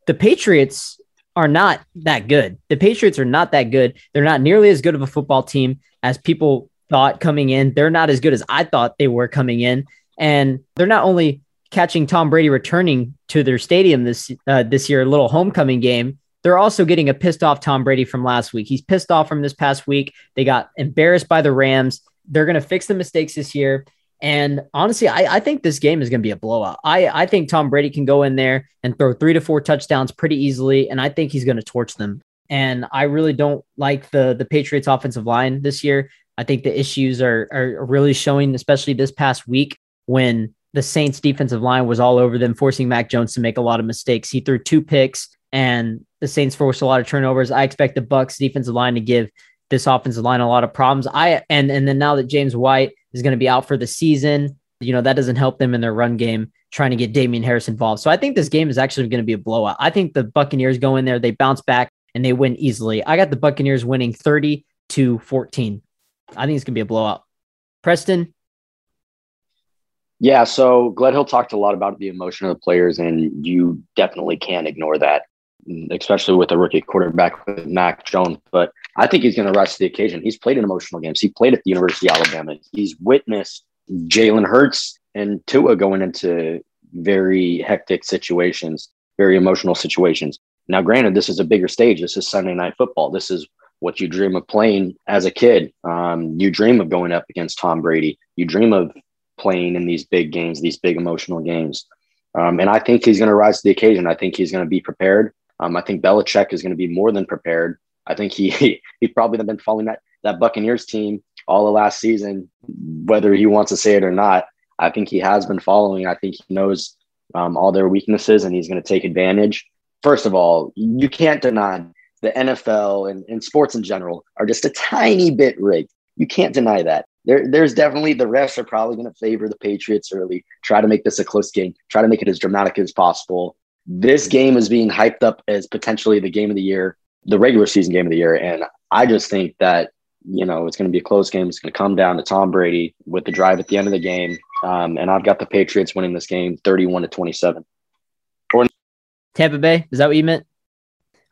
the Patriots are not that good. The Patriots are not that good. They're not nearly as good of a football team as people thought coming in. They're not as good as I thought they were coming in. And they're not only catching Tom Brady returning to their stadium this uh, this year, a little homecoming game. They're also getting a pissed off Tom Brady from last week. He's pissed off from this past week. They got embarrassed by the Rams. They're going to fix the mistakes this year. And honestly, I, I think this game is going to be a blowout. I, I think Tom Brady can go in there and throw three to four touchdowns pretty easily, and I think he's going to torch them. And I really don't like the the Patriots offensive line this year. I think the issues are are really showing, especially this past week when the Saints defensive line was all over them, forcing Mac Jones to make a lot of mistakes. He threw two picks, and the Saints forced a lot of turnovers. I expect the Bucks defensive line to give this offensive line a lot of problems. I and and then now that James White is going to be out for the season. You know, that doesn't help them in their run game trying to get Damien Harris involved. So I think this game is actually going to be a blowout. I think the Buccaneers go in there, they bounce back and they win easily. I got the Buccaneers winning 30 to 14. I think it's going to be a blowout. Preston? Yeah, so Gledhill talked a lot about the emotion of the players, and you definitely can't ignore that, especially with a rookie quarterback with Mac Jones. But I think he's going to rise to the occasion. He's played in emotional games. He played at the University of Alabama. He's witnessed Jalen Hurts and Tua going into very hectic situations, very emotional situations. Now, granted, this is a bigger stage. This is Sunday night football. This is what you dream of playing as a kid. Um, you dream of going up against Tom Brady. You dream of playing in these big games, these big emotional games. Um, and I think he's going to rise to the occasion. I think he's going to be prepared. Um, I think Belichick is going to be more than prepared. I think he, he probably been following that that Buccaneers team all the last season, whether he wants to say it or not. I think he has been following. I think he knows um, all their weaknesses, and he's going to take advantage. First of all, you can't deny the NFL and, and sports in general are just a tiny bit rigged. You can't deny that. There, there's definitely the refs are probably going to favor the Patriots early, try to make this a close game, try to make it as dramatic as possible. This game is being hyped up as potentially the game of the year the regular season game of the year. And I just think that, you know, it's going to be a close game. It's going to come down to Tom Brady with the drive at the end of the game. Um, and I've got the Patriots winning this game 31 to 27. Tampa Bay. Is that what you meant?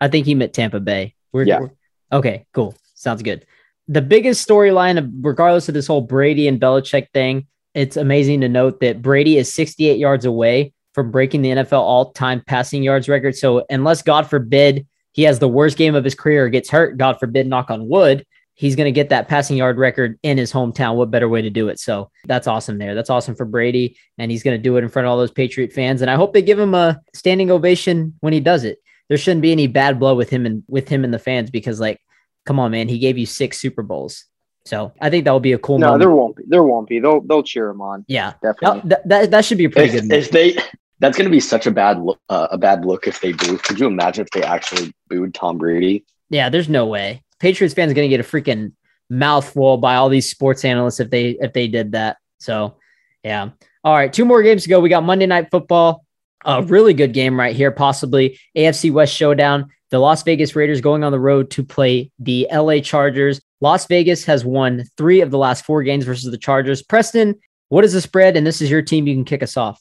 I think he meant Tampa Bay. We're, Yeah. we're- okay, cool. Sounds good. The biggest storyline, regardless of this whole Brady and Belichick thing, it's amazing to note that Brady is 68 yards away from breaking the NFL all-time passing yards record. So unless God forbid he has the worst game of his career or gets hurt, God forbid, knock on wood, he's going to get that passing yard record in his hometown. What better way to do it? So that's awesome there. That's awesome for Brady. And he's going to do it in front of all those Patriot fans. And I hope they give him a standing ovation when he does it. There shouldn't be any bad blood with him and with him and the fans because, like, come on, man, he gave you six Super Bowls. So I think that will be a cool No, moment. there won't be. There won't be. They'll they'll cheer him on. yeah, Definitely. that, that, that should be a pretty If, good. if they, that's going to be such a bad look, uh, a bad look if they do. Could you imagine if they actually booed Tom Brady? Yeah, there's no way. Patriots fans are going to get a freaking mouthful by all these sports analysts if they if they did that. So, yeah. All right, two more games to go. We got Monday Night Football. A really good game right here, possibly AFC West showdown. The Las Vegas Raiders going on the road to play the LA Chargers. Las Vegas has won three of the last four games versus the Chargers. Preston, what is the spread? And this is your team. You can kick us off.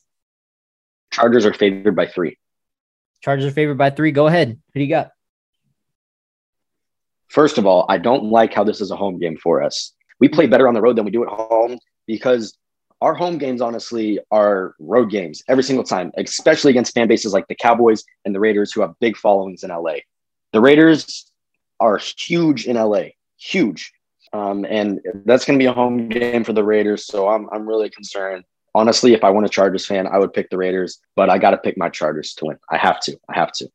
Chargers are favored by three. Chargers are favored by three. Go ahead. Who do you got? First of all, I don't like how this is a home game for us. We play better on the road than we do at home because our home games, honestly, are road games every single time, especially against fan bases like the Cowboys and the Raiders, who have big followings in LA. The Raiders are huge in LA, huge. Um, and that's going to be a home game for the Raiders. So I'm, I'm really concerned. Honestly, if I want a Chargers fan, I would pick the Raiders, but I got to pick my Chargers to win. I have to. I have to.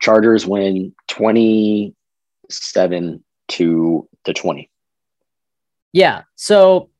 Chargers win 27 to, to 20. Yeah. So,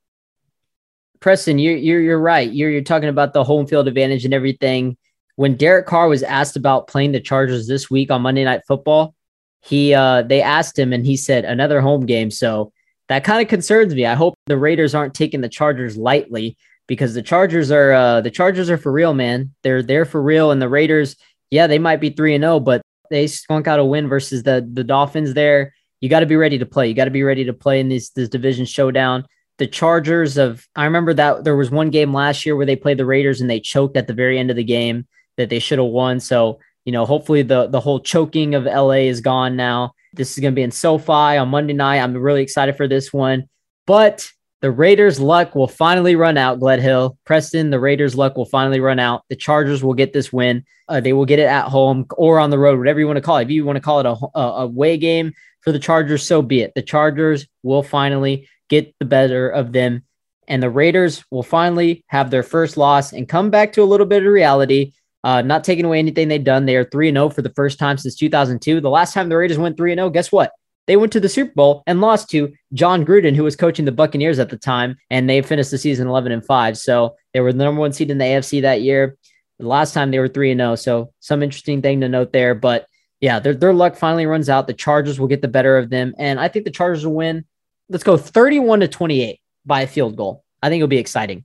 Preston, you're you're you're right. You're you're talking about the home field advantage and everything. When Derek Carr was asked about playing the Chargers this week on Monday Night Football, he uh they asked him and he said another home game. So that kind of concerns me. I hope the Raiders aren't taking the Chargers lightly because the Chargers are uh the Chargers are for real, man. They're they're for real, and the Raiders, yeah, they might be three and zero, but they skunk out a win versus the the Dolphins. There, you got to be ready to play. You got to be ready to play in this this division showdown. The Chargers of I remember that there was one game last year where they played the Raiders and they choked at the very end of the game that they should have won. So you know, hopefully the the whole choking of LA is gone now. This is going to be in SoFi on Monday night. I'm really excited for this one, but the Raiders' luck will finally run out. Gledhill, Preston, the Raiders' luck will finally run out. The Chargers will get this win. Uh, they will get it at home or on the road, whatever you want to call it. If you want to call it a, a away game for the Chargers, so be it. The Chargers will finally get the better of them, and the Raiders will finally have their first loss and come back to a little bit of reality. Uh, not taking away anything they've done. They are 3 0 for the first time since 2002. The last time the Raiders went 3 0, guess what? They went to the Super Bowl and lost to Jon Gruden, who was coaching the Buccaneers at the time, and they finished the season 11 and 5. So they were the number one seed in the AFC that year. The last time they were 3 and 0. So some interesting thing to note there. But yeah, their, their luck finally runs out. The Chargers will get the better of them. And I think the Chargers will win. Let's go 31 to 28 by a field goal. I think it'll be exciting.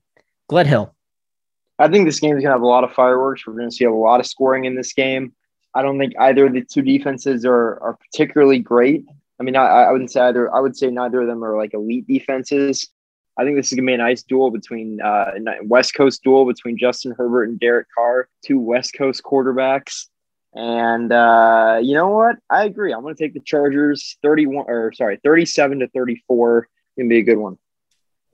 Gledhill. I think this game is going to have a lot of fireworks. We're going to see a lot of scoring in this game. I don't think either of the two defenses are, are particularly great. I mean, I, I wouldn't say either. I would say neither of them are like elite defenses. I think this is to be a nice duel between uh, West Coast duel between Justin Herbert and Derek Carr, two West Coast quarterbacks. And uh, you know what? I agree. I'm to take the Chargers 31 or sorry, 37 to 34. Going to be a good one.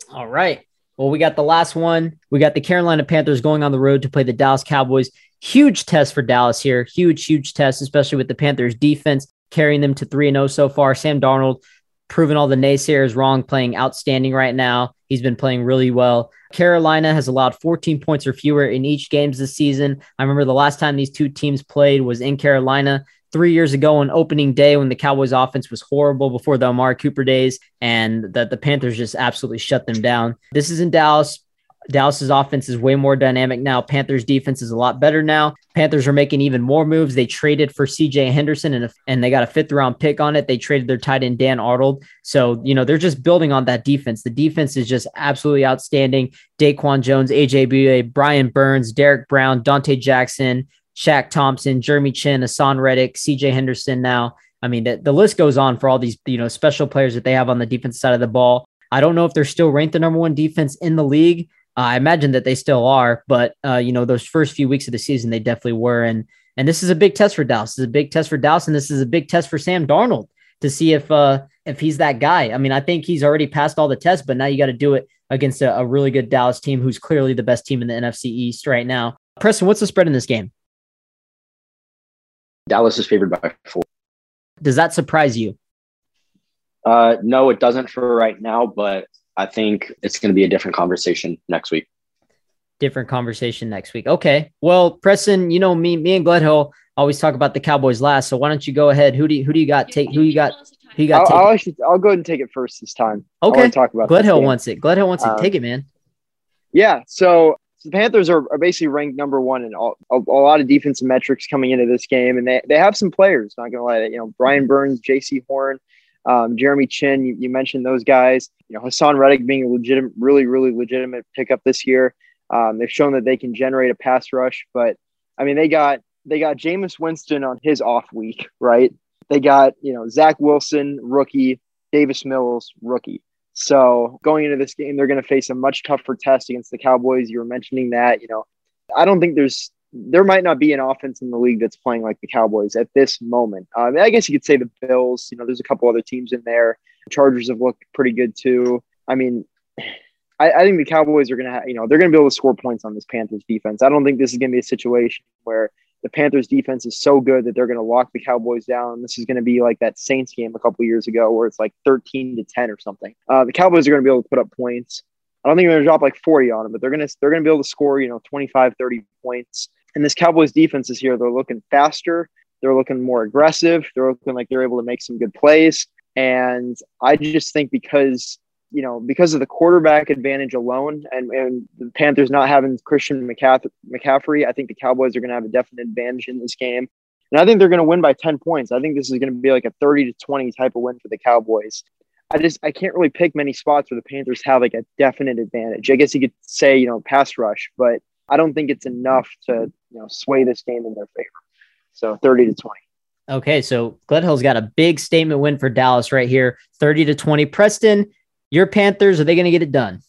All right. Well, we got the last one. We got the Carolina Panthers going on the road to play the Dallas Cowboys. Huge test for Dallas here. Huge, huge test, especially with the Panthers defense carrying them to 3 0 so far. Sam Darnold proving all the naysayers wrong, playing outstanding right now. He's been playing really well. Carolina has allowed 14 points or fewer in each games this season. I remember the last time these two teams played was in Carolina three years ago on opening day when the Cowboys offense was horrible before the Amari Cooper days and that the Panthers just absolutely shut them down. This is in Dallas. Dallas's offense is way more dynamic now. Panthers defense is a lot better now. Panthers are making even more moves. They traded for CJ Henderson and, and they got a fifth round pick on it. They traded their tight end Dan Arnold. So, you know, they're just building on that defense. The defense is just absolutely outstanding. DaQuan Jones, AJ Brian Burns, Derrick Brown, Donte Jackson, Shaq Thompson, Jeremy Chinn, Haason Reddick, CJ Henderson now. I mean, the, the list goes on for all these, you know, special players that they have on the defense side of the ball. I don't know if they're still ranked the number one defense in the league. Uh, I imagine that they still are, but uh, you know, those first few weeks of the season, they definitely were. And and this is a big test for Dallas. This is a big test for Dallas, and this is a big test for Sam Darnold to see if uh if he's that guy. I mean, I think he's already passed all the tests, but now you got to do it against a, a really good Dallas team who's clearly the best team in the NFC East right now. Preston, what's the spread in this game? Dallas is favored by four. Does that surprise you? Uh, no, it doesn't for right now, but I think it's going to be a different conversation next week. Different conversation next week. Okay. Well, Preston, you know me, me and Gledhill always talk about the Cowboys last. So why don't you go ahead? Who do you, who do you got? Take who you got? Who you got? I'll, I'll actually I'll go ahead and take it first this time. Okay. talk about this Gledhill wants it. Gledhill wants it. Um, Take it, man. Yeah, so, so the Panthers are, are basically ranked number one in all, a, a lot of defensive metrics coming into this game, and they, they have some players. Not gonna lie, that you know Brian Burns, Jaycee Horn, um, Jeremy Chinn. You, you mentioned those guys. You know Haason Reddick being a legitimate, really, really legitimate pickup this year. Um, they've shown that they can generate a pass rush, but I mean they got they got Jameis Winston on his off week, right? They got you know Zach Wilson, rookie, Davis Mills, rookie. So going into this game, they're going to face a much tougher test against the Cowboys. You were mentioning that, you know, I don't think there's there might not be an offense in the league that's playing like the Cowboys at this moment. Um, I guess you could say the Bills. You know, there's a couple other teams in there. Chargers have looked pretty good too. I mean, I, I think the Cowboys are going to, have, you know, they're going to be able to score points on this Panthers defense. I don't think this is going to be a situation where the Panthers defense is so good that they're going to lock the Cowboys down. This is going to be like that Saints game a couple years ago where it's like 13 to 10 or something. Uh, the Cowboys are going to be able to put up points. I don't think they're going to drop like 40 on them, but they're going to they're going to be able to score, you know, 25, 30 points. And this Cowboys defense is here. They're looking faster. They're looking more aggressive. They're looking like they're able to make some good plays. And I just think because you know, because of the quarterback advantage alone and, and the Panthers not having Christian McCaff- McCaffrey, I think the Cowboys are going to have a definite advantage in this game. And I think they're going to win by 10 points. I think this is going to be like a 30 to 20 type of win for the Cowboys. I just, I can't really pick many spots where the Panthers have like a definite advantage. I guess you could say, you know, pass rush, but I don't think it's enough to, you know, sway this game in their favor. So 30 to 20. Okay, so Gledhill's got a big statement win for Dallas right here, 30 to 20. Preston, your Panthers, are they going to get it done?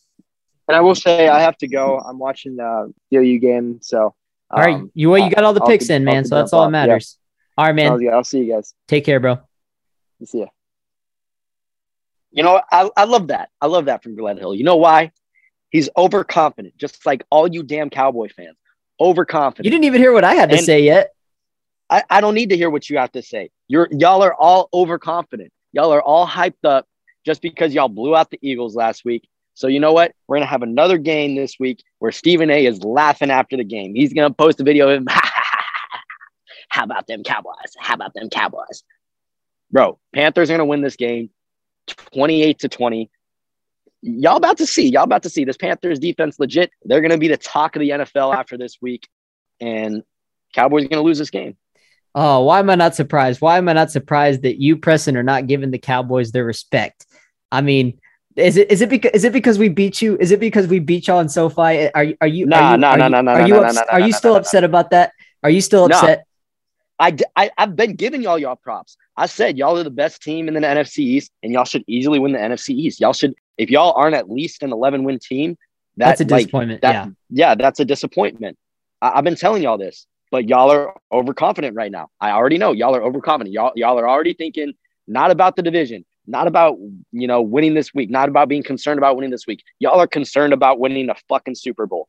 And I will say I have to go. I'm watching the DOU game. So, All right, um, you well, you got all the I'll picks to- in, man. So that's all that off. Yeah. matters. All right, man. Good. I'll see you guys. Take care, bro. See ya. You know, I, I love that. I love that from Gledhill. You know why? He's overconfident, just like all you damn Cowboy fans. Overconfident. You didn't even hear what I had to And- say yet. I, I don't need to hear what you have to say. You're y'all are all overconfident. Y'all are all hyped up just because y'all blew out the Eagles last week. So you know what? We're gonna have another game this week where Stephen A is laughing after the game. He's gonna post a video of him. How about them Cowboys? How about them Cowboys? Bro, Panthers are gonna win this game 28 to 20. Y'all about to see. Y'all about to see this Panthers defense legit. They're gonna be the talk of the NFL after this week. And Cowboys are gonna lose this game. Oh, why am I not surprised? Why am I not surprised that you, Preston, are not giving the Cowboys their respect? I mean, is it is it because is it because we beat you? Is it because we beat y'all on SoFi? Are you are you Nah, are you, nah, are nah, you, nah, nah, are you nah, ups- nah, nah, are you nah, still upset about that? Are you still upset? I, I, have been giving y'all y'all props. I said y'all are the best team in the NFC East, and y'all should easily win the NFC East. Y'all should, if y'all aren't at least an 11 win team, that, That's a like, disappointment. that- yeah. yeah, that's a disappointment. I, I've been telling y'all this, but y'all are overconfident right now. I already know y'all are overconfident. Y'all, y'all are already thinking not about the division, not about you know winning this week, not about being concerned about winning this week. Y'all are concerned about winning a fucking Super Bowl.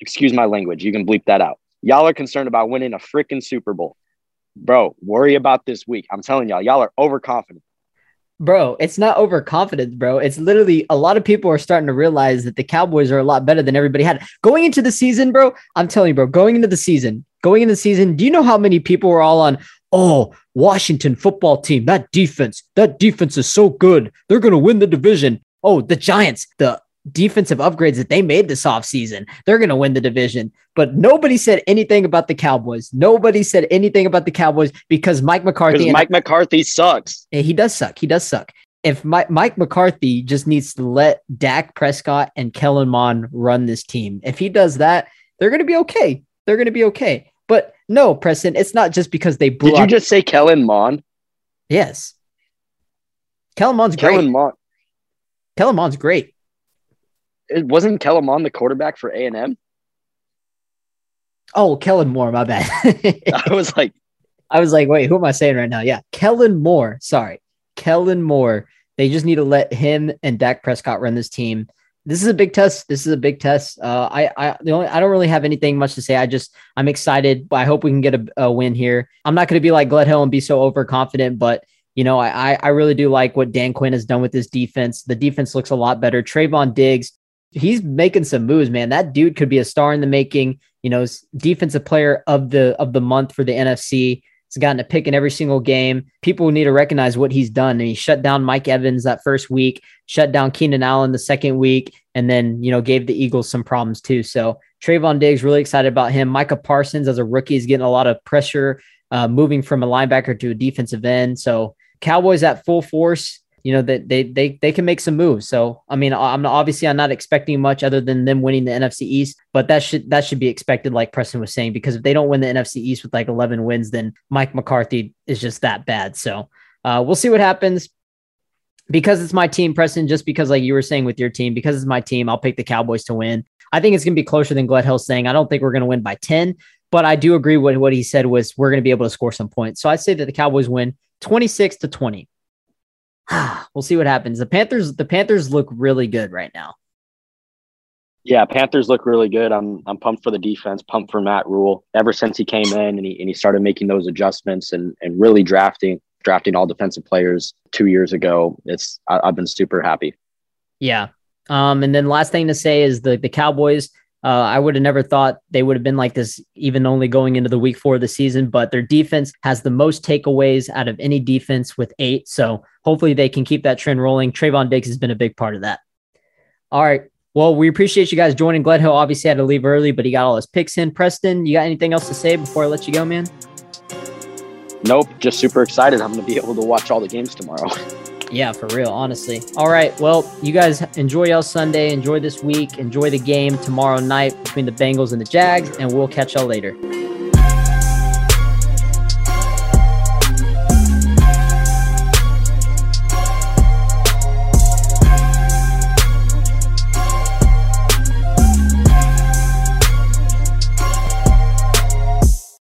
Excuse my language. You can bleep that out. Y'all are concerned about winning a freaking Super Bowl. Bro, worry about this week. I'm telling y'all, y'all are overconfident. Bro, it's not overconfidence, bro. It's literally a lot of people are starting to realize that the Cowboys are a lot better than everybody had. Going into the season, bro, I'm telling you, bro, going into the season, going into the season, do you know how many people were all on, oh, Washington football team, that defense, that defense is so good. They're going to win the division. Oh, the Giants, the defensive upgrades that they made this offseason, they're going to win the division. But nobody said anything about the Cowboys. Nobody said anything about the Cowboys because Mike McCarthy Mike McCarthy sucks. he does suck. He does suck. If Mike, Mike McCarthy just needs to let Dak Prescott and Kellen Mond run this team, if he does that, they're going to be okay. They're going to be okay. But no, Preston, it's not just because they blew Did you just say Kellen Mond? Yes. Kellen Mond's great. Kellen Mond Kellen Mond's great. It wasn't Kellen Mond the quarterback for A and M. Oh, Kellen Moore, my bad. I was like, I was like, wait, who am I saying right now? Yeah, Kellen Moore. Sorry, Kellen Moore. They just need to let him and Dak Prescott run this team. This is a big test. This is a big test. Uh, I, I, the only, I don't really have anything much to say. I just, I'm excited. But I hope we can get a, a win here. I'm not going to be like Gledhill and be so overconfident, but you know, I, I really do like what Dan Quinn has done with this defense. The defense looks a lot better. Trevon Diggs, he's making some moves, man. That dude could be a star in the making. You know, defensive player of the of the month for the NFC. He's gotten a pick in every single game. People need to recognize what he's done. And he shut down Mike Evans that first week, shut down Keenan Allen the second week, and then, you know, gave the Eagles some problems too. So Trevon Diggs, really excited about him. Micah Parsons as a rookie is getting a lot of pressure, uh, moving from a linebacker to a defensive end. So Cowboys at full force you know that they they they can make some moves. So I mean, I'm obviously I'm not expecting much other than them winning the NFC East, but that should that should be expected, like Preston was saying, because if they don't win the NFC East with like 11 wins, then Mike McCarthy is just that bad. So uh, we'll see what happens. Because it's my team, Preston. Just because, like you were saying with your team, because it's my team, I'll pick the Cowboys to win. I think it's going to be closer than Gledhill saying. I don't think we're going to win by 10, but I do agree with what he said was we're going to be able to score some points. So I'd say that the Cowboys win 26 to 20. we'll see what happens. The Panthers, the Panthers look really good right now. Yeah, Panthers look really good. I'm I'm pumped for the defense, pumped for Matt Rhule. Ever since he came in and he and he started making those adjustments and and really drafting drafting all defensive players two years ago, it's I, I've been super happy. Yeah. Um, and then last thing to say is the the Cowboys. Uh, I would have never thought they would have been like this, even only going into the week four of the season. But their defense has the most takeaways out of any defense with eight. So hopefully they can keep that trend rolling. Trevon Diggs has been a big part of that. All right. Well, we appreciate you guys joining. Gledhill obviously had to leave early, but he got all his picks in. Preston, you got anything else to say before I let you go, man? Nope. Just super excited. I'm going to be able to watch all the games tomorrow. Yeah, for real, honestly. All right. Well, you guys enjoy y'all Sunday. Enjoy this week. Enjoy the game tomorrow night between the Bengals and the Jags, and we'll catch y'all later.